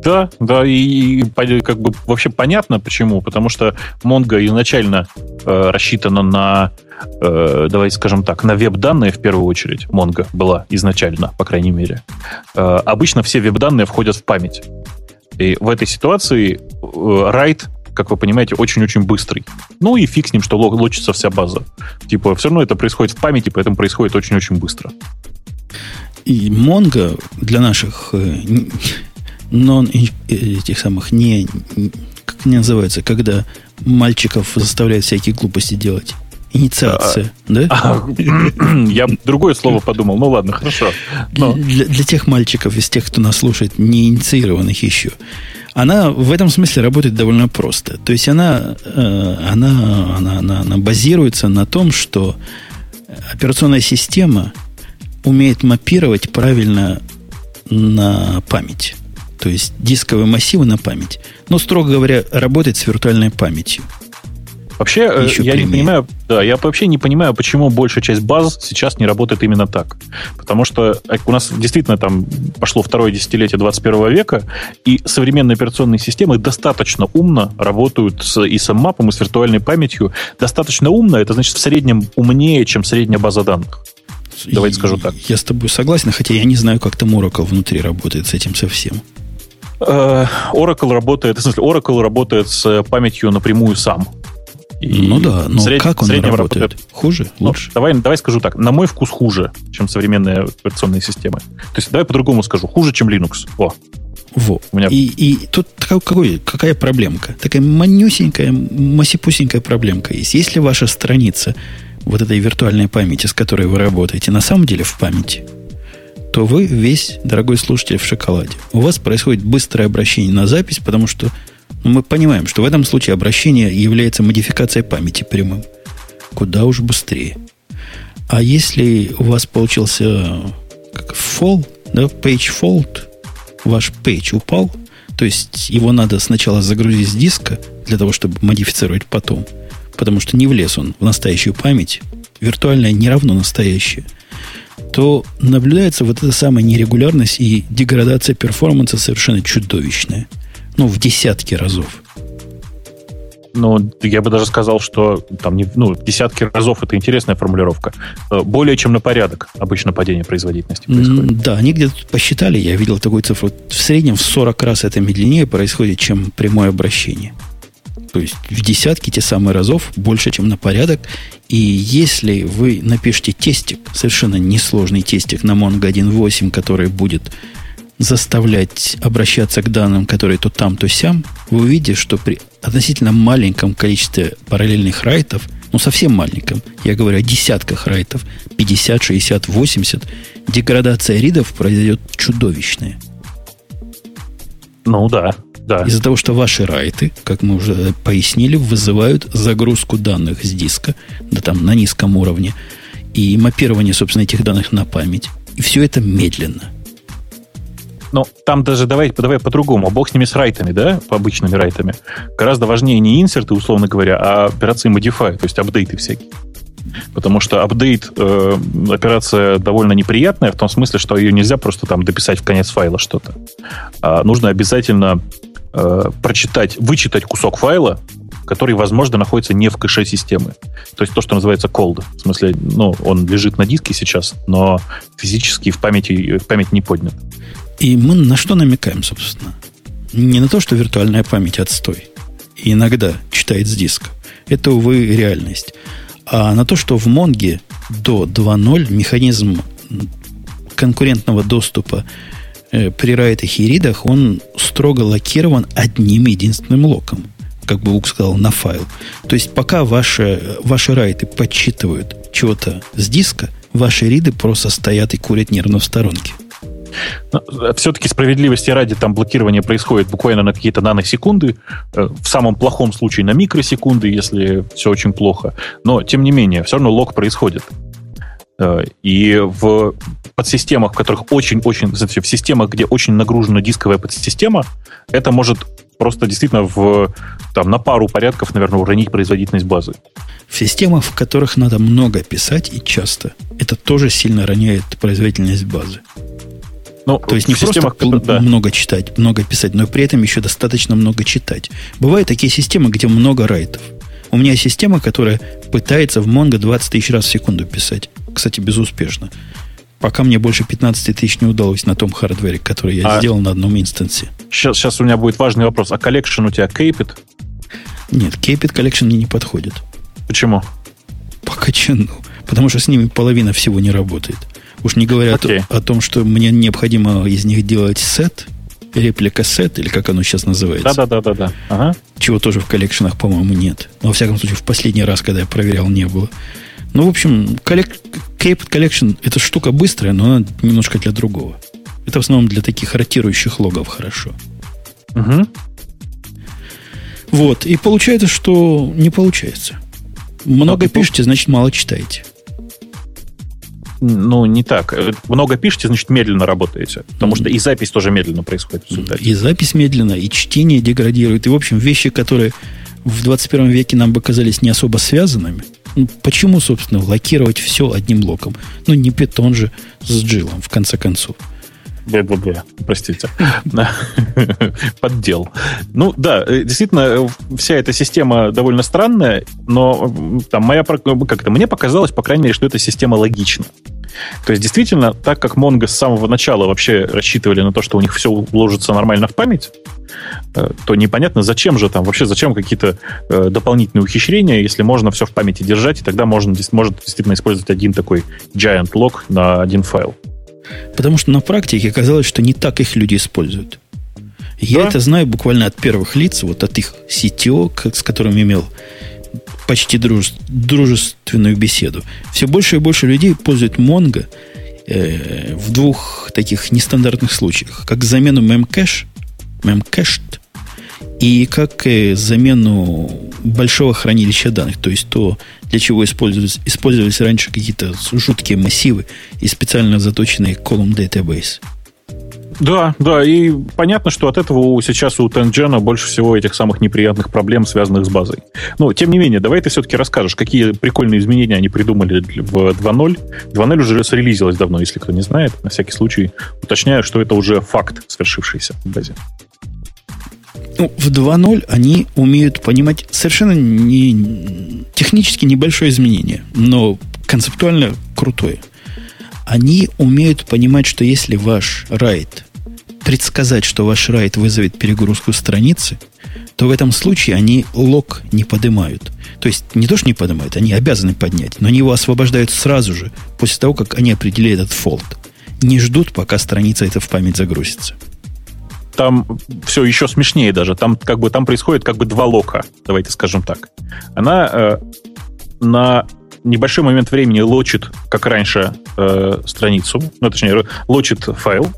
Speaker 2: Да, да, и, и как бы вообще понятно почему, потому что Mongo изначально э, рассчитана на, э, давайте скажем так, на веб-данные в первую очередь. Mongo была изначально, по крайней мере. Э, обычно все веб-данные входят в память. И в этой ситуации э, как вы понимаете, очень-очень быстрый. Ну и фиг с ним, что лочится вся база. Типа, все равно это происходит в памяти, поэтому происходит очень-очень быстро.
Speaker 1: И Mongo для наших э, но этих самых не, как они называются, когда мальчиков заставляют всякие глупости делать. Инициация, а, да? А, (clears throat)
Speaker 2: я другое слово подумал. Ну ладно, хорошо.
Speaker 1: Но. Для, для тех мальчиков из тех, кто нас слушает, не инициированных еще, она в этом смысле работает довольно просто. То есть она, э, она, она, она, она базируется на том, что операционная система умеет мапировать правильно на память то есть дисковые массивы на память. Но, строго говоря, работать с виртуальной памятью.
Speaker 2: Вообще, э, Еще я не понимаю, да, я вообще не понимаю, почему большая часть баз сейчас не работает именно так. Потому что э, у нас действительно там пошло второе десятилетие 21 века, и современные операционные системы достаточно умно работают с и с мапом, и с виртуальной памятью. Достаточно умно, это значит в среднем умнее, чем средняя база данных. Давайте скажу так.
Speaker 1: Я с тобой согласен, хотя я не знаю, как там Oracle внутри работает с этим совсем.
Speaker 2: Э, Oracle работает, в смысле, Oracle работает с памятью напрямую сам.
Speaker 1: И ну да, но сред... как он работает? работает? Хуже? Ну, лучше?
Speaker 2: Давай, давай скажу так. На мой вкус хуже, чем современные операционные системы. То есть давай по-другому скажу. Хуже, чем Linux. О.
Speaker 1: Во. У меня... и, и тут какой, какая проблемка? Такая манюсенькая, масипусенькая проблемка есть. Если ваша страница вот этой виртуальной памяти, с которой вы работаете, на самом деле в памяти, то вы весь, дорогой слушатель, в шоколаде. У вас происходит быстрое обращение на запись, потому что ну, мы понимаем, что в этом случае обращение является модификацией памяти прямым. Куда уж быстрее. А если у вас получился как fall, да, page fault, ваш page упал, то есть его надо сначала загрузить с диска для того, чтобы модифицировать потом, потому что не влез он в настоящую память. Виртуальная не равно настоящая то наблюдается вот эта самая нерегулярность и деградация перформанса совершенно чудовищная. Ну, в десятки разов.
Speaker 2: Ну, я бы даже сказал, что там не, ну, десятки разов это интересная формулировка. Э, более чем на порядок обычно падение производительности происходит.
Speaker 1: Да, они где-то посчитали, я видел такую цифру. В среднем в 40 раз это медленнее происходит, чем прямое обращение. То есть в десятки те самые разов больше, чем на порядок. И если вы напишете тестик, совершенно несложный тестик на Mongo 1.8, который будет заставлять обращаться к данным, которые то там, то сям, вы увидите, что при относительно маленьком количестве параллельных райтов, ну совсем маленьком, я говорю о десятках райтов, 50, 60, 80, деградация ридов произойдет чудовищная.
Speaker 2: Ну да, да.
Speaker 1: Из-за того, что ваши райты, как мы уже пояснили, вызывают загрузку данных с диска, да там на низком уровне, и мапирование, собственно, этих данных на память. И все это медленно.
Speaker 2: Но там даже давай, давай по-другому. Бог с ними с райтами, да, по обычными райтами. Гораздо важнее не инсерты, условно говоря, а операции modify, то есть апдейты всякие. Потому что апдейт э, операция довольно неприятная, в том смысле, что ее нельзя просто там дописать в конец файла что-то. А нужно обязательно э, прочитать, вычитать кусок файла, который, возможно, находится не в кэше системы. То есть то, что называется cold. В смысле, ну, он лежит на диске сейчас, но физически в памяти, в память не поднят.
Speaker 1: И мы на что намекаем, собственно? Не на то, что виртуальная память отстой. И иногда читает с диска. Это, увы, реальность. А на то, что в Монге до 2.0 механизм конкурентного доступа при райтах и ридах, он строго локирован одним единственным локом. Как бы Ук сказал, на файл. То есть, пока ваши, ваши райты подсчитывают чего-то с диска, ваши риды просто стоят и курят нервно в сторонке.
Speaker 2: Э, все-таки справедливости ради там блокирование происходит буквально на какие-то наносекунды, э, в самом плохом случае на микросекунды, если все очень плохо. Но, тем не менее, все равно лог происходит. Э, и в подсистемах, в которых очень-очень, в системах, где очень нагружена дисковая подсистема, это может просто действительно в, там, на пару порядков, наверное, уронить производительность базы.
Speaker 1: В системах, в которых надо много писать и часто, это тоже сильно роняет производительность базы. Ну, То есть не просто да. много читать, много писать, но при этом еще достаточно много читать. Бывают такие системы, где много райтов. У меня система, которая пытается в Mongo 20 тысяч раз в секунду писать. Кстати, безуспешно. Пока мне больше 15 тысяч не удалось на том хардвере, который я а сделал на одном инстансе.
Speaker 2: Сейчас, сейчас у меня будет важный вопрос. А collection у тебя capped?
Speaker 1: Нет, capped collection мне не подходит.
Speaker 2: Почему?
Speaker 1: По качану. Потому что с ними половина всего не работает. Уж не говоря okay. о, о том, что мне необходимо из них делать сет, реплика сет, или как оно сейчас называется.
Speaker 2: Да-да-да. да. Ага.
Speaker 1: Чего тоже в коллекшенах, по-моему, нет. Но, во всяком случае, в последний раз, когда я проверял, не было. Ну, в общем, коллек... Cape Collection – это штука быстрая, но она немножко для другого. Это в основном для таких ротирующих логов хорошо.
Speaker 2: Угу.
Speaker 1: Вот. И получается, что не получается. Много а пишете, значит, мало читаете
Speaker 2: ну, не так. Э, много пишете, значит, медленно работаете. Потому mm-hmm. что и запись тоже медленно происходит в
Speaker 1: результате. И запись медленно, и чтение деградирует. И, в общем, вещи, которые в 21 веке нам бы казались не особо связанными. Почему, собственно, локировать все одним блоком? Ну, не питон же с джилом, в конце концов.
Speaker 2: Бля-бля-бля, простите. (laughs) Поддел. Ну да, э, действительно, э, вся эта система довольно странная, но там моя, как это, мне показалось, по крайней мере, что эта система логична. То есть, действительно, так как Mongo с самого начала вообще рассчитывали на то, что у них все уложится нормально в память, э, то непонятно, зачем же там, вообще зачем какие-то дополнительные ухищрения, если можно все в памяти держать, и тогда можно, может действительно использовать один такой giant log на один файл.
Speaker 1: Потому что на практике оказалось, что не так их люди используют. Я да? это знаю буквально от первых лиц, вот от их CTO, с которым имел почти друж, дружественную беседу. Все больше и больше людей пользуют Mongo э, в двух таких нестандартных случаях. Как замену memcache, memcached, и как э, замену большого хранилища данных. То есть то, для чего использовались, использовались раньше какие-то жуткие массивы и специально заточенные column database.
Speaker 2: Да, да, и понятно, что от этого сейчас у Tengen больше всего этих самых неприятных проблем, связанных с базой. Но, тем не менее, давай ты все-таки расскажешь, какие прикольные изменения они придумали в 2.0. 2.0 уже срелизилась давно, если кто не знает. На всякий случай уточняю, что это уже факт, свершившийся в базе.
Speaker 1: Ну, в 2.0 они умеют понимать совершенно не, технически небольшое изменение, но концептуально крутое. Они умеют понимать, что если ваш райт предсказать, что ваш райт вызовет перегрузку страницы, то в этом случае они лог не поднимают. То есть не то, что не поднимают, они обязаны поднять, но они его освобождают сразу же, после того, как они определяют этот фолд. Не ждут, пока страница эта в память загрузится
Speaker 2: там все еще смешнее даже. Там как бы там происходит как бы два лока, давайте скажем так. Она э, на небольшой момент времени лочит, как раньше, э, страницу, ну, точнее, лочит файл,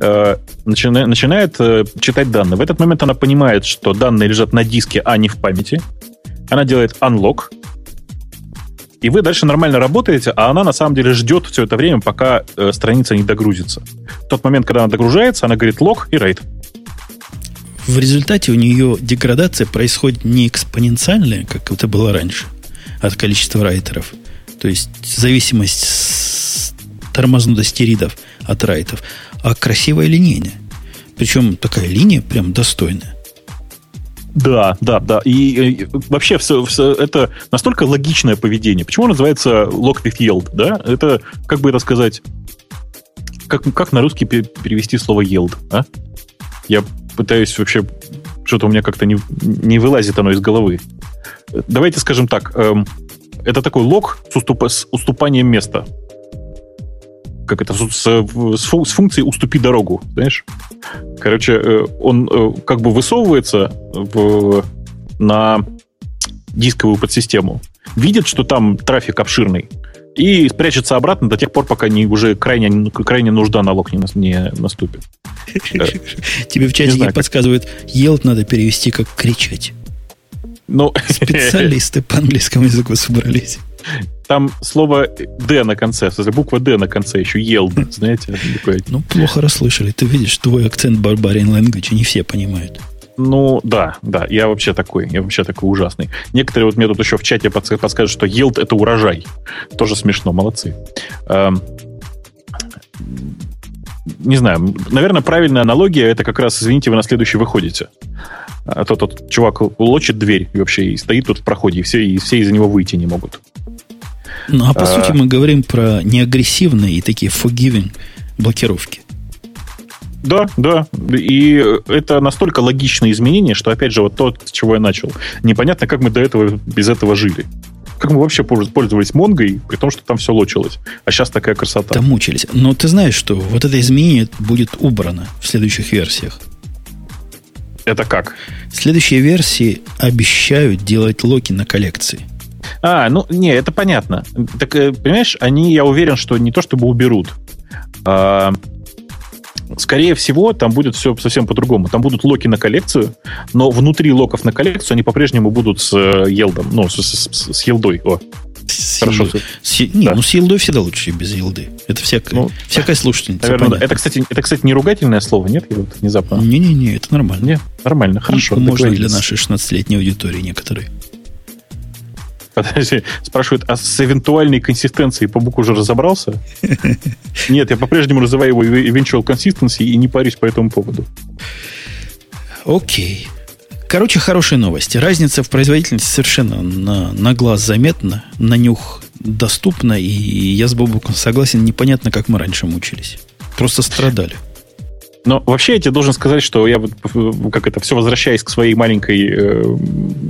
Speaker 2: э, начина, начинает э, читать данные. В этот момент она понимает, что данные лежат на диске, а не в памяти. Она делает unlock, и вы дальше нормально работаете, а она на самом деле ждет все это время, пока э, страница не догрузится. В тот момент, когда она догружается, она говорит лог и рейд.
Speaker 1: В результате у нее деградация происходит не экспоненциальная, как это было раньше, от количества райтеров. То есть зависимость тормознутости ридов от райтов, а красивая линейная. Причем такая линия прям достойная.
Speaker 2: Да, да, да. И, и вообще все, все это настолько логичное поведение. Почему называется lock with yield? Да? Это, как бы это сказать, как, как на русский перевести слово yield? А? Я пытаюсь вообще, что-то у меня как-то не, не вылазит оно из головы. Давайте скажем так, эм, это такой лог с, уступ, с уступанием места как это, с, с, с функцией «уступи дорогу», знаешь? Короче, э, он э, как бы высовывается в, на дисковую подсистему, видит, что там трафик обширный, и спрячется обратно до тех пор, пока не, уже крайне, крайне нужда налог не, не наступит. (laughs)
Speaker 1: Тебе в чатике подсказывают, елт надо перевести как кричать.
Speaker 2: Ну,
Speaker 1: Специалисты по английскому языку собрались.
Speaker 2: Там слово «д» на конце, в смысле, буква «д» на конце, еще «ел», (laughs) знаете?
Speaker 1: Такое. Ну, плохо расслышали. Ты видишь, твой акцент Barbarian Language, не все понимают.
Speaker 2: Ну, да, да, я вообще такой, я вообще такой ужасный. Некоторые вот мне тут еще в чате подскажут, что yield — это урожай. Тоже смешно, молодцы. Эм, не знаю, наверное, правильная аналогия — это как раз, извините, вы на следующий выходите. А то тот чувак улочит дверь и вообще и стоит тут в проходе, и все, и все из-за него выйти не могут.
Speaker 1: Ну, а по а, сути мы говорим про неагрессивные и такие forgiving блокировки.
Speaker 2: Да, да. И это настолько логичное изменение, что, опять же, вот то, с чего я начал. Непонятно, как мы до этого без этого жили. Как мы вообще пользовались Монгой, при том, что там все лочилось. А сейчас такая красота.
Speaker 1: Там мучились. Но ты знаешь, что вот это изменение будет убрано в следующих версиях.
Speaker 2: Это как?
Speaker 1: Следующие версии обещают делать локи на коллекции.
Speaker 2: А, ну, не, это понятно. Так, э, понимаешь, они, я уверен, что не то чтобы уберут. А, скорее всего, там будет все совсем по-другому. Там будут локи на коллекцию, но внутри локов на коллекцию они по-прежнему будут с елдом, ну, с, с, с, с елдой. О,
Speaker 1: с Хорошо. С, не, да. ну с елдой всегда лучше, чем без елды. Это всякая, ну, всякая слушательница.
Speaker 2: Наверное, это, кстати, это, кстати, не ругательное слово, нет? Я вот внезапно...
Speaker 1: Не-не-не, это нормально. Нет,
Speaker 2: нормально, хорошо.
Speaker 1: Можно для нашей 16-летней аудитории некоторые.
Speaker 2: Подожди, спрашивают, а с эвентуальной консистенцией по букву уже разобрался? (laughs) Нет, я по-прежнему называю его eventual consistency и не парюсь по этому поводу.
Speaker 1: Окей. Короче, хорошие новости. Разница в производительности совершенно на, на глаз заметна, на нюх доступна, и я с Бобуком согласен, непонятно, как мы раньше мучились. Просто страдали.
Speaker 2: Но вообще я тебе должен сказать, что я вот как это все возвращаясь к своей маленькой, э,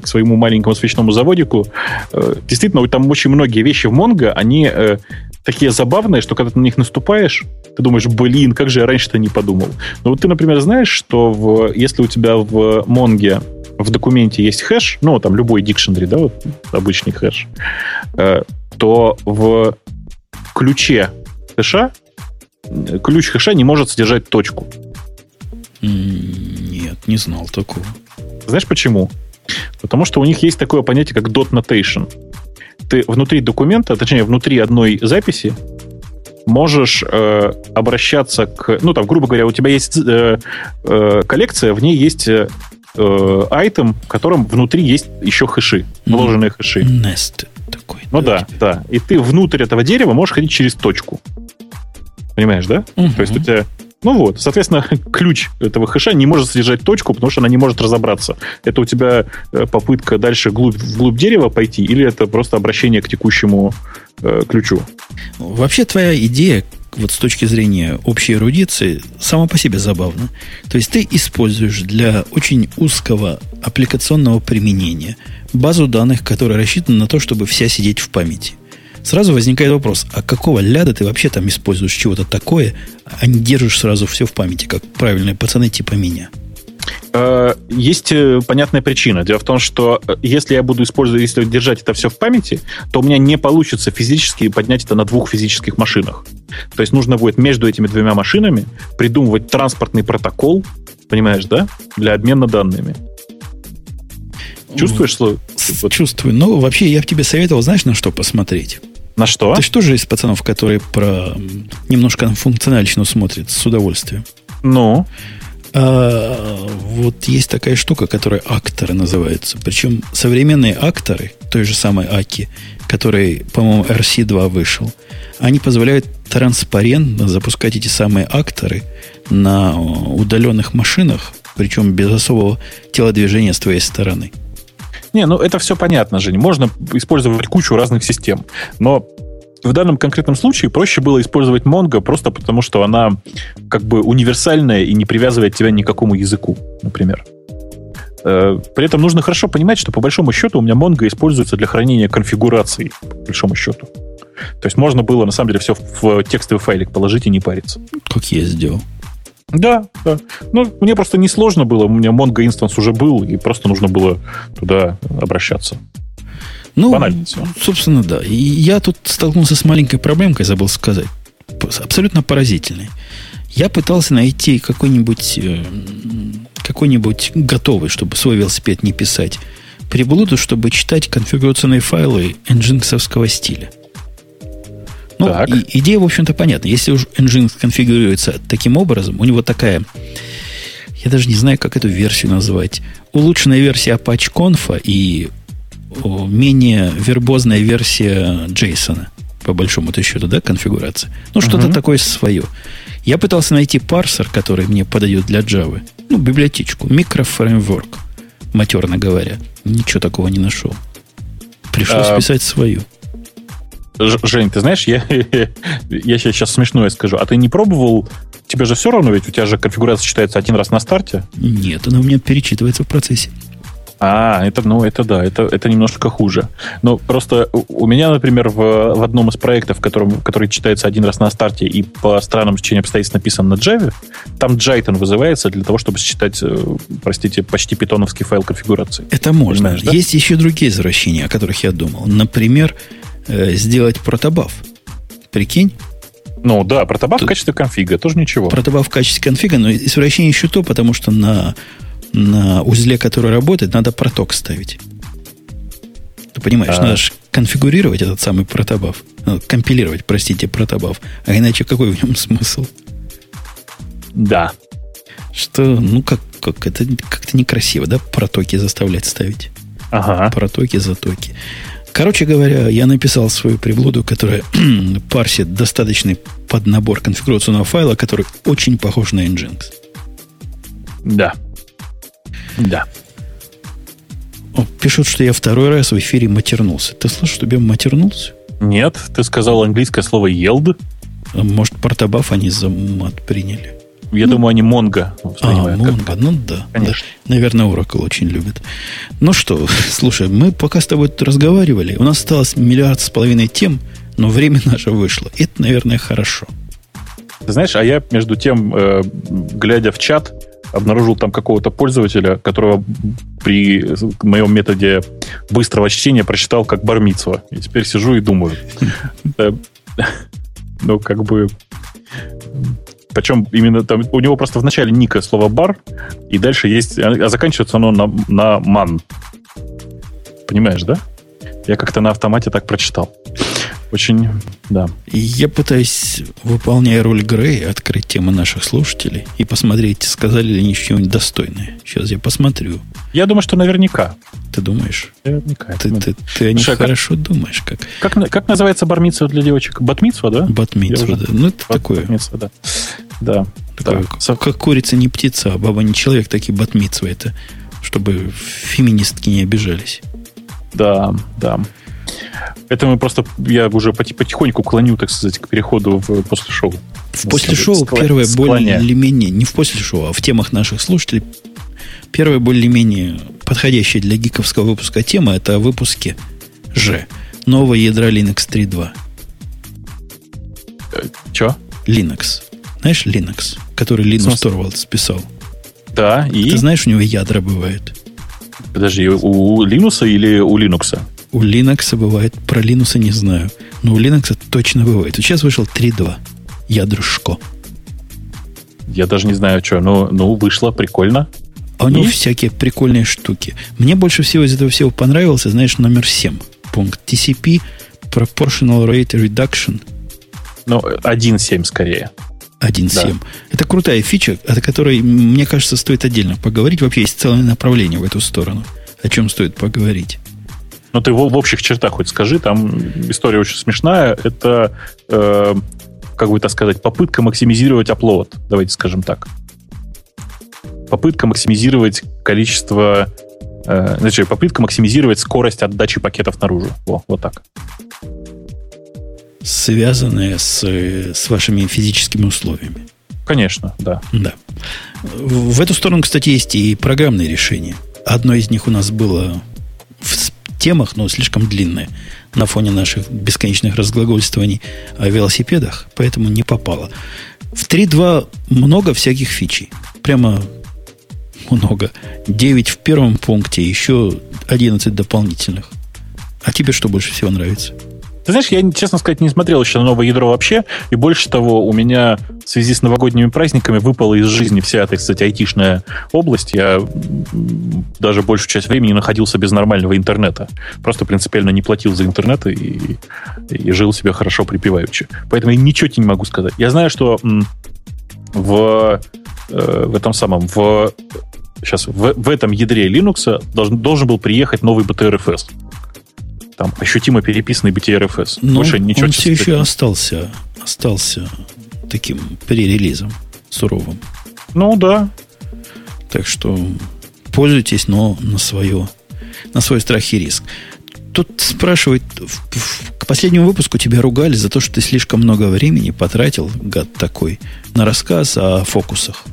Speaker 2: к своему маленькому свечному заводику, э, действительно, там очень многие вещи в Mongo, они э, такие забавные, что когда ты на них наступаешь, ты думаешь, блин, как же я раньше-то не подумал. Но вот ты, например, знаешь, что в, если у тебя в Монге в документе есть хэш, ну, там любой дикшенери, да, вот обычный хэш, то в ключе хэша ключ хэша не может содержать точку.
Speaker 1: Нет, не знал такого.
Speaker 2: Знаешь почему? Потому что у них есть такое понятие, как dot notation. Ты внутри документа, точнее, внутри одной записи можешь э, обращаться к... Ну, там, грубо говоря, у тебя есть э, э, коллекция, в ней есть э, айтем, в котором внутри есть еще хэши, вложенные хэши.
Speaker 1: Nest такой.
Speaker 2: Ну да, да. И ты внутрь этого дерева можешь ходить через точку. Понимаешь, да? Угу. То есть у тебя ну вот, соответственно, (laughs) ключ этого хэша не может содержать точку, потому что она не может разобраться. Это у тебя э, попытка дальше глубь, вглубь дерева пойти, или это просто обращение к текущему э, ключу?
Speaker 1: Вообще твоя идея, вот с точки зрения общей эрудиции, сама по себе забавна. То есть ты используешь для очень узкого аппликационного применения базу данных, которая рассчитана на то, чтобы вся сидеть в памяти – Сразу возникает вопрос, а какого ляда ты вообще там используешь чего-то такое, а не держишь сразу все в памяти, как правильные пацаны типа меня?
Speaker 2: Э, есть э, понятная причина. Дело в том, что э, если я буду использовать, если держать это все в памяти, то у меня не получится физически поднять это на двух физических машинах. То есть нужно будет между этими двумя машинами придумывать транспортный протокол, понимаешь, да, для обмена данными. Чувствуешь, что...
Speaker 1: Чувствую. Ну, вообще, я бы тебе советовал, знаешь, на что посмотреть?
Speaker 2: На что?
Speaker 1: Ты что же из пацанов, которые про немножко функциональщину смотрят с удовольствием?
Speaker 2: Ну?
Speaker 1: А, вот есть такая штука, которая акторы называются. Причем современные акторы, той же самой Аки, который, по-моему, RC2 вышел, они позволяют транспарентно запускать эти самые акторы на удаленных машинах, причем без особого телодвижения с твоей стороны.
Speaker 2: Не, ну это все понятно, Жень. Можно использовать кучу разных систем. Но в данном конкретном случае проще было использовать Mongo просто потому, что она как бы универсальная и не привязывает тебя ни к какому языку, например. Э, при этом нужно хорошо понимать, что по большому счету у меня Mongo используется для хранения конфигураций, по большому счету. То есть можно было на самом деле все в текстовый файлик положить и не париться.
Speaker 1: Как я сделал.
Speaker 2: Да, да. Ну, мне просто не сложно было. У меня Mongo инстанс уже был, и просто нужно было туда обращаться.
Speaker 1: Ну, Банально все. собственно, да. И я тут столкнулся с маленькой проблемкой, забыл сказать. Абсолютно поразительной. Я пытался найти какой-нибудь э, какой-нибудь готовый, чтобы свой велосипед не писать, приблуду, чтобы читать конфигурационные файлы nginx стиля. Ну, и, идея, в общем-то, понятна. Если уж Nginx конфигурируется таким образом, у него такая, я даже не знаю, как эту версию назвать, улучшенная версия Apache Conf и менее вербозная версия JSON, по большому-то счету, да, конфигурация. Ну, что-то uh-huh. такое свое. Я пытался найти парсер, который мне подойдет для Java. Ну, библиотечку, микрофреймворк, матерно говоря. Ничего такого не нашел. Пришлось а... писать свою.
Speaker 2: Жень, ты знаешь, я, (laughs) я сейчас смешное скажу. А ты не пробовал? Тебе же все равно, ведь у тебя же конфигурация считается один раз на старте.
Speaker 1: Нет, она у меня перечитывается в процессе.
Speaker 2: А, это, ну, это да, это, это немножко хуже. Но просто у меня, например, в, в одном из проектов, которым, который читается один раз на старте и по странам течения обстоятельств написан на Java, там Jython вызывается для того, чтобы считать, э, простите, почти питоновский файл конфигурации.
Speaker 1: Это можно. Понимаешь, да? Есть еще другие извращения, о которых я думал. Например, э, сделать протобаф. Прикинь?
Speaker 2: Ну да, протобаф Тут, в качестве конфига, тоже ничего.
Speaker 1: Протобаф в качестве конфига, но извращение еще то, потому что на, на узле, который работает, надо проток ставить. Ты понимаешь, а. надо же конфигурировать этот самый протобаф. Надо компилировать, простите, протобаф. А иначе какой в нем смысл?
Speaker 2: Да.
Speaker 1: Что, ну как, как это как-то некрасиво, да, протоки заставлять ставить.
Speaker 2: Ага.
Speaker 1: Протоки, затоки. Короче говоря, я написал свою приблуду, которая (clears throat) парсит достаточный поднабор конфигурационного файла, который очень похож на Nginx.
Speaker 2: Да. Да.
Speaker 1: О, пишут, что я второй раз в эфире матернулся. Ты слышишь, что я матернулся?
Speaker 2: Нет, ты сказал английское слово «елд».
Speaker 1: Может, портобаф они за мат приняли?
Speaker 2: Я ну, думаю, они Монго
Speaker 1: А, Монго, ну да. Конечно. Да. Наверное, Oracle очень любит. Ну что, (laughs) слушай, мы пока с тобой тут разговаривали, у нас осталось миллиард с половиной тем, но время наше вышло. Это, наверное, хорошо.
Speaker 2: Ты знаешь, а я между тем, э, глядя в чат, обнаружил там какого-то пользователя, которого при моем методе быстрого чтения прочитал как бармицва. И теперь сижу и думаю. (laughs) Ну, как бы причем именно там у него просто в начале ника слово бар, и дальше есть, а заканчивается оно на, на ман. Понимаешь, да? Я как-то на автомате так прочитал. очень, да.
Speaker 1: Я пытаюсь, выполняя роль Грея, открыть темы наших слушателей и посмотреть, сказали ли они что-нибудь достойное. Сейчас я посмотрю.
Speaker 2: Я думаю, что наверняка.
Speaker 1: Ты думаешь?
Speaker 2: Наверняка.
Speaker 1: Ты, ты, ты о них Слушай, хорошо как, думаешь. Как,
Speaker 2: как, как называется бармитсва для девочек? Батмитсва, да?
Speaker 1: Батмитсва, да. Ну, это Бат, такое.
Speaker 2: Батмитсва, да. Да.
Speaker 1: Такое, да. Как курица не птица, а баба не человек, такие батмитсва. Это чтобы феминистки не обижались.
Speaker 2: Да, да. Это мы просто, я уже потихоньку клоню, так сказать, к переходу в после шоу.
Speaker 1: В после шоу Склон, первое более-менее, не в после шоу, а в темах наших слушателей, первое более-менее подходящая для гиковского выпуска тема это выпуски Ж. Нового ядра Linux 3.2.
Speaker 2: Че?
Speaker 1: Linux. Знаешь Linux, который Linus Торвалдс писал?
Speaker 2: Да,
Speaker 1: и? Ты знаешь, у него ядра бывают.
Speaker 2: Подожди, у Linux или у Linux?
Speaker 1: У Linux бывает, про Linux не знаю. Но у Linux точно бывает. Сейчас вышел 3.2. Ядрушко.
Speaker 2: Я даже не знаю, что. Ну, ну вышло, прикольно.
Speaker 1: А у него всякие прикольные штуки. Мне больше всего из этого всего понравился, знаешь, номер 7. Пункт TCP Proportional Rate Reduction.
Speaker 2: Ну, 1.7 скорее.
Speaker 1: 1.7. Да. Это крутая фича, о которой, мне кажется, стоит отдельно поговорить. Вообще есть целое направление в эту сторону. О чем стоит поговорить.
Speaker 2: Ну, ты в, в общих чертах хоть скажи, там история очень смешная. Это, э, как бы так сказать, попытка максимизировать оплот. Давайте скажем так. Попытка максимизировать количество... Э, значит, попытка максимизировать скорость отдачи пакетов наружу. Во, вот так
Speaker 1: связанные с, с вашими физическими условиями.
Speaker 2: Конечно, да.
Speaker 1: Да. В эту сторону, кстати, есть и программные решения. Одно из них у нас было в темах, но слишком длинное на фоне наших бесконечных разглагольствований о велосипедах, поэтому не попало. В 3.2 много всяких фичей. Прямо много. 9 в первом пункте, еще 11 дополнительных. А тебе что больше всего нравится?
Speaker 2: Ты знаешь, я, честно сказать, не смотрел еще на новое ядро вообще, и больше того, у меня в связи с новогодними праздниками выпала из жизни вся эта, кстати, айтишная область. Я даже большую часть времени находился без нормального интернета. Просто принципиально не платил за интернет и, и жил себе хорошо припеваючи. Поэтому я ничего тебе не могу сказать. Я знаю, что в, э, в этом самом, в сейчас в, в этом ядре Linux должен, должен был приехать новый BTRFS там ощутимо переписанный BTRFS.
Speaker 1: Но ну, Больше ничего он все еще остался, остался таким перерелизом суровым.
Speaker 2: Ну да.
Speaker 1: Так что пользуйтесь, но на свое, на свой страх и риск. Тут спрашивают, в, в, к последнему выпуску тебя ругали за то, что ты слишком много времени потратил, гад такой, на рассказ о фокусах.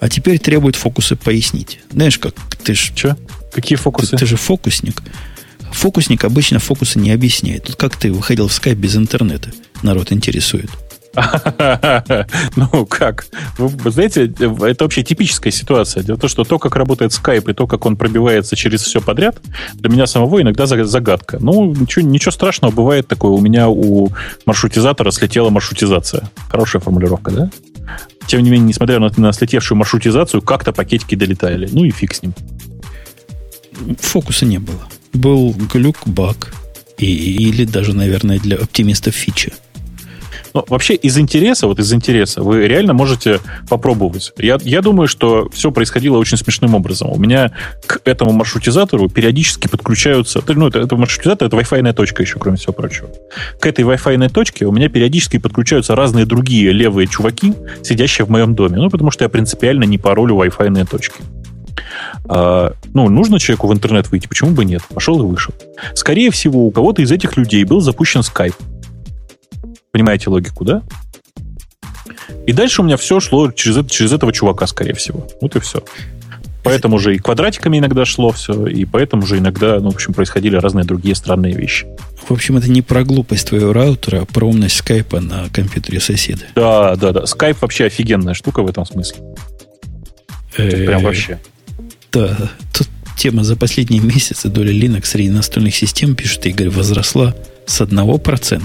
Speaker 1: А теперь требует фокусы пояснить. Знаешь, как ты ж...
Speaker 2: Че? Какие фокусы?
Speaker 1: Ты, ты же фокусник. Фокусник обычно фокусы не объясняет. Тут как ты выходил в скайп без интернета? Народ интересует. (laughs)
Speaker 2: Ну, как? Вы знаете, это вообще типическая ситуация. Дело в том, что то, как работает Skype, и то, как он пробивается через все подряд, для меня самого иногда загадка. Ну, ничего, ничего страшного, бывает такое. У меня у маршрутизатора слетела маршрутизация. Хорошая формулировка, да? Тем не менее, несмотря на, на слетевшую маршрутизацию, как-то пакетики долетали. Ну и фиг с ним.
Speaker 1: Фокуса не было был глюк, баг. И, или даже, наверное, для оптимистов фича.
Speaker 2: Ну, вообще, из интереса, вот из интереса, вы реально можете попробовать. Я, я думаю, что все происходило очень смешным образом. У меня к этому маршрутизатору периодически подключаются... Ну, это, это маршрутизатор, это Wi-Fi точка еще, кроме всего прочего. К этой Wi-Fi точке у меня периодически подключаются разные другие левые чуваки, сидящие в моем доме. Ну, потому что я принципиально не паролю Wi-Fi точки. А, ну, нужно человеку в интернет выйти, почему бы нет? Пошел и вышел. Скорее всего, у кого-то из этих людей был запущен Skype. Понимаете логику, да? И дальше у меня все шло через, через этого чувака, скорее всего. Вот и все. Поэтому же и квадратиками иногда шло все, и поэтому же иногда, ну, в общем, происходили разные другие странные вещи.
Speaker 1: В общем, это не про глупость твоего раутера, а про умность скайпа на компьютере соседа.
Speaker 2: Да, да, да. Скайп вообще офигенная штука в этом смысле. Прям вообще.
Speaker 1: Да, тут тема за последние месяцы доля Linux среди настольных систем, пишет Игорь, возросла с 1%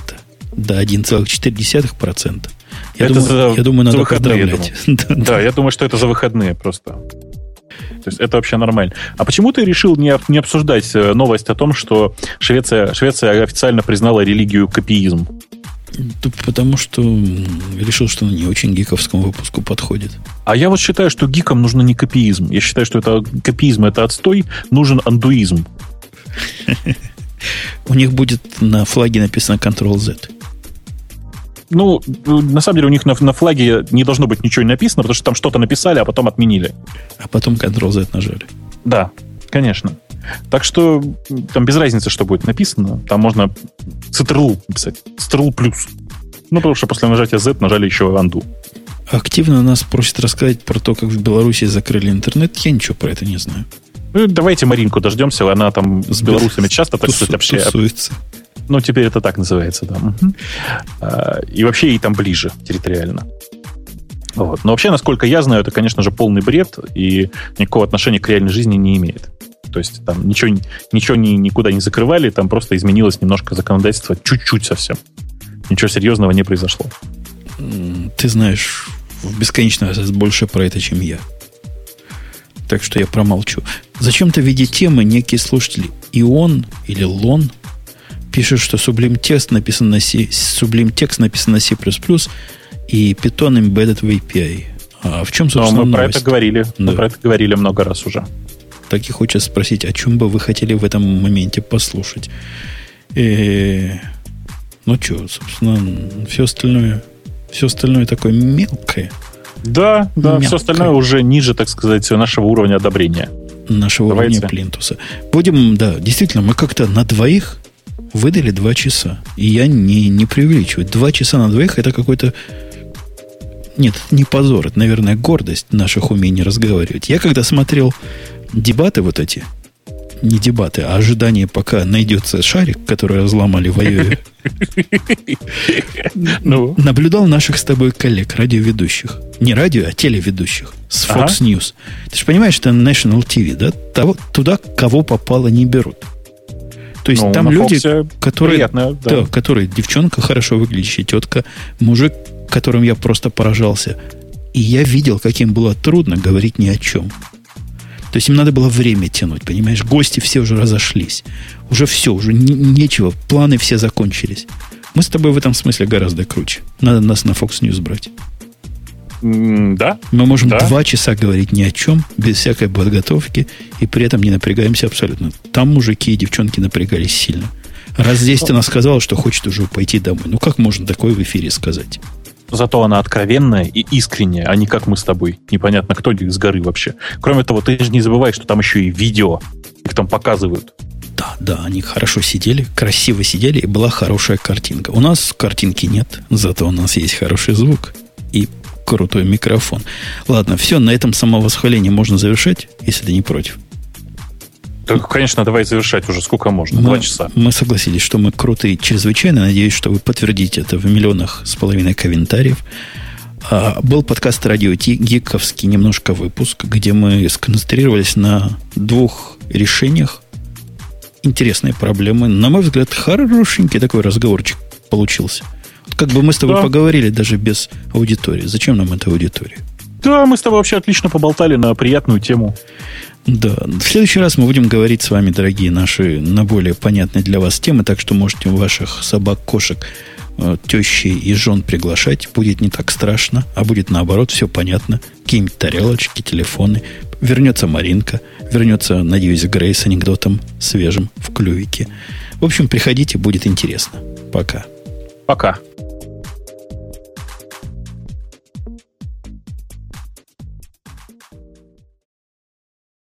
Speaker 1: до 1,4%. Я, это думаю, за, я думаю, надо выходные,
Speaker 2: поздравлять. (laughs) да, да, я думаю, что это за выходные просто. То есть это вообще нормально. А почему ты решил не, не обсуждать э, новость о том, что Швеция, Швеция официально признала религию копиизм?
Speaker 1: Потому что решил, что она не очень гиковскому выпуску подходит.
Speaker 2: А я вот считаю, что гикам нужно не копиизм. Я считаю, что это копиизм это отстой, нужен андуизм.
Speaker 1: У них будет на флаге написано Ctrl-Z.
Speaker 2: Ну, на самом деле у них на, на флаге не должно быть ничего не написано, потому что там что-то написали, а потом отменили.
Speaker 1: А потом Ctrl-Z нажали.
Speaker 2: Да, конечно. Так что там без разницы, что будет написано. Там можно Ctrl написать. Ctrl плюс. Ну, потому что после нажатия Z нажали еще Undo.
Speaker 1: Активно нас просят рассказать про то, как в Беларуси закрыли интернет. Я ничего про это не знаю.
Speaker 2: Ну, давайте Маринку дождемся. Она там с белорусами часто, так сказать, общается. Ну, теперь это так называется, да. Угу. И вообще ей там ближе территориально. Вот. Но вообще, насколько я знаю, это, конечно же, полный бред и никакого отношения к реальной жизни не имеет. То есть там ничего, ничего ни, никуда не закрывали, там просто изменилось немножко законодательство, чуть-чуть совсем. Ничего серьезного не произошло.
Speaker 1: Ты знаешь раз больше про это, чем я. Так что я промолчу. Зачем-то в виде темы некие слушатели Ион или Лон пишет, что Sublime Text написан на C, Sublime Text написан на C++, и Python embedded в API. А в чем,
Speaker 2: собственно, Но мы новость? про это говорили. Да. Мы про это говорили много раз уже.
Speaker 1: Так и хочется спросить, о чем бы вы хотели в этом моменте послушать. И, э, ну что, собственно, все остальное, все остальное такое мелкое.
Speaker 2: Да, да, мелкое. все остальное уже ниже, так сказать, нашего уровня одобрения.
Speaker 1: Нашего Давайте. уровня плинтуса. Будем, да, действительно, мы как-то на двоих выдали два часа. И я не, не преувеличиваю. Два часа на двоих это какой-то... Нет, не позор, это, наверное, гордость наших умений разговаривать. Я когда смотрел дебаты вот эти, не дебаты, а ожидание, пока найдется шарик, который разломали в Айове, ну. наблюдал наших с тобой коллег, радиоведущих. Не радио, а телеведущих с Fox. News. Ты же понимаешь, что National TV, да? Того, туда, кого попало, не берут. То есть ну, там люди, которые, приятно, да. Да, которые девчонка хорошо выглядящая, тетка, мужик, которым я просто поражался. И я видел, каким было трудно говорить ни о чем. То есть им надо было время тянуть, понимаешь? Гости все уже разошлись. Уже все, уже не, нечего, планы все закончились. Мы с тобой в этом смысле гораздо круче. Надо нас на Fox News брать.
Speaker 2: Да.
Speaker 1: Мы можем да. два часа говорить ни о чем, без всякой подготовки, и при этом не напрягаемся абсолютно. Там мужики и девчонки напрягались сильно. Раз здесь ты нас сказала, что хочет уже пойти домой. Ну как можно такое в эфире сказать?
Speaker 2: Зато она откровенная и искренняя, а не как мы с тобой. Непонятно, кто с горы вообще. Кроме того, ты же не забывай, что там еще и видео. Их там показывают.
Speaker 1: Да, да, они хорошо сидели, красиво сидели, и была хорошая картинка. У нас картинки нет, зато у нас есть хороший звук и крутой микрофон. Ладно, все, на этом самовосхваление можно завершать, если ты не против.
Speaker 2: Так, конечно, давай завершать уже. Сколько можно? Мы, Два часа.
Speaker 1: Мы согласились, что мы крутые чрезвычайно. Надеюсь, что вы подтвердите это в миллионах с половиной комментариев. А, был подкаст радио Ти, гиковский немножко выпуск, где мы сконцентрировались на двух решениях интересной проблемы. На мой взгляд, хорошенький такой разговорчик получился. Как бы мы с тобой да. поговорили даже без аудитории. Зачем нам эта аудитория?
Speaker 2: Да, мы с тобой вообще отлично поболтали на приятную тему.
Speaker 1: Да, в следующий раз мы будем говорить с вами, дорогие наши, на более понятные для вас темы, так что можете ваших собак, кошек, э, тещи и жен приглашать. Будет не так страшно, а будет наоборот, все понятно. Какие-нибудь тарелочки, телефоны. Вернется Маринка, вернется, надеюсь, Грейс с анекдотом свежим в клювике. В общем, приходите, будет интересно. Пока.
Speaker 2: Пока.